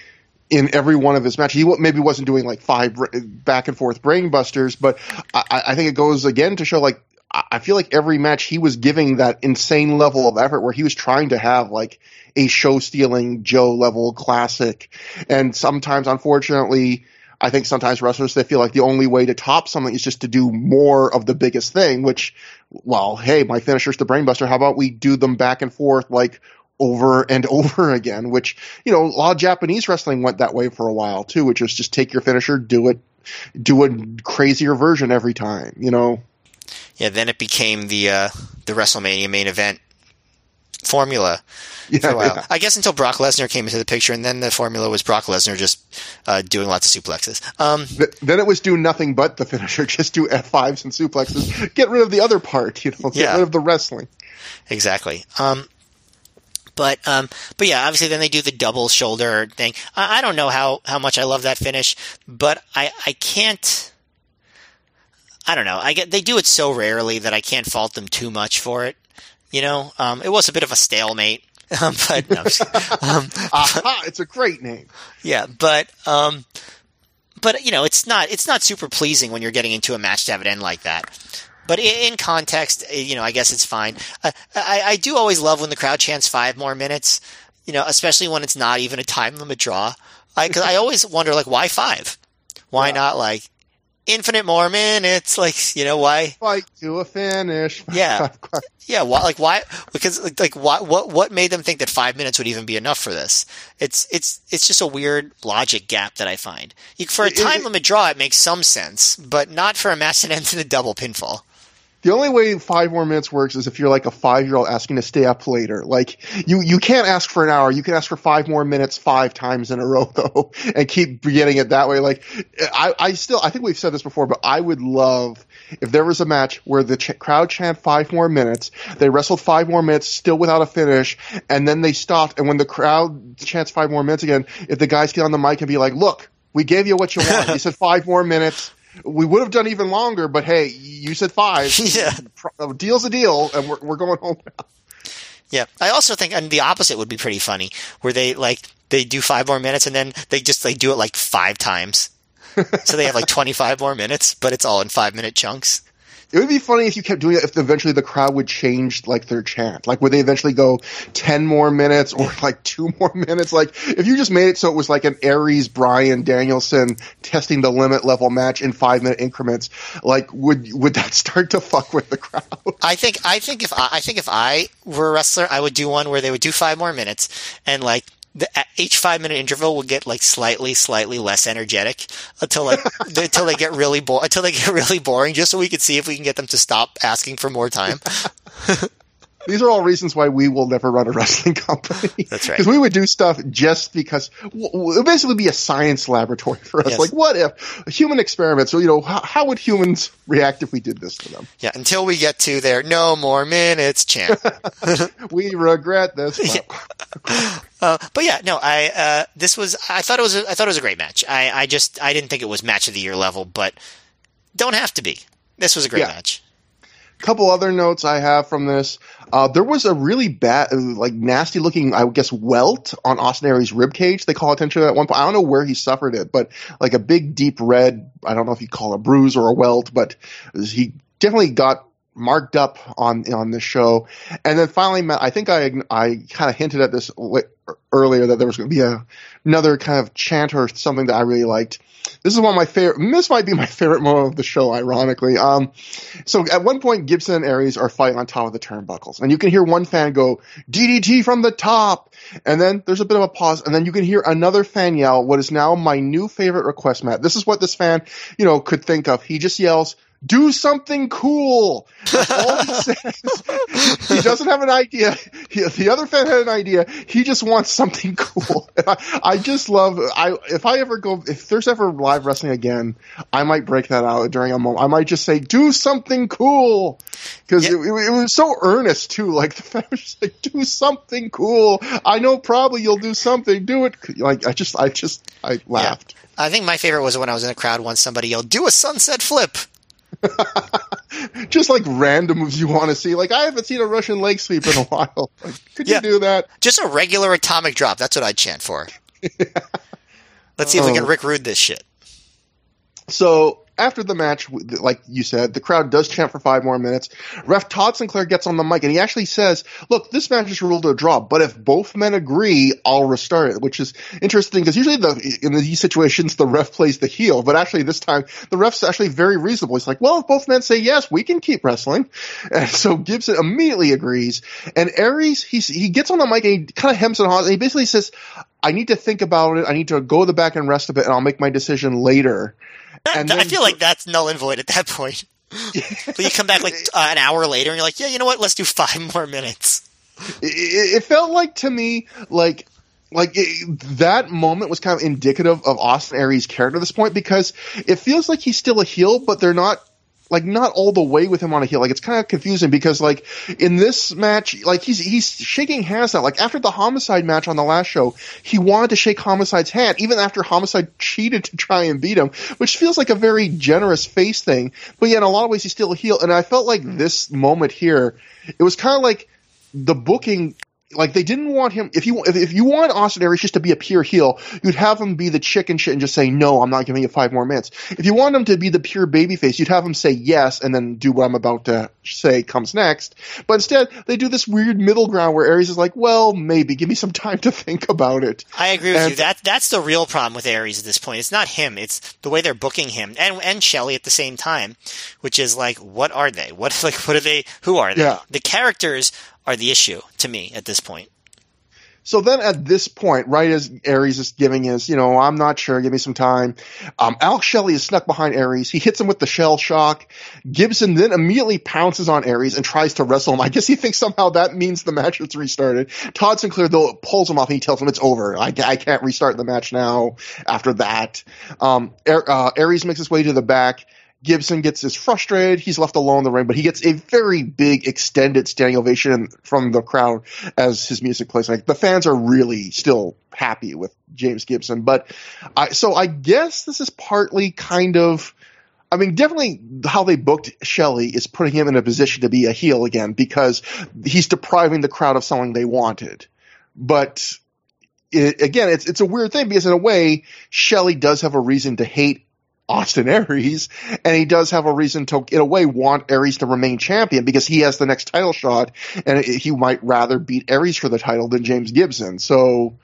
in every one of his matches. He maybe wasn't doing like five back and forth brainbusters, but I, I think it goes again to show like I feel like every match he was giving that insane level of effort where he was trying to have like a show stealing Joe level classic. And sometimes, unfortunately, I think sometimes wrestlers they feel like the only way to top something is just to do more of the biggest thing, which, well, hey, my finisher's the brainbuster. How about we do them back and forth like over and over again? Which, you know, a lot of Japanese wrestling went that way for a while too, which was just take your finisher, do it, do a crazier version every time, you know? Yeah, then it became the uh, the WrestleMania main event formula yeah, for a while. yeah. I guess until Brock Lesnar came into the picture, and then the formula was Brock Lesnar just uh, doing lots of suplexes. Um, Then it was do nothing but the finisher, just do F5s and suplexes. Get rid of the other part, you know, get Yeah. rid of the wrestling. exactly. Um, but um, but yeah, obviously then they do the double shoulder thing. I, I don't know how how much I love that finish, but I I can't. I don't know. I get they do it so rarely that I can't fault them too much for it. You know, um, it was a bit of a stalemate, um, but no, um, Aha, it's a great name. yeah, but um, but you know, it's not it's not super pleasing when you're getting into a match to have it end like that. But in context, eh, you know, I guess it's fine. I, I, I do always love when the crowd chants five more minutes. You know, especially when it's not even a time limit draw. I, cause I always wonder, like, why five? Why Yeah. not like infinite more minutes? Like, you know, why? Fight to a finish. Yeah. Yeah, why, like why? Because like, like why? What what made them think that five minutes would even be enough for this? It's it's it's just a weird logic gap that I find. You, for a It- it- time limit draw, it makes some sense, but not for a match that ends in a double pinfall. The only way five more minutes works is if you're like a five year old asking to stay up later. Like you, you can't ask for an hour. You can ask for five more minutes five times in a row though, and keep getting it that way. Like I, I still, I think we've said this before, but I would love if there was a match where the ch- crowd chant five more minutes, they wrestled five more minutes still without a finish, and then they stopped. And when the crowd chants five more minutes again, if the guys get on the mic and be like, "Look, we gave you what you want. you said five more minutes." We would have done even longer, but hey, you said five. Yeah. Deal's a deal, and we're, we're going home now. Yeah, I also think and the opposite would be pretty funny, where they like they do five more minutes and then they just like do it like five times, so they have like twenty five more minutes, but it's all in five minute chunks. It would be funny if you kept doing it. If eventually the crowd would change like their chant, like would they eventually go ten more minutes or like two more minutes? Like if you just made it so it was like an Aries Bryan Danielson testing the limit level match in five minute increments, like would would that start to fuck with the crowd? I think I think if I, I think if I were a wrestler, I would do one where they would do five more minutes, and like the, each five minute interval will get like slightly, slightly less energetic until like until they get really bo- until they get really boring, just so we could see if we can get them to stop asking for more time. These are all reasons why we will never run a wrestling company. That's right. Because we would do stuff just because w- w- it would basically be a science laboratory for us. Yes. Like, what if human experiments? So, you know, how, how would humans react if we did this to them? Yeah, until we get to their no more minutes chant. We regret this. Uh, but yeah, no, I uh, this was I thought it was a, I thought it was a great match. I, I just I didn't think it was match of the year level, but don't have to be. This was a great Yeah. match. Couple other notes I have from this. Uh, there was a really bad, like nasty looking, I guess, welt on Austin Aries' rib cage. They call attention to it at one point. I don't know where he suffered it, but like a big, deep red. I don't know if you call it a bruise or a welt, but he definitely got marked up on on this show. And then finally, I think I I kind of hinted at this earlier that there was going to be a, another kind of chant or something that I really liked. This is one of my favorite. This might be my favorite moment of the show, ironically. Um, so at one point, Gibson and Aries are fighting on top of the turnbuckles, and you can hear one fan go DDT from the top, and then there's a bit of a pause, and then you can hear another fan yell what is now my new favorite request, Matt. This is what this fan, you know, could think of. He just yells. Do something cool. All he says. he doesn't have an idea. He, the other fan had an idea. He just wants something cool. I, I just love. I if I ever go, if there's ever live wrestling again, I might break that out during a moment. I might just say, "Do something cool," because Yeah. it, it, it was so earnest too. Like the fan was just like, "Do something cool." I know probably you'll do something. Do it. Like I just, I just, I laughed. I think my favorite was when I was in the crowd once somebody yelled, "Do a sunset flip." just like random moves you want to see. Like I haven't seen a Russian leg sweep in a while. Like, could Yeah. you do that? Just a regular atomic drop. That's what I'd chant for. Let's see if we can Oh. Rick Rude this shit. So after the match, like you said, the crowd does chant for five more minutes. Ref Todd Sinclair gets on the mic and he actually says, "Look, this match is ruled a draw, but if both men agree, I'll restart it." Which is interesting because usually the in these situations the ref plays the heel, but actually this time the ref's actually very reasonable. He's like, "Well, if both men say yes, we can keep wrestling." And so Gibson immediately agrees, and Aries he's, he gets on the mic and he kind of hems and haws, and he basically says. I need to think about it. I need to go to the back and rest a bit, and I'll make my decision later. And I feel like that's null and void at that point. but you come back like uh, an hour later and you're like, yeah, you know what? Let's do five more minutes. it, it felt like to me like like it, that moment was kind of indicative of Austin Aries' character at this point because it feels like he's still a heel, but they're not like not all the way with him on a heel. Like it's kind of confusing because like in this match, like he's he's shaking hands now. Like after the Homicide match on the last show, he wanted to shake Homicide's hand even after Homicide cheated to try and beat him, which feels like a very generous face thing. But yeah, in a lot of ways, he's still a heel. And I felt like hmm. this moment here, it was kind of like the booking like they didn't want him if you if, if you want Austin Aries just to be a pure heel, you'd have him be the chicken shit and just say no, I'm not giving you five more minutes. If you want him to be the pure babyface, you'd have him say yes and then do what I'm about to say comes next. But instead, they do this weird middle ground where Aries is like, well, maybe give me some time to think about it. I agree with And- you. That that's the real problem with Aries at this point. It's not him. It's the way they're booking him and and Shelley at the same time, which is like, what are they? What like what are they? Who are they? Yeah. The characters are the issue to me at this point. So then at this point, right as Aries is giving his, you know, I'm not sure, give me some time. Um, Alex Shelley is snuck behind Aries. He hits him with the shell shock. Gibson then immediately pounces on Aries and tries to wrestle him. I guess he thinks somehow that means the match is restarted. Todd Sinclair though pulls him off and he tells him it's over. I, I can't restart the match now after that. Um, Ar- uh, Aries makes his way to the back. Gibson gets is frustrated. He's left alone in the ring, but he gets a very big extended standing ovation from the crowd as his music plays. Like the fans are really still happy with James Gibson, but I, so I guess this is partly kind of, I mean, definitely how they booked Shelley is putting him in a position to be a heel again because he's depriving the crowd of something they wanted. But it, again, it's it's a weird thing because in a way, Shelley does have a reason to hate Austin Aries, and he does have a reason to, in a way, want Aries to remain champion because he has the next title shot, and he might rather beat Aries for the title than James Gibson. So,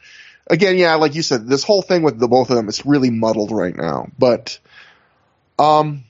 again, yeah, like you said, this whole thing with the both of them is really muddled right now. But, um,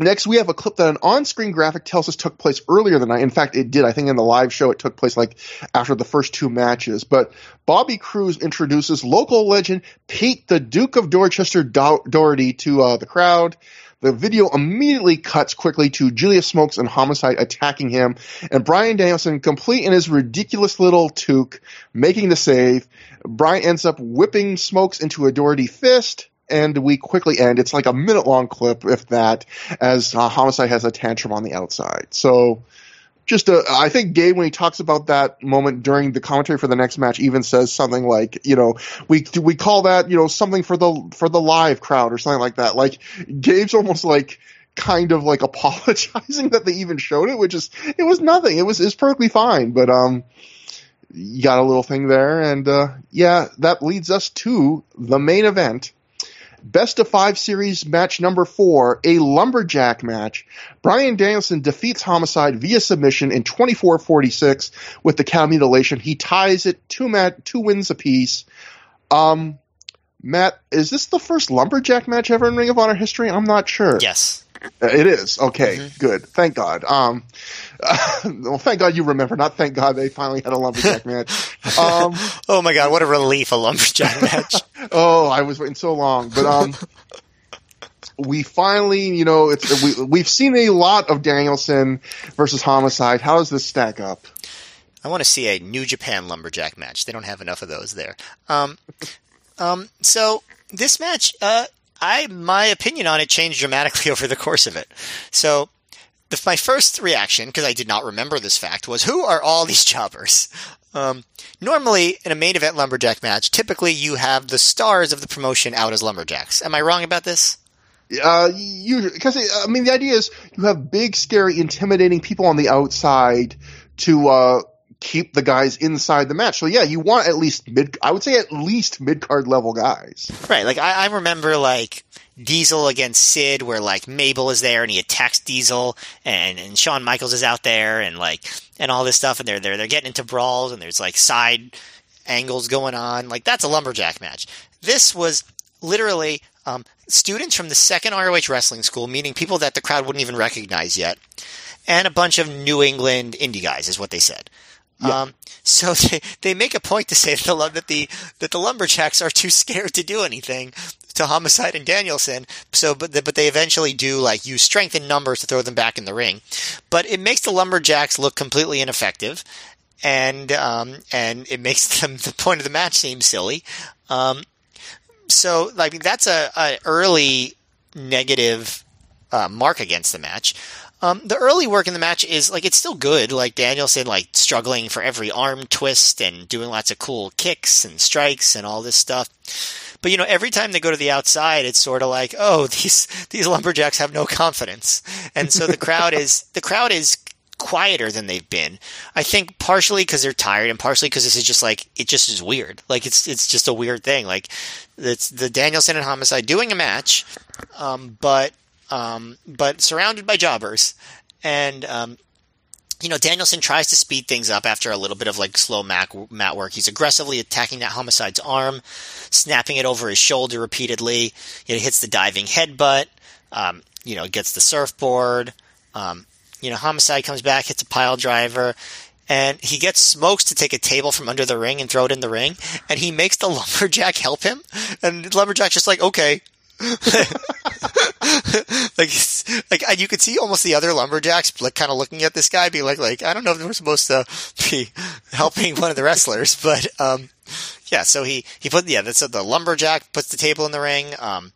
Next, we have a clip that an on-screen graphic tells us took place earlier than I. In fact, it did. I think in the live show it took place like after the first two matches. But Bobby Cruz introduces local legend Pete the Duke of Dorchester Do- Doherty to uh, the crowd. The video immediately cuts quickly to Julius Smokes and Homicide attacking him, and Bryan Danielson, complete in his ridiculous little toque, making the save. Bryan ends up whipping Smokes into a Doherty fist and we quickly end. It's like a minute long clip, if that, as uh, Homicide has a tantrum on the outside. So, just a, I think Gabe, when he talks about that moment during the commentary for the next match, even says something like, you know, we we call that, you know, something for the for the live crowd or something like that. Like Gabe's almost like kind of like apologizing that they even showed it, which is it was nothing. It was perfectly fine, but um. You got a little thing there, and uh, yeah, that leads us to the main event. Best of five series match number four, a lumberjack match. Bryan Danielson defeats Homicide via submission in 24-46 with the cow mutilation. He ties it two mat, two wins apiece. Um, Matt, is this the first lumberjack match ever in Ring of Honor history? I'm not sure. Yes. Uh, It is. Okay, good. Thank God. Um, well, thank God you remember. Not thank God they finally had a lumberjack match. Um, Oh my god, what a relief a lumberjack match. Oh, I was waiting so long, but um, we finally, you know, it's we we've seen a lot of Danielson versus Homicide. How does this stack up? I want to see a New Japan lumberjack match. They don't have enough of those there. Um, um, so this match, uh, I my opinion on it changed dramatically over the course of it. So the, my first reaction, because I did not remember this fact, was who are all these jobbers? Um, normally, in a main event lumberjack match, typically you have the stars of the promotion out as lumberjacks. Am I wrong about this? Uh, because I mean the idea is you have big, scary, intimidating people on the outside to uh, keep the guys inside the match. So yeah, you want at least mid. I would say at least mid card level guys. Right. Like I, I remember like Diesel against Sid, where like Mabel is there and he attacks Diesel, and and Shawn Michaels is out there, and like and all this stuff, and they're they're they're getting into brawls, and there's like side angles going on. Like that's a lumberjack match. This was literally um, students from the second ROH wrestling school, meaning people that the crowd wouldn't even recognize yet, and a bunch of New England indie guys, is what they said. Yeah. Um, so they, they make a point to say that the, that the that the lumberjacks are too scared to do anything to Homicide and Danielson. So, but the, but they eventually do like use strength in numbers to throw them back in the ring. But it makes the lumberjacks look completely ineffective, and um, and it makes them the point of the match seem silly. Um, so like that's a, a early negative uh, mark against the match. Um, the early work in the match is like it's still good. Like Danielson, like struggling for every arm twist and doing lots of cool kicks and strikes and all this stuff. But you know, every time they go to the outside, it's sort of like, oh, these these lumberjacks have no confidence, and so the crowd is the crowd is quieter than they've been. I think partially because they're tired, and partially because this is just like it just is weird. Like it's it's just a weird thing. Like it's the Danielson and Homicide doing a match, um, but um, but surrounded by jobbers, and um, you know, Danielson tries to speed things up after a little bit of like slow mat, work. He's aggressively attacking that homicide's arm, snapping it over his shoulder repeatedly. Know, hits the diving headbutt. Um, you know, gets the surfboard. Um, you know, homicide comes back, hits a pile driver, and he gets smokes to take a table from under the ring and throw it in the ring. And he makes the lumberjack help him, and lumberjack's just like, okay. like, like and you could see almost the other lumberjacks like kind of looking at this guy, being like, like I don't know if we're supposed to be helping one of the wrestlers, but um, yeah. So he he put yeah, that's the lumberjack puts the table in the ring. Um,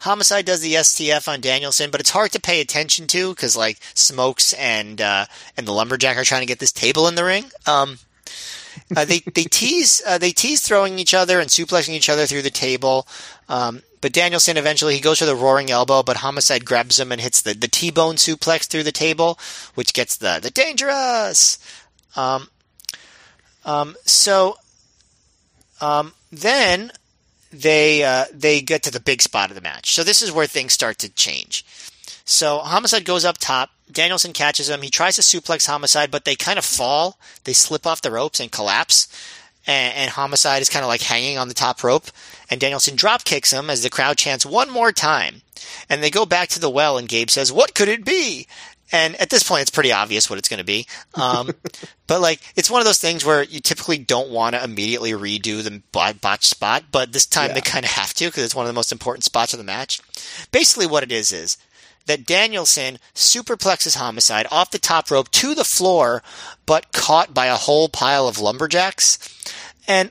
Homicide does the STF on Danielson, but it's hard to pay attention to because like Smokes and uh, and the lumberjack are trying to get this table in the ring. Um, uh, they they tease uh, they tease throwing each other and suplexing each other through the table. Um, but Danielson eventually he goes for the roaring elbow, but Homicide grabs him and hits the, the T bone suplex through the table, which gets the the dangerous. Um, um, so um, then they uh, they get to the big spot of the match. So this is where things start to change. So Homicide goes up top. Danielson catches him. He tries to suplex Homicide, but they kind of fall. They slip off the ropes and collapse and, and Homicide is kind of like hanging on the top rope, and Danielson drop kicks him as the crowd chants one more time. And they go back to the well, and Gabe says, "What could it be?" And at this point, it's pretty obvious what it's going to be. Um, but like, it's one of those things where you typically don't want to immediately redo the botch spot, but this time yeah. they kind of have to because it's one of the most important spots of the match. Basically, what it is is that Danielson superplexes Homicide off the top rope to the floor, but caught by a whole pile of lumberjacks. And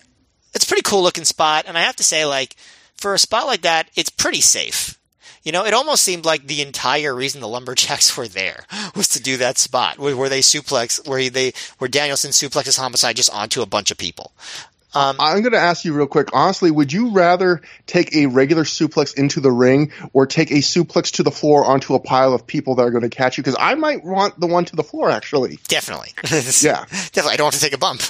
it's a pretty cool looking spot. And I have to say, like, for a spot like that, it's pretty safe. You know, it almost seemed like the entire reason the lumberjacks were there was to do that spot where, they suplex, where they, where Danielson suplexes homicide just onto a bunch of people. Um, I'm going to ask you real quick. Honestly, would you rather take a regular suplex into the ring or take a suplex to the floor onto a pile of people that are going to catch you? Because I might want the one to the floor, actually. Definitely. yeah. Definitely. I don't want to take a bump.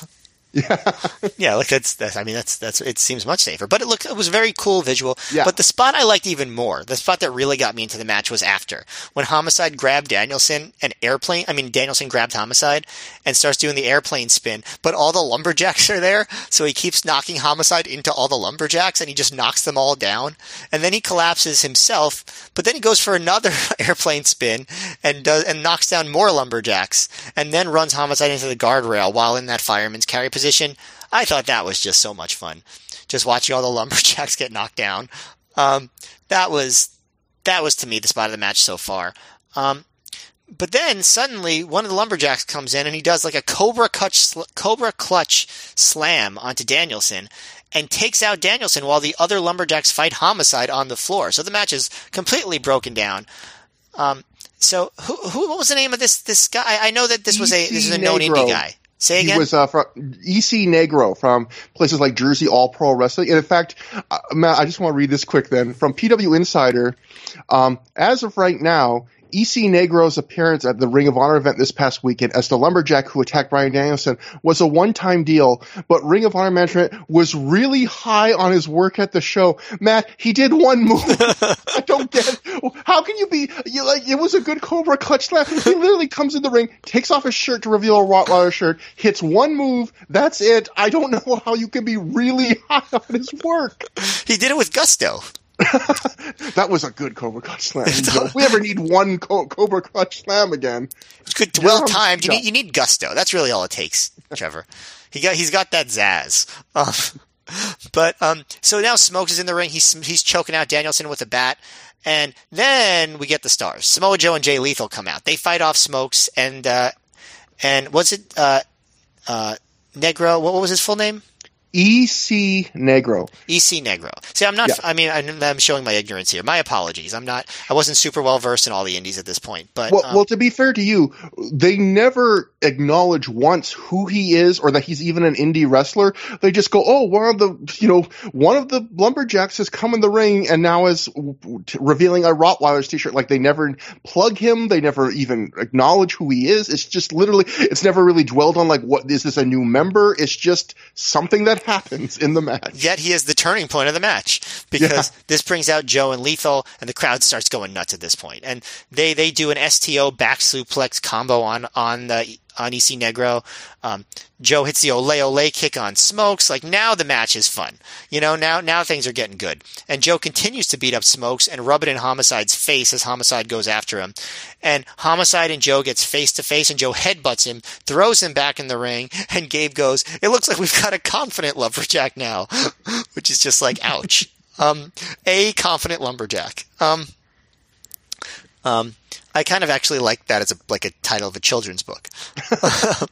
Yeah, yeah, like that's that's. I mean, that's that's. It seems much safer, but it looked it was very cool visual. Yeah. But the spot I liked even more, the spot that really got me into the match was after when Homicide grabbed Danielson and airplane. I mean, Danielson grabbed Homicide and starts doing the airplane spin, but all the lumberjacks are there, so he keeps knocking Homicide into all the lumberjacks, and he just knocks them all down, and then he collapses himself. But then he goes for another airplane spin and does and knocks down more lumberjacks, and then runs Homicide into the guardrail while in that fireman's carry position position. I thought that was just so much fun. Just watching all the lumberjacks get knocked down. Um, that was that was to me the spot of the match so far. Um, but then suddenly one of the lumberjacks comes in and he does like a cobra clutch cobra clutch slam onto Danielson and takes out Danielson while the other lumberjacks fight homicide on the floor. So the match is completely broken down. Um, so who, who what was the name of this this guy? I know that this was a this is a known indie guy. Say He was uh, from EC Negro from places like Jersey All Pro Wrestling. And in fact, uh, Matt, I just want to read this quick then. From PW Insider, um, as of right now, EC Negro's appearance at the Ring of Honor event this past weekend as the lumberjack who attacked Bryan Danielson was a one-time deal, but Ring of Honor management was really high on his work at the show. Matt, he did one move. I don't get how can you be you like it was a good Cobra clutch slam. He literally comes in the ring, takes off his shirt to reveal a Rottweiler shirt, hits one move, that's it. I don't know how you can be really high on his work. he did it with gusto. That was a good Cobra Clutch Slam. if we ever need one Co- Cobra Clutch Slam again, It's good, well timed. You need you need gusto. That's really all it takes, Trevor. He got he's got that zazz. Um, but um, so now Smokes is in the ring. He's he's choking out Danielson with a bat, and then we get the stars. Samoa Joe and Jay Lethal come out. They fight off Smokes and uh, and what's it uh, uh, Negro? What, what was his full name? EC Negro. EC Negro. See, I'm not. Yeah. I mean, I'm, I'm showing my ignorance here. My apologies. I'm not. I wasn't super well versed in all the indies at this point. But Well, um, well, to be fair to you, they never acknowledge once who he is or that he's even an indie wrestler. They just go, "Oh, one of the, you know, one of the lumberjacks has come in the ring and now is revealing a Rottweiler's t-shirt." Like they never plug him. They never even acknowledge who he is. It's just literally, it's never really dwelled on like, what is this a new member? It's just something that happens in the match. yet he is the turning point of the match because this brings out Joe and Lethal, and the crowd starts going nuts at this point. And they they do an STO back suplex combo on on the on EC Negro. Um, Joe hits the ole ole kick on Smokes. Like now the match is fun. You know now now things are getting good. And Joe continues to beat up Smokes and rub it in Homicide's face as Homicide goes after him. And Homicide and Joe gets face to face, and Joe headbutts him, throws him back in the ring, and Gabe goes, "It looks like we've got a confident lumberjack now," which is just like, ouch. Um, a confident lumberjack. Um, um, I kind of actually like that as a like a title of a children's book.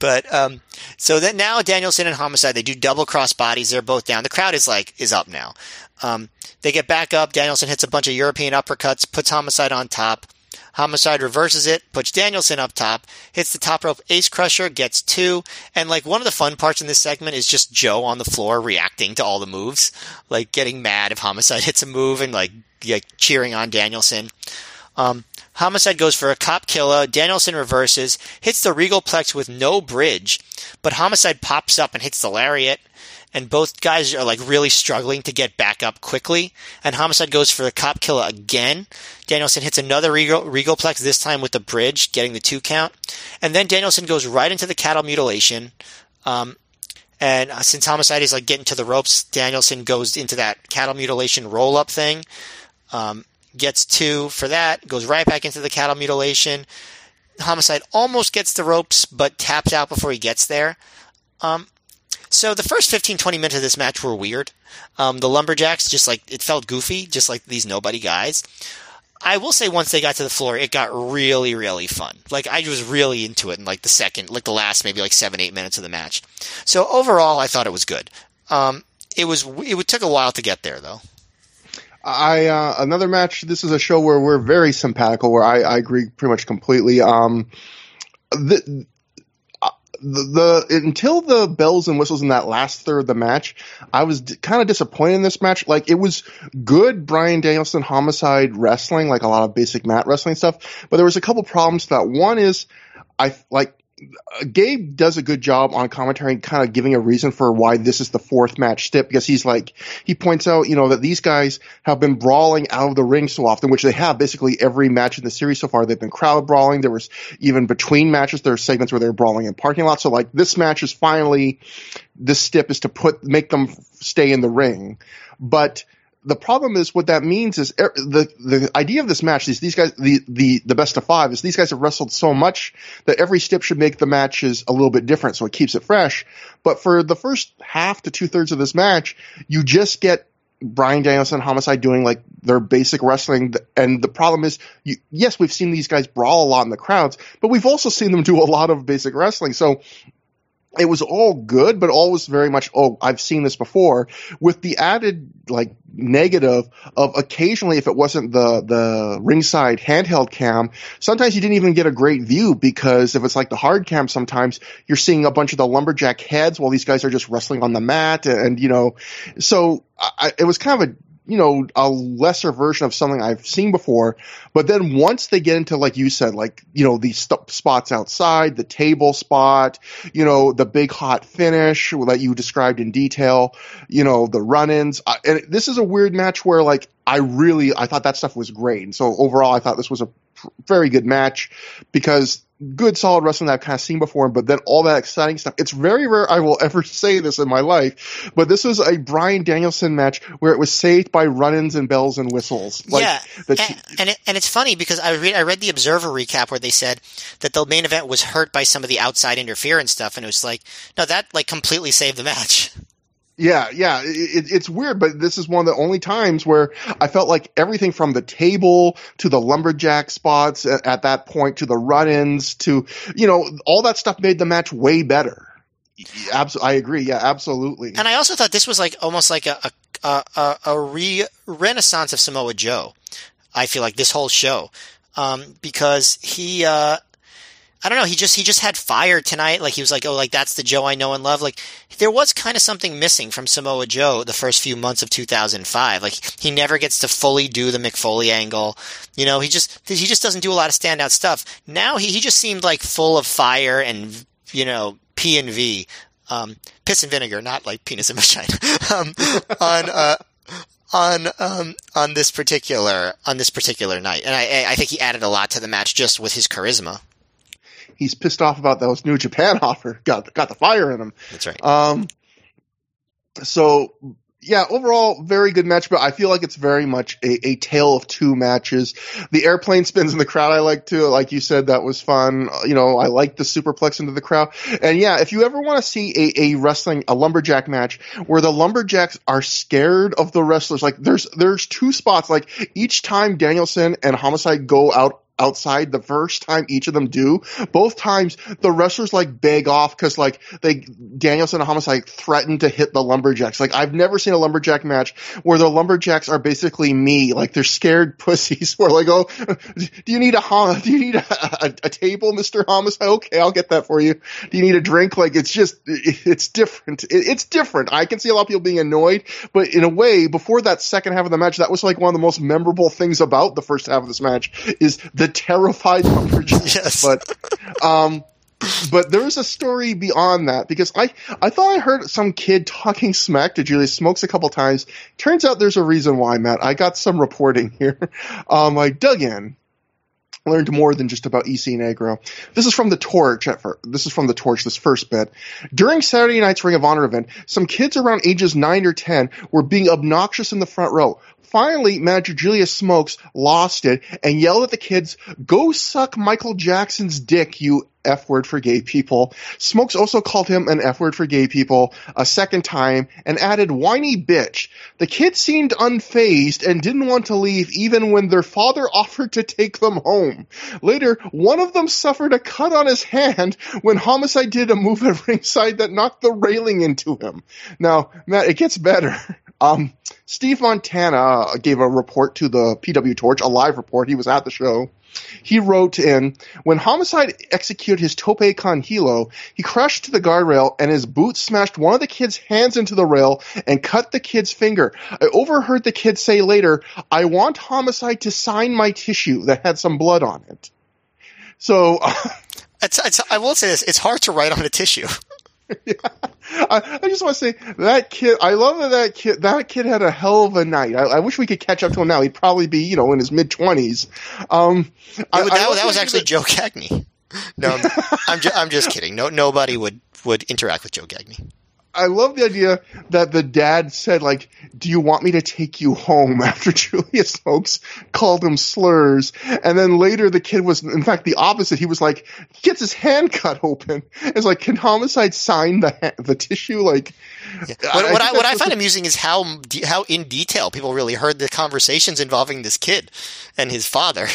but um, so that now Danielson and Homicide they do double cross bodies. They're both down. The crowd is like is up now. Um, they get back up. Danielson hits a bunch of European uppercuts, puts Homicide on top. Homicide reverses it, puts Danielson up top, hits the top rope ace crusher, gets two, and like one of the fun parts in this segment is just Joe on the floor reacting to all the moves, like getting mad if Homicide hits a move and like, like cheering on Danielson. Um, Homicide goes for a cop killer. Danielson reverses, hits the Regal Plex with no bridge, but Homicide pops up and hits the lariat. And both guys are like really struggling to get back up quickly. And Homicide goes for the cop killer again. Danielson hits another Regal, Regal Plex, this time with the bridge, getting the two count. And then Danielson goes right into the cattle mutilation. Um, and uh, since Homicide is like getting to the ropes, Danielson goes into that cattle mutilation roll up thing. Um, gets two for that, goes right back into the cattle mutilation. Homicide almost gets the ropes, but taps out before he gets there. Um, so the first 15, 20 minutes of this match were weird. Um, the Lumberjacks just like, it felt goofy, just like these nobody guys. I will say once they got to the floor, it got really, really fun. Like I was really into it in like the second, like the last maybe like seven, eight minutes of the match. So overall, I thought it was good. Um, it was, it took a while to get there though. I uh, another match. This is a show where we're very simpatical. Where I, I agree pretty much completely. Um, the, the until the bells and whistles in that last third of the match, I was d- kind of disappointed in this match. Like it was good Bryan Danielson homicide wrestling, like a lot of basic mat wrestling stuff. But there was a couple problems. To that one is I like Uh, Gabe does a good job on commentary, kind of giving a reason for why this is the fourth match stip because he's like he points out, you know, that these guys have been brawling out of the ring so often, which they have basically every match in the series so far. They've been crowd brawling. There was even between matches, there are segments where they're brawling in parking lots. So like this match is finally this stip is to put make them stay in the ring, but the problem is what that means is er, the the idea of this match is these guys the the the best of five is these guys have wrestled so much that every step should make the matches a little bit different so it keeps it fresh. But for the first half to two thirds of this match, you just get Bryan Danielson, Homicide doing like their basic wrestling, and the problem is, you, yes, we've seen these guys brawl a lot in the crowds, but we've also seen them do a lot of basic wrestling. So it was all good, but all was very much, oh, I've seen this before with the added like negative of occasionally if it wasn't the, the ringside handheld cam, sometimes you didn't even get a great view because if it's like the hard cam, sometimes you're seeing a bunch of the lumberjack heads while these guys are just wrestling on the mat and, you know, so I, it was kind of a you know, a lesser version of something I've seen before. But then once they get into, like you said, like, you know, these st- spots outside, the table spot, you know, the big hot finish that you described in detail, you know, the run-ins. Uh, and this is a weird match where like, I really, I thought that stuff was great. And so overall, I thought this was a very good match because good solid wrestling that I've kind of seen before, but then all that exciting stuff. It's very rare I will ever say this in my life, but this was a Bryan Danielson match where it was saved by run-ins and bells and whistles. Like yeah, and, and, it, and it's funny because I read I read the Observer recap where they said that the main event was hurt by some of the outside interference stuff, and it was like, no, that like completely saved the match. Yeah, yeah, it, it's weird, but this is one of the only times where I felt like everything from the table to the lumberjack spots at, at that point to the run-ins to you know all that stuff made the match way better. Absolutely, I agree. Yeah, absolutely. And I also thought this was like almost like a a, a, a re renaissance of Samoa Joe. I feel like this whole show um, because he uh, I don't know. He just he just had fire tonight. Like he was like, oh, like that's the Joe I know and love. Like there was kind of something missing from Samoa Joe the first few months of 2005. Like he never gets to fully do the Mick Foley angle. You know, he just he just doesn't do a lot of standout stuff. Now he he just seemed like full of fire and you know P and V, um, piss and vinegar, not like penis and vagina. um, on uh, on um, on this particular on this particular night, and I I think he added a lot to the match just with his charisma he's pissed off about those New Japan offer. Got got the fire in him. That's right. Um. So yeah, overall very good match, but I feel like it's very much a, a tale of two matches. The airplane spins in the crowd I like too. Like you said, that was fun. You know, I like the superplex into the crowd. And yeah, if you ever want to see a, a wrestling, a lumberjack match where the lumberjacks are scared of the wrestlers, like there's, there's two spots, like each time Danielson and Homicide go out outside the first time each of them do. Both times the wrestlers like beg off because like they Danielson and Homicide threaten to hit the lumberjacks. Like I've never seen a lumberjack match where the lumberjacks are basically me. Like they're scared pussies who are like, oh, do you need a do you need a, a, a table, Mister Homicide? Okay, I'll get that for you. Do you need a drink? Like it's just it's different. it's different. I can see a lot of people being annoyed, but in a way, before that second half of the match, that was like one of the most memorable things about the first half of this match is the the terrified lumberjack. yes. But, um, but there's a story beyond that because I, I thought I heard some kid talking smack to Julius Smokes a couple times. Turns out there's a reason why, Matt. I got some reporting here. Um, I dug in, learned more than just about EC Negro. This is from the Torch. This is from the Torch. This first bit. During Saturday night's Ring of Honor event, some kids around ages nine or ten were being obnoxious in the front row finally, manager Julius Smokes lost it and yelled at the kids, go suck Michael Jackson's dick, you F word for gay people. Smokes also called him an F word for gay people a second time and added whiny bitch. The kids seemed unfazed and didn't want to leave even when their father offered to take them home. Later, one of them suffered a cut on his hand when Homicide did a move at ringside that knocked the railing into him. Now, Matt, it gets better. Um, Steve Montana uh, gave a report to the PW Torch, a live report. He was at the show. He wrote in, when Homicide executed his tope con hilo, he crashed to the guardrail and his boot smashed one of the kid's hands into the rail and cut the kid's finger. I overheard the kid say later, I want Homicide to sign my tissue that had some blood on it. So, it's, it's, I will say this, it's hard to write on a tissue. Yeah. I, I, just want to say that kid. I love that that kid. That kid had a hell of a night. I, I wish we could catch up to him now. He'd probably be, you know, in his mid twenties. Um, I, that, that was actually that, Joe Gagne. No, I'm, ju- I'm just kidding. No, nobody would would interact with Joe Gagne. I love the idea that the dad said, like, do you want me to take you home after Julius Smokes called him slurs? And then later the kid was, in fact, the opposite. He was like, he gets his hand cut open. It's like, can homicide sign the, the tissue? Like, yeah. what, I, what I, what I find amusing is how, how in detail people really heard the conversations involving this kid and his father.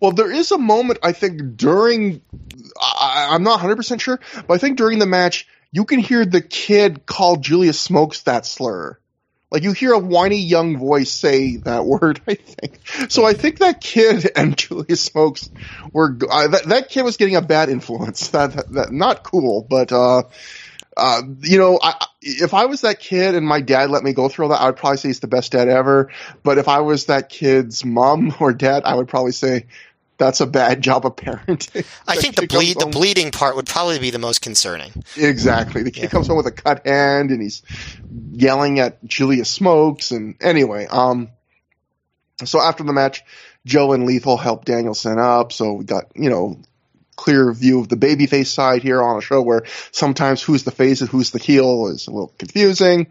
Well, there is a moment, I think, during, I, I'm not 100% sure, but I think during the match, you can hear the kid call Julius Smokes that slur. Like you hear a whiny young voice say that word, I think. So I think that kid and Julius Smokes were uh, that, that kid was getting a bad influence. That, that, that not cool, but uh, uh, you know, I, if I was that kid and my dad let me go through all that, I would probably say he's the best dad ever. But if I was that kid's mom or dad, I would probably say that's a bad job of parenting. I think the bleed the bleeding part would probably be the most concerning. Exactly. The kid yeah. comes home with a cut hand and he's yelling at Julius Smokes and anyway, um so after the match, Joe and Lethal help Danielson up, so we got, you know, clear view of the babyface side here on a show where sometimes who's the face and who's the heel is a little confusing.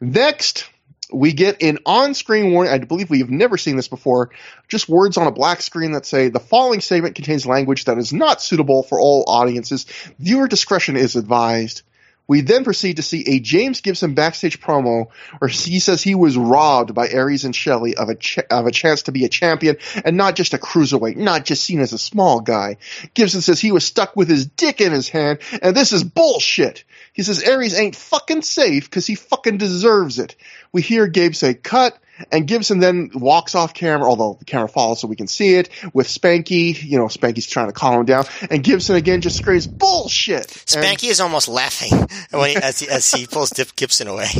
Next, we get an on-screen warning. I believe we have never seen this before. Just words on a black screen that say the following statement contains language that is not suitable for all audiences. Viewer discretion is advised. We then proceed to see a James Gibson backstage promo where he says he was robbed by Aries and Shelley of a ch- of a chance to be a champion and not just a cruiserweight, not just seen as a small guy. Gibson says he was stuck with his dick in his hand and this is bullshit. He says Aries ain't fucking safe because he fucking deserves it. We hear Gabe say cut and Gibson then walks off camera, although the camera follows so we can see it, with Spanky. You know, Spanky's trying to calm him down. And Gibson again just screams, bullshit! Spanky and, is almost laughing when he, as, he, as he pulls Dip Gibson away.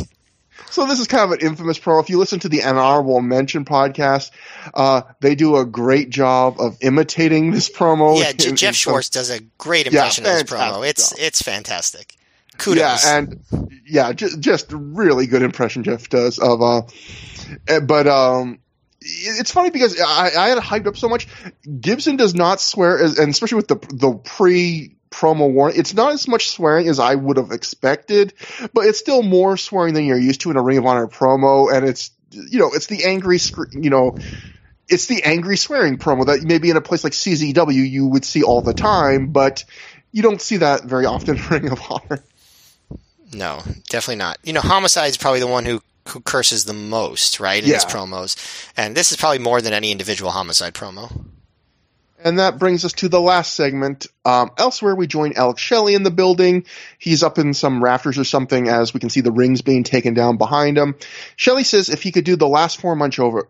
So this is kind of an infamous pro. If you listen to the Honorable Mention podcast, uh, they do a great job of imitating this promo. Yeah, in, Jeff in Schwartz does a great impression yeah, of this promo. It's job. it's fantastic. Kudos. Yeah, and yeah, just just really good impression Jeff does of uh Eh, but um, it's funny because I, I had hyped up so much. Gibson does not swear, and especially with the the pre promo warning, it's not as much swearing as I would have expected, but it's still more swearing than you're used to in a Ring of Honor promo, and it's you know it's the angry you know it's the angry swearing promo that maybe in a place like CZW you would see all the time, but you don't see that very often in Ring of Honor. No, definitely not. You know, Homicide is probably the one who who curses the most, right, in yeah. his promos. And this is probably more than any individual homicide promo. And that brings us to the last segment. Um, elsewhere, we join Alex Shelley in the building. He's up in some rafters or something as we can see the rings being taken down behind him. Shelley says if he could do the last four months over,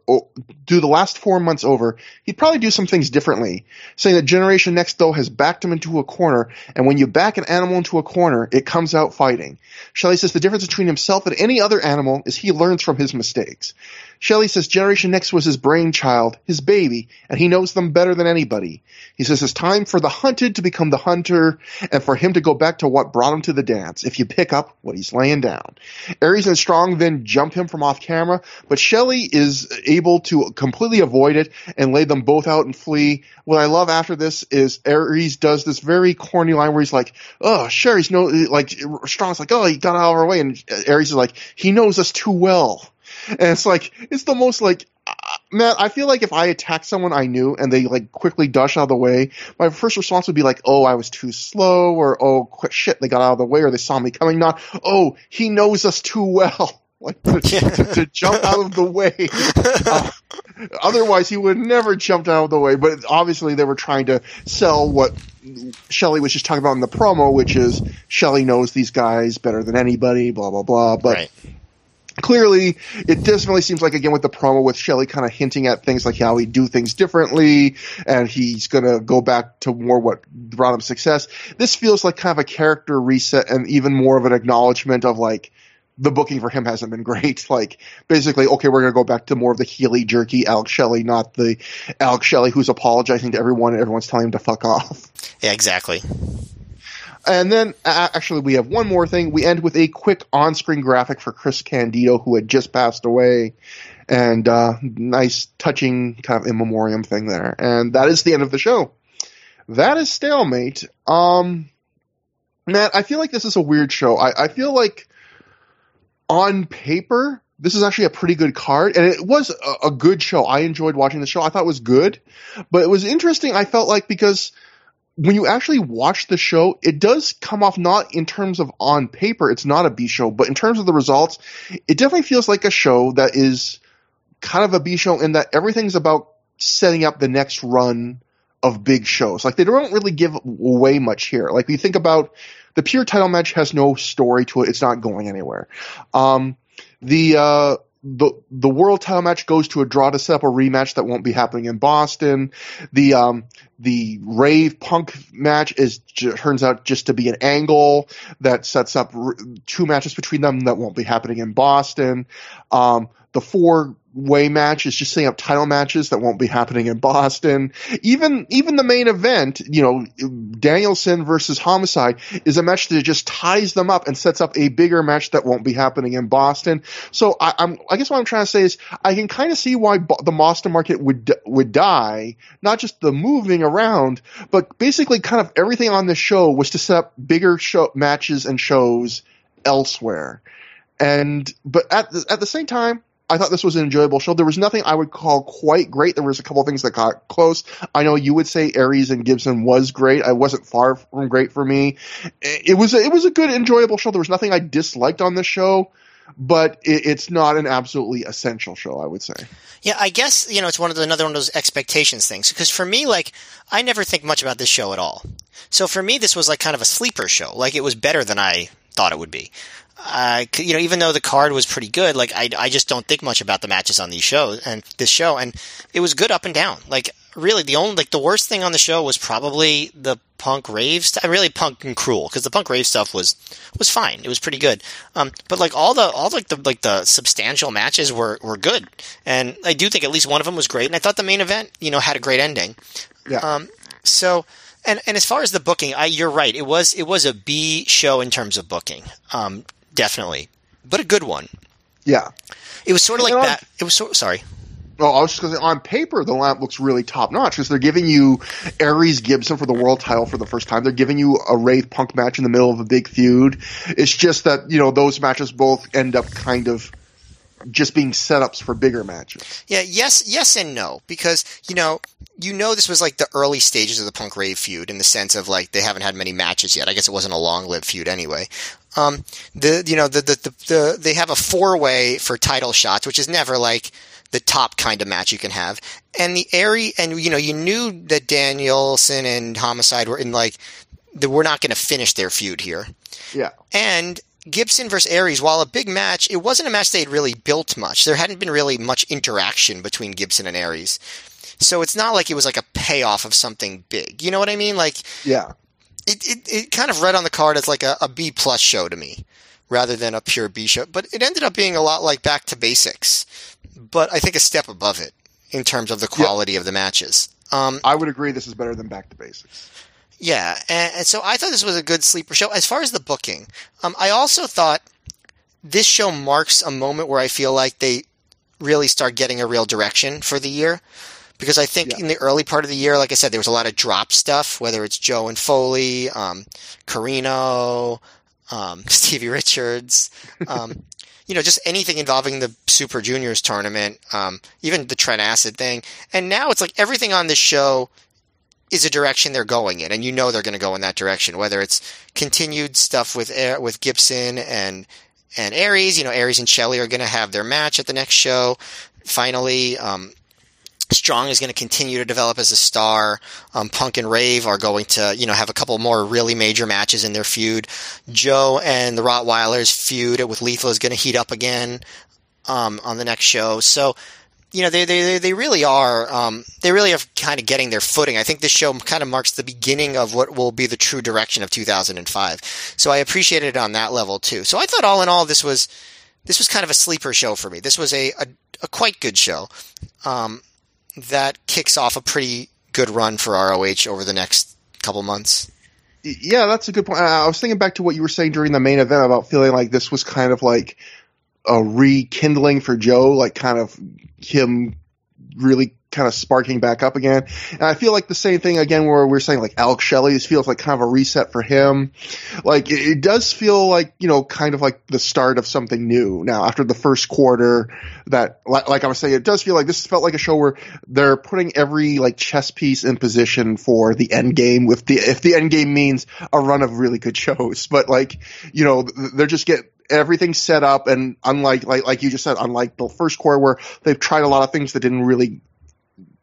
do the last four months over, he'd probably do some things differently. Saying that Generation Next though has backed him into a corner, and when you back an animal into a corner, it comes out fighting. Shelley says the difference between himself and any other animal is he learns from his mistakes. Shelley says Generation Next was his brainchild, his baby, and he knows them better than anybody. He says it's time for the hunted to become the hunter and for him to go back to what brought him to the dance if you pick up what he's laying down. Aries and Strong then jump him from off camera, but Shelley is able to completely avoid it and lay them both out and flee. What I love after this is Aries does this very corny line where he's like, oh, Sherry's no, like, Strong's like, oh, he got out of our way. And Aries is like, he knows us too well and it's like it's the most like man i feel like if i attacked someone i knew and they like quickly dash out of the way my first response would be like oh i was too slow or oh shit they got out of the way or they saw me coming not oh he knows us too well like to, to, to, jump out of the way. Uh, otherwise, he would never jumped out of the way. But obviously, they were trying to sell what Shelley was just talking about in the promo, which is Shelley knows these guys better than anybody. Blah blah blah. But right clearly it definitely seems like again with the promo with Shelley kind of hinting at things like how he do things differently and he's going to go back to more what brought him success. This feels like kind of a character reset and even more of an acknowledgement of like the booking for him hasn't been great. Like basically, okay, we're to go back to more of the Healy jerky Alex Shelley, not the Alex Shelley who's apologizing to everyone and everyone's telling him to fuck off. Yeah, exactly. And then actually we have one more thing. We end with a quick on-screen graphic for Chris Candido who had just passed away and uh, nice touching kind of in memoriam thing there. And that is the end of the show. That is stalemate. Um, Matt, I feel like this is a weird show. I, I feel like on paper, this is actually a pretty good card, and it was a, a, good show. I enjoyed watching the show. I thought it was good, but it was interesting. I felt like because when you actually watch the show, it does come off not in terms of on paper, it's not a B show, but in terms of the results, it definitely feels like a show that is kind of a B show in that everything's about setting up the next run of big shows. Like they don't really give away much here. Like you think about the pure title match has no story to it. It's not going anywhere. Um, the uh, the the world title match goes to a draw to set up a rematch that won't be happening in Boston. The um the Rave Punk match is turns out just to be an angle that sets up two matches between them that won't be happening in Boston. Um, the four way matches, just setting up title matches that won't be happening in Boston. Even even the main event, you know, Danielson versus Homicide is a match that just ties them up and sets up a bigger match that won't be happening in Boston. So I, am I guess what I'm trying to say is I can kind of see why the Boston market would would die, not just the moving around, but basically kind of everything on the show was to set up bigger show matches and shows elsewhere. And but at the, at the same time, I thought this was an enjoyable show. There was nothing I would call quite great. There was a couple things that got close. I know you would say Aries and Gibson was great. I wasn't far from great for me. It was a, it was a good, enjoyable show. There was nothing I disliked on the show, but it, it's not an absolutely essential show. I would say. Yeah, I guess you know it's one of the, another one of those expectations things. Because for me, like I never think much about this show at all. So for me, this was like kind of a sleeper show. Like it was better than I thought it would be uh, you know, even though the card was pretty good, like I, I just don't think much about the matches on these shows and this show, and it was good up and down. Like really, the only like the worst thing on the show was probably the punk rave stuff. Really, punk and Kruel because the punk rave stuff was was fine. It was pretty good. Um, but like all the all like the like the substantial matches were were good, and I do think at least one of them was great. And I thought the main event, you know, had a great ending. Yeah. Um, so. And, and as far as the booking, I, you're right. It was it was a B show in terms of booking. Um, definitely, but a good one. Yeah, it was sort of like that. It was so sorry. Oh, I was just going to say, on paper, the lamp looks really top notch because they're giving you Aries Gibson for the world title for the first time. They're giving you a Rave Punk match in the middle of a big feud. It's just that, you know, those matches both end up kind of just being setups for bigger matches. Yeah, yes, yes and no, because, you know, you know this was like the early stages of the Punk Rave feud in the sense of like they haven't had many matches yet. I guess it wasn't a long lived feud anyway. Um, the you know the the, the, the they have a four way for title shots, which is never like the top kind of match you can have. And the airy and you know you knew that Danielson and Homicide were in like that we're not going to finish their feud here. Yeah. And Gibson versus Aries, while a big match, it wasn't a match they had really built much. There hadn't been really much interaction between Gibson and Aries. So it's not like it was like a payoff of something big. You know what I mean? Like, yeah, it, it, it kind of read on the card as like a, a B plus show to me rather than a pure B show. But it ended up being a lot like Back to Basics, but I think a step above it in terms of the quality of the matches. Um, I would agree this is better than Back to Basics. Yeah, and, and, so I thought this was a good sleeper show. As far as the booking, um, I also thought this show marks a moment where I feel like they really start getting a real direction for the year because I think yeah. in the early part of the year, like I said, there was a lot of drop stuff, whether it's Joe and Foley, um, Corino, um, Stevie Richards, um, you know, just anything involving the Super Juniors tournament, um, even the Trent Acid thing. And now it's like everything on this show is a direction they're going in, and you know they're going to go in that direction. Whether it's continued stuff with with Gibson and and Aries, you know, Aries and Shelley are going to have their match at the next show. Finally, um, Strong is going to continue to develop as a star. Um, Punk and Rave are going to, you know, have a couple more really major matches in their feud. Joe and the Rottweilers feud with Lethal is going to heat up again um, on the next show. So, you know, they they they really are um, they really are kind of getting their footing. I think this show kind of marks the beginning of what will be the true direction of 2005. So I appreciated it on that level too. So I thought all in all this was this was kind of a sleeper show for me. This was a a, a quite good show. Um, that kicks off a pretty good run for ROH over the next couple months. Yeah, that's a good point. I was thinking back to what you were saying during the main event about feeling like this was kind of like a rekindling for Joe, like kind of him really kind of sparking back up again. And I feel like the same thing again where we're saying like Alex Shelley this feels like kind of a reset for him. Like it, it, does feel like, you know, kind of like the start of something new. Now after the first quarter that like, I was saying, it does feel like this felt like a show where they're putting every like chess piece in position for the end game with the, if the end game means a run of really good shows, but like, you know, they're just get, everything's set up and unlike like like you just said unlike the first quarter where they've tried a lot of things that didn't really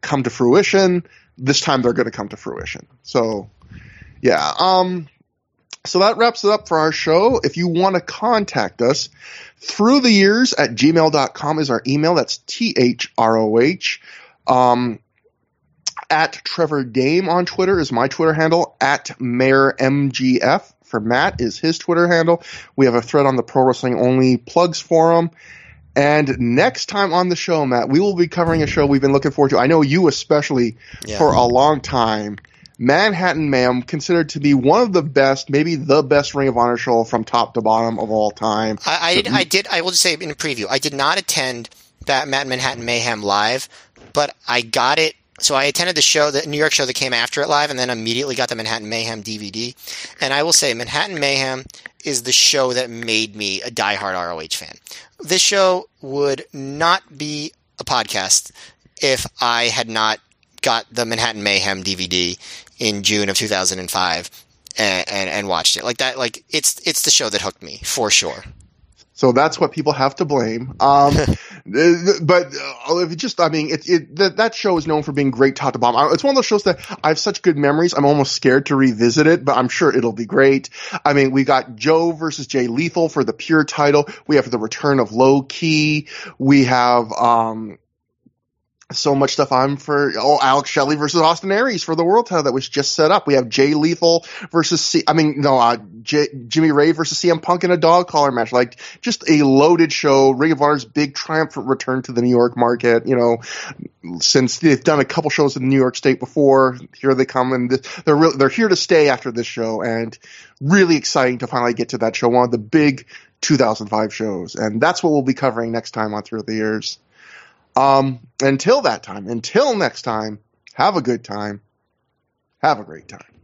come to fruition. this time they're going to come to fruition. So, yeah. Um, so that wraps it up for our show. If you want to contact us, through the years at gmail.com is our email. That's T H R O H. Um, at Trevor Dame on Twitter is my Twitter handle. At Mayor MGF for Matt is his Twitter handle. We have a thread on the Pro Wrestling Only Plugs Forum. And next time on the show, Matt, we will be covering a show we've been looking forward to. I know you especially Yeah. for a long time. Manhattan Mayhem, considered to be one of the best, maybe the best Ring of Honor show from top to bottom of all time. I, I, did, I did. I will just say in a preview, I did not attend that Matt Manhattan Mayhem live, but I got it. So I attended the show, the New York show that came after it live, and then immediately got the Manhattan Mayhem DVD. And I will say, Manhattan Mayhem is the show that made me a diehard ROH fan. This show would not be a podcast if I had not got the Manhattan Mayhem DVD in June of 2005 and, and, and watched it. Like that, like it's it's the show that hooked me for sure. So that's what people have to blame. Um, but uh, if it just, I mean, it, it, that, that show is known for being great top to bottom. It's one of those shows that I have such good memories. I'm almost scared to revisit it, but I'm sure it'll be great. I mean, we got Joe versus Jay Lethal for the pure title. We have the return of Low Ki. We have, um, so much stuff on for oh Alex Shelley versus Austin Aries for the world title that was just set up. We have Jay Lethal versus C- I mean no uh, J- Jimmy Rave versus CM Punk in a dog collar match. Like just a loaded show. Ring of Honor's big triumphant return to the New York market. You know, since they've done a couple shows in New York State before, here they come and they're re- they're here to stay after this show and really exciting to finally get to that show. One of the big 2005 shows, and that's what we'll be covering next time on Through the Years. Um, until that time, until next time, have a good time. Have a great time.